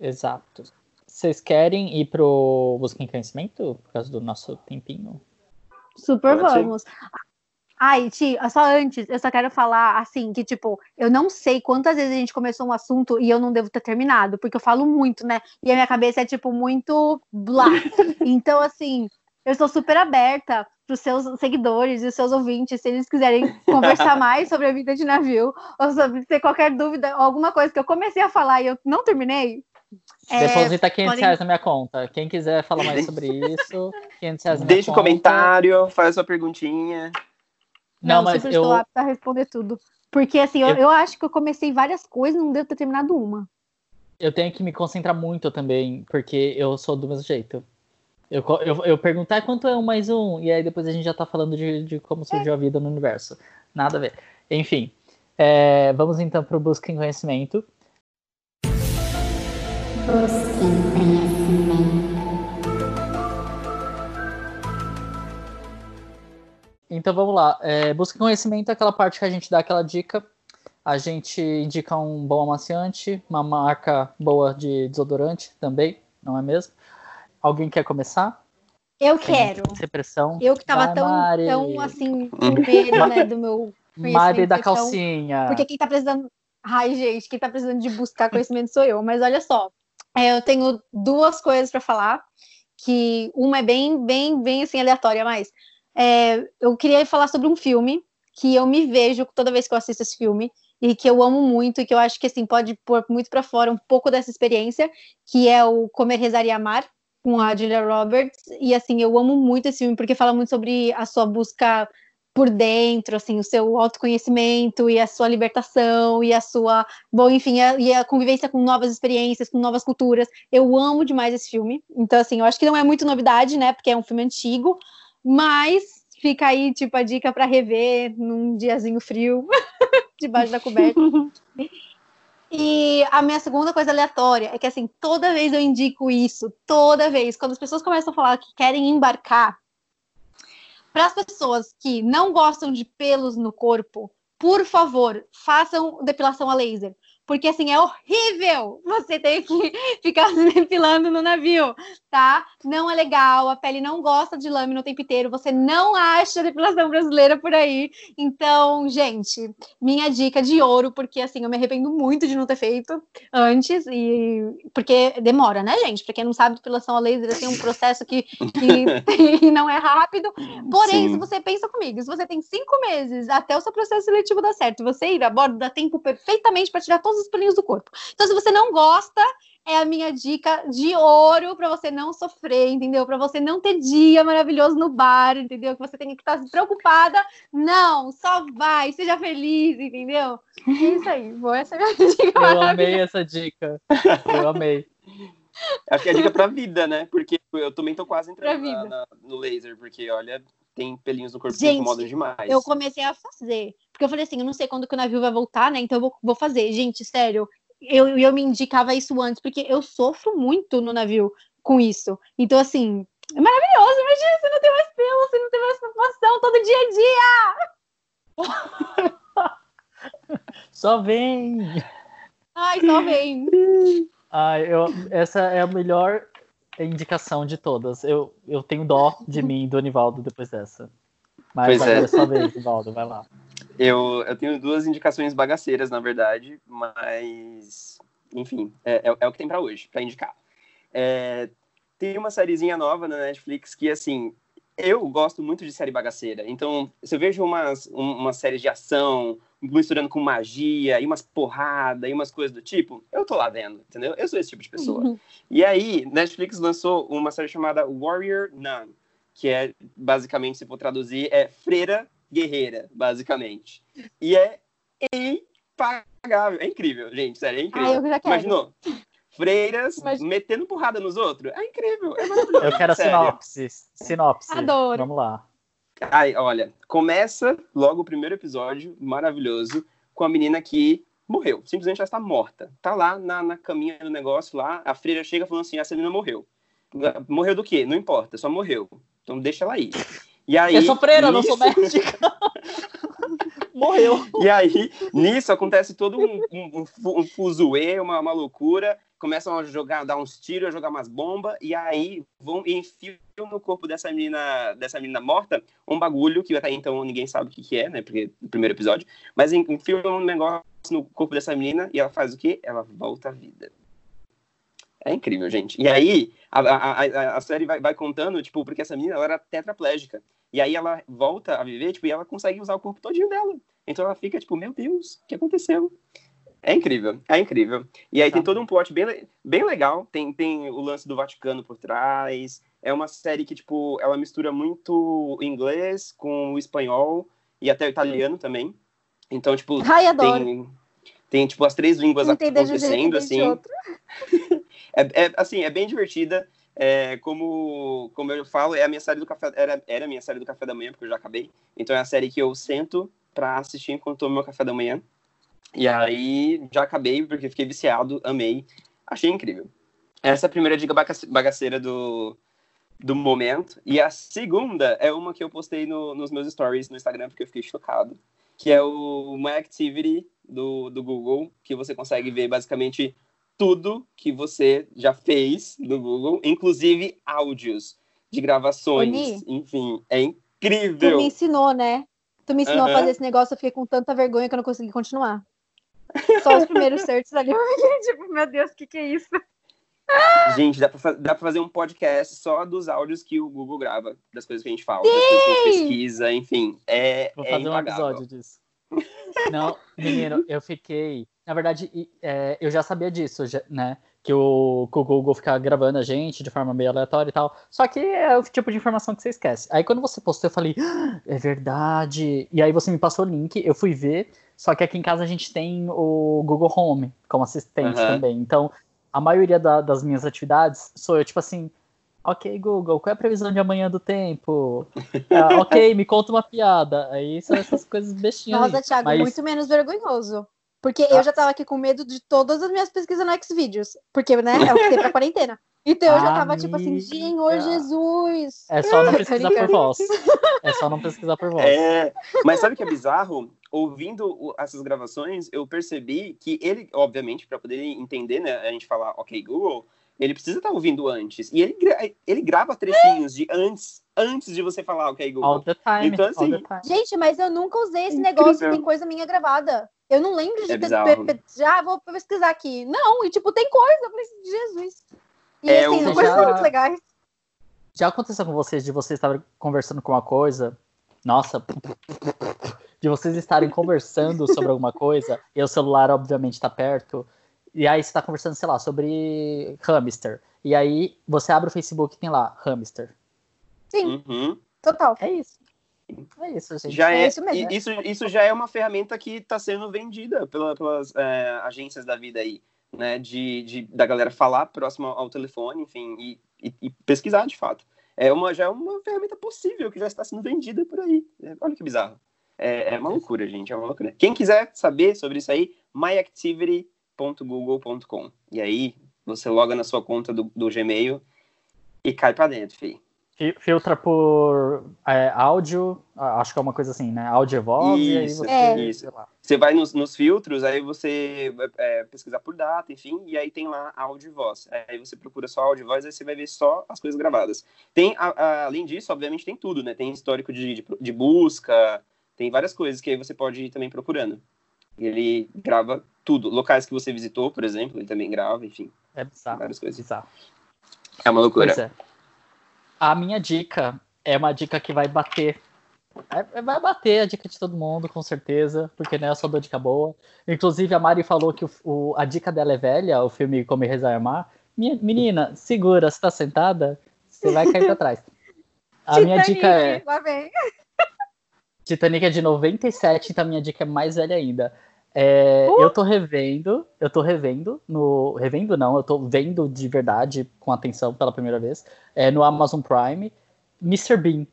Exato. Vocês querem ir pro Busca em Conhecimento, por causa do nosso tempinho? Super Pode vamos. Ser? Ai, Ti, só antes, eu só quero falar assim, que tipo, eu não sei quantas vezes a gente começou um assunto e eu não devo ter terminado, porque eu falo muito, né? E a minha cabeça é tipo muito blá. Então, assim, eu estou super aberta para os seus seguidores e os seus ouvintes, se eles quiserem conversar mais sobre a vida de navio, ou sobre ter qualquer dúvida, ou alguma coisa que eu comecei a falar e eu não terminei. É, Deposita 500 podem... reais na minha conta. Quem quiser falar mais sobre isso, 500 reais na minha Deixa conta. Deixa um comentário, faz a sua perguntinha. Não, não mas super eu... estou apta a responder tudo. Porque, assim, eu... Eu, eu acho que eu comecei várias coisas e não devo ter terminado uma. Eu tenho que me concentrar muito também, porque eu sou do mesmo jeito. Eu, eu, eu perguntar quanto é um mais um, e aí depois a gente já tá falando de, de como surgiu é. a vida no universo. Nada a ver. Enfim. É, vamos então para o Busca em Conhecimento. Busca em Conhecimento. Então vamos lá. É, busca Conhecimento é aquela parte que a gente dá aquela dica. A gente indica um bom amaciante, uma marca boa de desodorante também, não é mesmo? Alguém quer começar? Eu Tem quero. Repressão. Eu que tava tão, tão assim, com medo, né, do meu Mari da calcinha. Porque quem tá precisando. Ai, gente, quem tá precisando de buscar conhecimento sou eu. Mas olha só, é, eu tenho duas coisas para falar. Que uma é bem, bem, bem assim, aleatória, mas é, eu queria falar sobre um filme que eu me vejo toda vez que eu assisto esse filme e que eu amo muito e que eu acho que assim pode pôr muito para fora um pouco dessa experiência, que é o Comer, Rezar e Amar com a Julia Roberts. E assim, eu amo muito esse filme porque fala muito sobre a sua busca por dentro, assim, o seu autoconhecimento e a sua libertação e a sua, bom, enfim, a, e a convivência com novas experiências, com novas culturas. Eu amo demais esse filme. Então, assim, eu acho que não é muito novidade, né, porque é um filme antigo, mas fica aí, tipo, a dica para rever num diazinho frio, debaixo da coberta. E a minha segunda coisa aleatória é que, assim, toda vez eu indico isso, toda vez, quando as pessoas começam a falar que querem embarcar para as pessoas que não gostam de pelos no corpo, por favor, façam depilação a laser porque assim é horrível você ter que ficar se depilando no navio, tá? Não é legal, a pele não gosta de lâmina o tempo inteiro, você não acha depilação brasileira por aí. Então, gente, minha dica de ouro, porque assim, eu me arrependo muito de não ter feito antes, e porque demora, né, gente? Pra quem não sabe, depilação a laser assim, é um processo que, que não é rápido. Porém, Sim. se você pensa comigo, se você tem cinco meses até o seu processo seletivo dar certo, você ir a bordo, dá tempo perfeitamente para tirar todos os pelinhos do corpo. Então, se você não gosta, é a minha dica de ouro para você não sofrer, entendeu? Para você não ter dia maravilhoso no bar, entendeu? Que você tem que estar preocupada. Não, só vai, seja feliz, entendeu? É isso aí. Boa, essa é a minha dica. Eu amei essa dica. Eu amei. Acho que é a dica pra vida, né? Porque eu também tô quase entrando na, na, no laser, porque olha, tem pelinhos no corpo Gente, que incomodam demais. Eu comecei a fazer. Porque eu falei assim, eu não sei quando que o navio vai voltar, né? Então eu vou, vou fazer. Gente, sério, eu, eu me indicava isso antes, porque eu sofro muito no navio com isso. Então, assim, é maravilhoso. Imagina, você não tem mais pelo, você não tem mais preocupação todo dia a dia. só vem. Ai, só vem. Ai, eu, essa é a melhor indicação de todas. Eu, eu tenho dó de mim e do Anivaldo depois dessa. Mas pois é. só vez, Anivaldo, vai lá. Eu, eu tenho duas indicações bagaceiras, na verdade, mas enfim, é, é, é o que tem para hoje, para indicar. É, tem uma sériezinha nova na Netflix que, assim, eu gosto muito de série bagaceira. Então, se eu vejo umas, uma série de ação, misturando com magia, e umas porrada, e umas coisas do tipo, eu tô lá vendo, entendeu? Eu sou esse tipo de pessoa. Uhum. E aí, Netflix lançou uma série chamada Warrior Nun, que é, basicamente, se for traduzir, é Freira Guerreira, basicamente. E é impagável. É incrível, gente, sério, é incrível. Ah, eu já quero. Imaginou? Freiras metendo porrada nos outros. É incrível, é maravilhoso. Eu quero a sinopse. Sinopse. Adoro. Vamos lá. Ai, olha, começa logo o primeiro episódio, maravilhoso, com a menina que morreu. Simplesmente ela está morta. Tá lá na, na caminha do negócio lá, a freira chega falando assim, essa menina morreu. Morreu do quê? Não importa, só morreu. Então deixa ela aí. E aí, eu sou freira, nisso... não sou médica. Morreu. E aí, nisso acontece todo um, um, um, fuzuê, uma, uma loucura começam a jogar, dar uns tiros, a jogar umas bombas, e aí vão e enfiam no corpo dessa menina, dessa menina morta um bagulho que até então ninguém sabe o que, que é, né? Porque no primeiro episódio, mas enfiam um negócio no corpo dessa menina e ela faz o quê? Ela volta à vida. É incrível, gente. E aí, a, a, a, série vai, vai, contando, tipo, porque essa menina ela era tetraplégica. E aí ela volta a viver, tipo, e ela consegue usar o corpo todinho dela. Então ela fica, tipo, meu Deus, o que aconteceu? É incrível, é incrível. E aí tá. tem todo um plot bem, bem legal. Tem, tem o lance do Vaticano por trás. É uma série que, tipo, ela mistura muito o inglês com o espanhol e até o italiano também. Então, tipo, Ai, tem, tem, tipo, as três línguas acontecendo, assim. é, é, assim, é bem divertida. É, como, como eu falo, é a minha série do café, era, era a minha série do café da manhã, porque eu já acabei. Então é a série que eu sento pra assistir enquanto tomo meu café da manhã. E aí já acabei porque fiquei viciado, amei, achei incrível. Essa é a primeira dica bagaceira do, do momento. E a segunda é uma que eu postei no, nos meus stories no Instagram porque eu fiquei chocado. Que é o My Activity do, do Google, que você consegue ver basicamente tudo que você já fez no Google, inclusive áudios de gravações. Oni, enfim, é incrível. Tu me ensinou, né? Tu me ensinou uhum. a fazer esse negócio, eu fiquei com tanta vergonha que eu não consegui continuar. Só os primeiros searches ali. tipo, meu Deus, o que, que é isso? Gente, dá pra, dá pra fazer um podcast só dos áudios que o Google grava, das coisas que a gente fala, Sim! das coisas que a gente pesquisa, enfim. É, Vou é fazer impagável. um episódio disso. Não, menino, eu fiquei. Na verdade, é, eu já sabia disso, né? Que o, que o Google fica gravando a gente de forma meio aleatória e tal. Só que é o tipo de informação que você esquece. Aí quando você postou, eu falei, ah, é verdade. E aí você me passou o link, eu fui ver. Só que aqui em casa a gente tem o Google Home como assistente uhum. também. Então, a maioria da, das minhas atividades sou eu, tipo assim, Ok, Google, qual é a previsão de amanhã do tempo? Ah, ok, me conta uma piada. Aí são essas coisas bestinhas. Nossa, Thiago, mas... muito menos vergonhoso. Porque ah. eu já tava aqui com medo de todas as minhas pesquisas no Xvideos. Porque, né, é o que tem pra quarentena. Então eu já tava tipo assim, Senhor Jesus. É só não pesquisar por voz. É só não pesquisar por voz. É, mas sabe o que é bizarro? Ouvindo essas gravações, eu percebi que ele, obviamente, para poder entender, né, a gente falar, ok, Google, ele precisa estar tá ouvindo antes. E ele, ele grava trechinhos de antes, antes de você falar, ok, Google. All the time. Então, assim, the time. Gente, mas eu nunca usei esse Incrível. negócio, tem coisa minha gravada. Eu não lembro de é ter. Já vou pesquisar aqui. Não, e tipo, tem coisa. Eu falei, Jesus. E é, assim, coisas já... muito legais. Já aconteceu com vocês de vocês estarem conversando com uma coisa? Nossa. De vocês estarem conversando sobre alguma coisa e o celular, obviamente, está perto. E aí você tá conversando, sei lá, sobre hamster. E aí você abre o Facebook e tem lá, hamster. Sim. Uhum. Total. É isso. É isso, gente. Já é, é isso, mesmo. Isso, isso já é uma ferramenta que está sendo vendida pela, pelas é, agências da vida aí, né? De, de, da galera falar próximo ao telefone, enfim, e, e, e, pesquisar de fato. É uma, já é uma ferramenta possível que já está sendo vendida por aí. É, olha que bizarro. É, é uma loucura, gente. É uma loucura. Quem quiser saber sobre isso aí, myactivity www.google.com. E aí você loga na sua conta do, do Gmail e cai para dentro, fi. Filtra por é, áudio, acho que é uma coisa assim, né? Áudio evolve, isso, e aí você, isso. Você vai nos, nos, filtros, aí você é, pesquisar por data, enfim, e aí tem lá áudio e voz. Aí você procura só áudio e voz, aí você vai ver só as coisas gravadas. Tem, a, a, além disso, obviamente, tem tudo, né? Tem histórico de, de, de busca, tem várias coisas que aí você pode ir também procurando. Ele grava tudo. Locais que você visitou, por exemplo, ele também grava, enfim. É bizarro. Várias coisas. Bizarro. É uma loucura. É. A minha dica é uma dica que vai bater. É, vai bater a dica de todo mundo, com certeza, porque não é só dica boa. Inclusive, a Mari falou que o, o, a dica dela é velha, o filme Como Rezar Amar. Minha, menina, segura, você tá sentada? Você vai cair pra trás. A Titanic, minha dica é. Lá vem. Titanic é de 97, então a minha dica é mais velha ainda. É, uh! Eu tô revendo, eu tô revendo no. Revendo não, eu tô vendo de verdade, com atenção pela primeira vez, é, no Amazon Prime, Mr. Bean.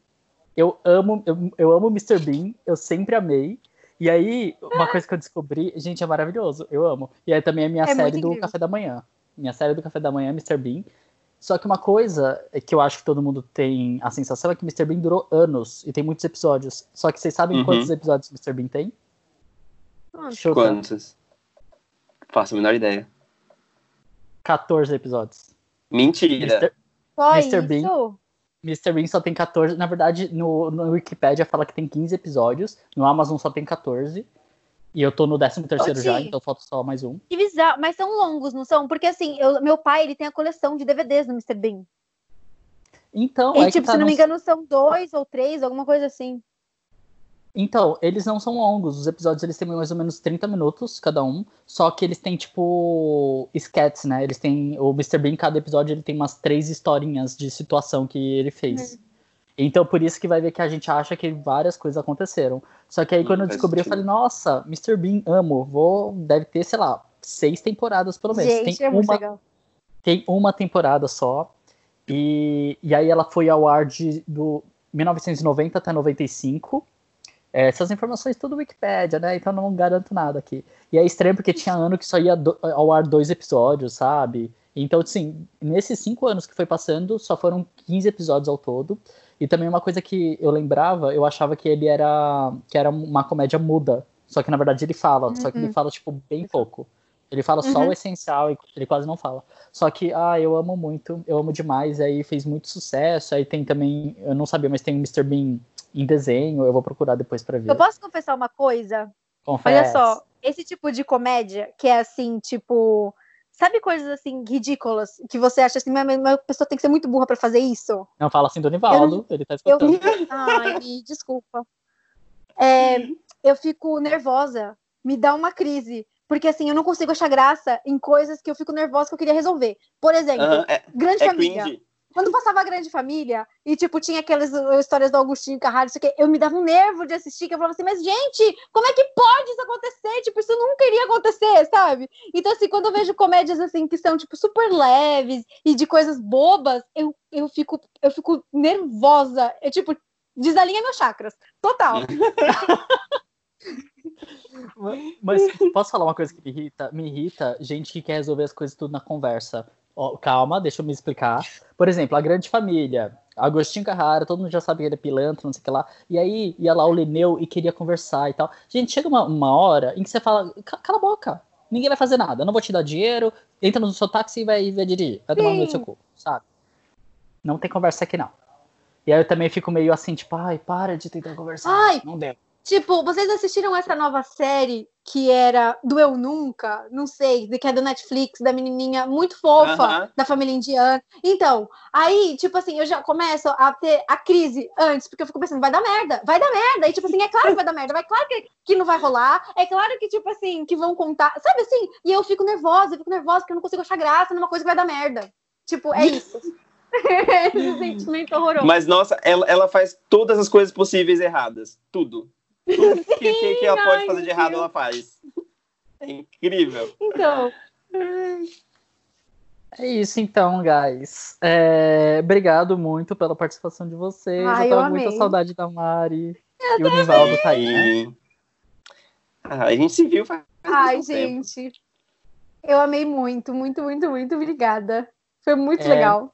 Eu amo, eu, eu amo Mr. Bean, eu sempre amei. E aí, uma coisa que eu descobri, gente, é maravilhoso, eu amo. E aí também é minha é série do Café da Manhã. Minha série do Café da Manhã é Mr. Bean. Só que uma coisa que eu acho que todo mundo tem a sensação é que Mr. Bean durou anos e tem muitos episódios. Só que vocês sabem uhum. quantos episódios Mr. Bean tem? Chuta. Quantos? Faço a menor ideia. 14 episódios. Mentira. Mr. Bean. Mr. Bean só tem 14. Na verdade, no, no Wikipedia fala que tem 15 episódios. No Amazon só tem 14. E eu tô no 13 terceiro já, então falta só mais um. Que bizarro, mas são longos, não são? Porque assim, eu, meu pai, ele tem a coleção de DVDs do Mr. Bean. Então, e, é tipo, tá se não me engano, são dois ou três, alguma coisa assim. Então, eles não são longos. Os episódios eles têm mais ou menos 30 minutos cada um. Só que eles têm, tipo, sketches, né? Eles têm. O Mr. Bean, cada episódio, ele tem umas três historinhas de situação que ele fez. Uhum. Então, por isso que vai ver que a gente acha que várias coisas aconteceram. Só que aí, quando eu descobri, eu falei, nossa, Mr. Bean, amo. Vou. Deve ter, sei lá, seis temporadas pelo menos. Gente, tem é uma. Tem uma temporada só. E, e aí ela foi ao ar de do 1990 até 95. É, essas informações tudo Wikipedia, né? Então não garanto nada aqui. E é estranho porque tinha ano que só ia do, ao ar dois episódios, sabe? Então, assim, nesses cinco anos que foi passando, só foram 15 episódios ao todo. E também uma coisa que eu lembrava, eu achava que ele era que era uma comédia muda. Só que na verdade ele fala, uhum. só que ele uhum. fala, tipo, bem pouco. Ele fala uhum. só o essencial e ele quase não fala. Só que, ah, eu amo muito, eu amo demais. Aí fez muito sucesso. Aí tem também, eu não sabia, mas tem o Mr. Bean em desenho. Eu vou procurar depois para ver. Eu posso confessar uma coisa? Confessa. Olha só, esse tipo de comédia que é assim, tipo. Sabe coisas assim ridículas que você acha assim, mas uma pessoa tem que ser muito burra para fazer isso? Não fala assim do Nivaldo, não... ele tá escutando. Eu... Ai, desculpa. É, eu fico nervosa, me dá uma crise. Porque assim, eu não consigo achar graça em coisas que eu fico nervosa que eu queria resolver. Por exemplo, uh -huh, é, Grande é Família. Cringe. Quando passava a Grande Família e, tipo, tinha aquelas uh, histórias do Augustinho Carralho, isso aqui, eu me dava um nervo de assistir, que eu falava assim, mas, gente, como é que pode isso acontecer? Tipo, isso nunca iria acontecer, sabe? Então, assim, quando eu vejo comédias, assim, que são, tipo, super leves e de coisas bobas, eu, eu, fico, eu fico nervosa. Eu, tipo, desalinha meus chakras. Total. Mas posso falar uma coisa que me irrita? Me irrita gente que quer resolver as coisas tudo na conversa. Calma, deixa eu me explicar. Por exemplo, a grande família. Agostinho Carrara, todo mundo já sabe que ele é pilantra, não sei o que lá. E aí ia lá o Lineu e queria conversar e tal. Gente, chega uma, uma hora em que você fala, cala a boca, ninguém vai fazer nada, eu não vou te dar dinheiro, entra no seu táxi e vai, vai dirigir, vai tomar no seu cu, sabe? Não tem conversa aqui não. E aí eu também fico meio assim, tipo, ai, para de tentar conversar. Ai, não deu. Tipo, vocês assistiram essa nova série que era do Eu Nunca? Não sei, que é do Netflix, da menininha muito fofa, uh -huh. da família indiana. Então, aí, tipo assim, eu já começo a ter a crise antes, porque eu fico pensando, vai dar merda, vai dar merda. E, tipo assim, é claro que vai dar merda, vai claro que, que não vai rolar, é claro que, tipo assim, que vão contar, sabe assim? E eu fico nervosa, eu fico nervosa porque eu não consigo achar graça numa coisa que vai dar merda. Tipo, é isso. Esse sentimento horroroso. Mas, nossa, ela, ela faz todas as coisas possíveis erradas. Tudo. Tudo que, que, que ela pode fazer de errado, ela faz. É incrível. Então. É isso então, guys. É, obrigado muito pela participação de vocês. Ai, eu tava muita saudade da Mari. Eu e o Nivaldo tá aí, né? Ah, a gente se viu faz Ai, gente. Tempo. Eu amei muito, muito, muito, muito. Obrigada. Foi muito é, legal.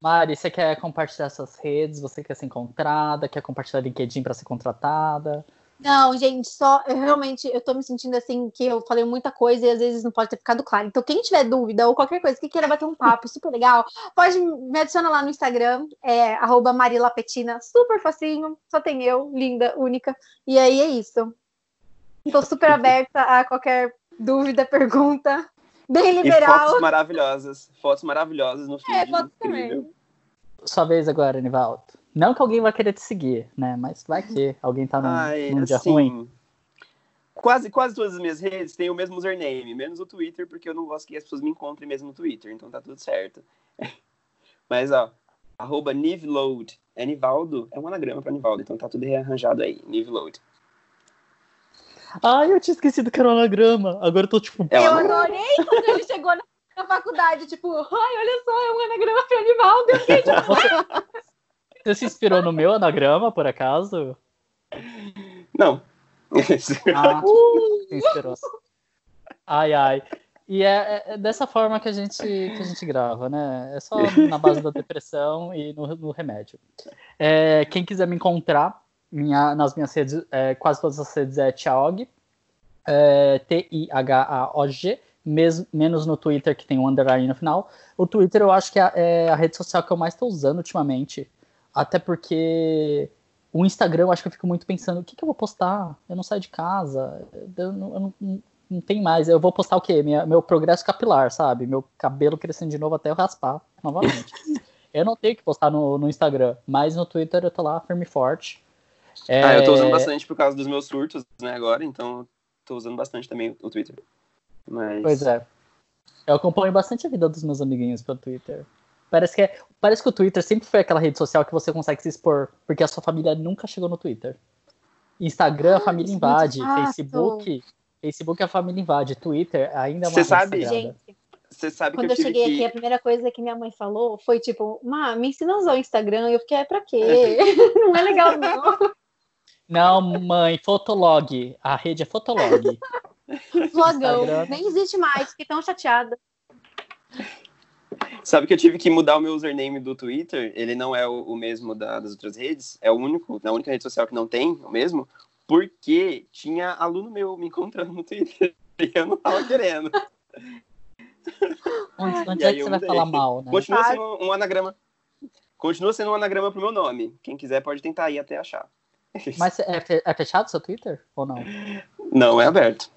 Mari, você quer compartilhar suas redes? Você quer ser encontrada? Quer compartilhar LinkedIn para ser contratada? Não, gente, só eu realmente eu tô me sentindo assim que eu falei muita coisa e às vezes não pode ter ficado claro. Então, quem tiver dúvida ou qualquer coisa que queira bater um papo super legal, pode me adicionar lá no Instagram, é Marilapetina, super facinho, só tem eu, linda, única. E aí é isso. Estou super aberta a qualquer dúvida, pergunta. Bem liberal. E fotos maravilhosas. Fotos maravilhosas no feed. É, fotos também. Sua vez agora, Nivaldo. Não que alguém vai querer te seguir, né? Mas vai que alguém tá num, Ai, num dia assim, ruim. Quase, quase todas as minhas redes têm o mesmo username, menos o Twitter, porque eu não gosto que as pessoas me encontrem mesmo no Twitter, então tá tudo certo. Mas, ó, arroba Nivload. É Nivaldo, é um anagrama pra Nivaldo, então tá tudo rearranjado aí, Nivload. Ai, eu tinha esquecido que era um anagrama. Agora eu tô tipo. Eu adorei quando ele chegou na faculdade, tipo, ai, olha só, é um anagrama pra Nivaldo. Eu fiquei tipo. Você se inspirou no meu anagrama, por acaso? Não. Ah, uh! se inspirou. Ai, ai. E é, é, dessa forma que a, gente, que a gente grava, né? É só na base da depressão e no, no remédio. É, quem quiser me encontrar minha, nas minhas redes, é, quase todas as redes é Thiaog, é, T-I-H-A-O-G, menos no Twitter, que tem um underline no final. O Twitter eu acho que é, é a rede social que eu mais estou usando ultimamente. Até porque o Instagram eu acho que eu fico muito pensando, o que, que eu vou postar? Eu não saio de casa, eu não, eu não, não tem mais. Eu vou postar o quê? Minha, meu progresso capilar, sabe? Meu cabelo crescendo de novo até eu raspar novamente. eu não tenho que postar no, no Instagram, mas no Twitter eu tô lá firme e forte. É... Ah, eu tô usando bastante por causa dos meus surtos, né, agora, então tô usando bastante também o Twitter. Mas... Pois é. Eu acompanho bastante a vida dos meus amiguinhos pelo Twitter. Parece que, é, parece que o Twitter sempre foi aquela rede social que você consegue se expor, porque a sua família nunca chegou no Twitter. Instagram, a família invade. Facebook, Facebook, a família invade. Twitter, ainda é uma Você sabe, gente, você sabe Quando eu, eu cheguei que... aqui, a primeira coisa que minha mãe falou foi tipo, Má, me ensina a usar o Instagram. E eu fiquei, é pra quê? não é legal, não. Não, mãe, Fotolog. A rede é Fotolog. Vlogão. Nem existe mais, fiquei tão chateada. Sabe que eu tive que mudar o meu username do Twitter? Ele não é o, o mesmo da, das outras redes. É o único, a única rede social que não tem o mesmo. Porque tinha aluno meu me encontrando no Twitter. E eu não tava querendo. Onde, onde é que você vai falar mal, né? Continua sendo um anagrama. Continua sendo um anagrama pro meu nome. Quem quiser pode tentar ir até achar. Mas é, é fechado o seu Twitter ou não? Não, é aberto.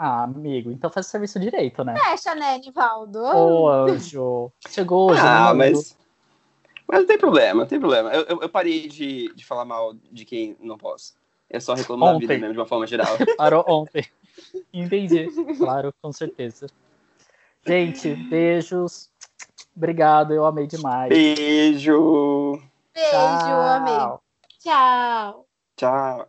Ah, amigo, então faz o serviço direito, né? Fecha, né, Nivaldo? Ô, anjo. Chegou hoje. Ah, mas. Mas não tem problema, não tem problema. Eu, eu, eu, parei de, de falar mal de quem não posso. É só reclamar ontem. da vida mesmo, de uma forma geral. Parou ontem. Entendi. Claro, com certeza. Gente, beijos. Obrigado, eu amei demais. Beijo. Beijo, Tchau. amei. Tchau. Tchau.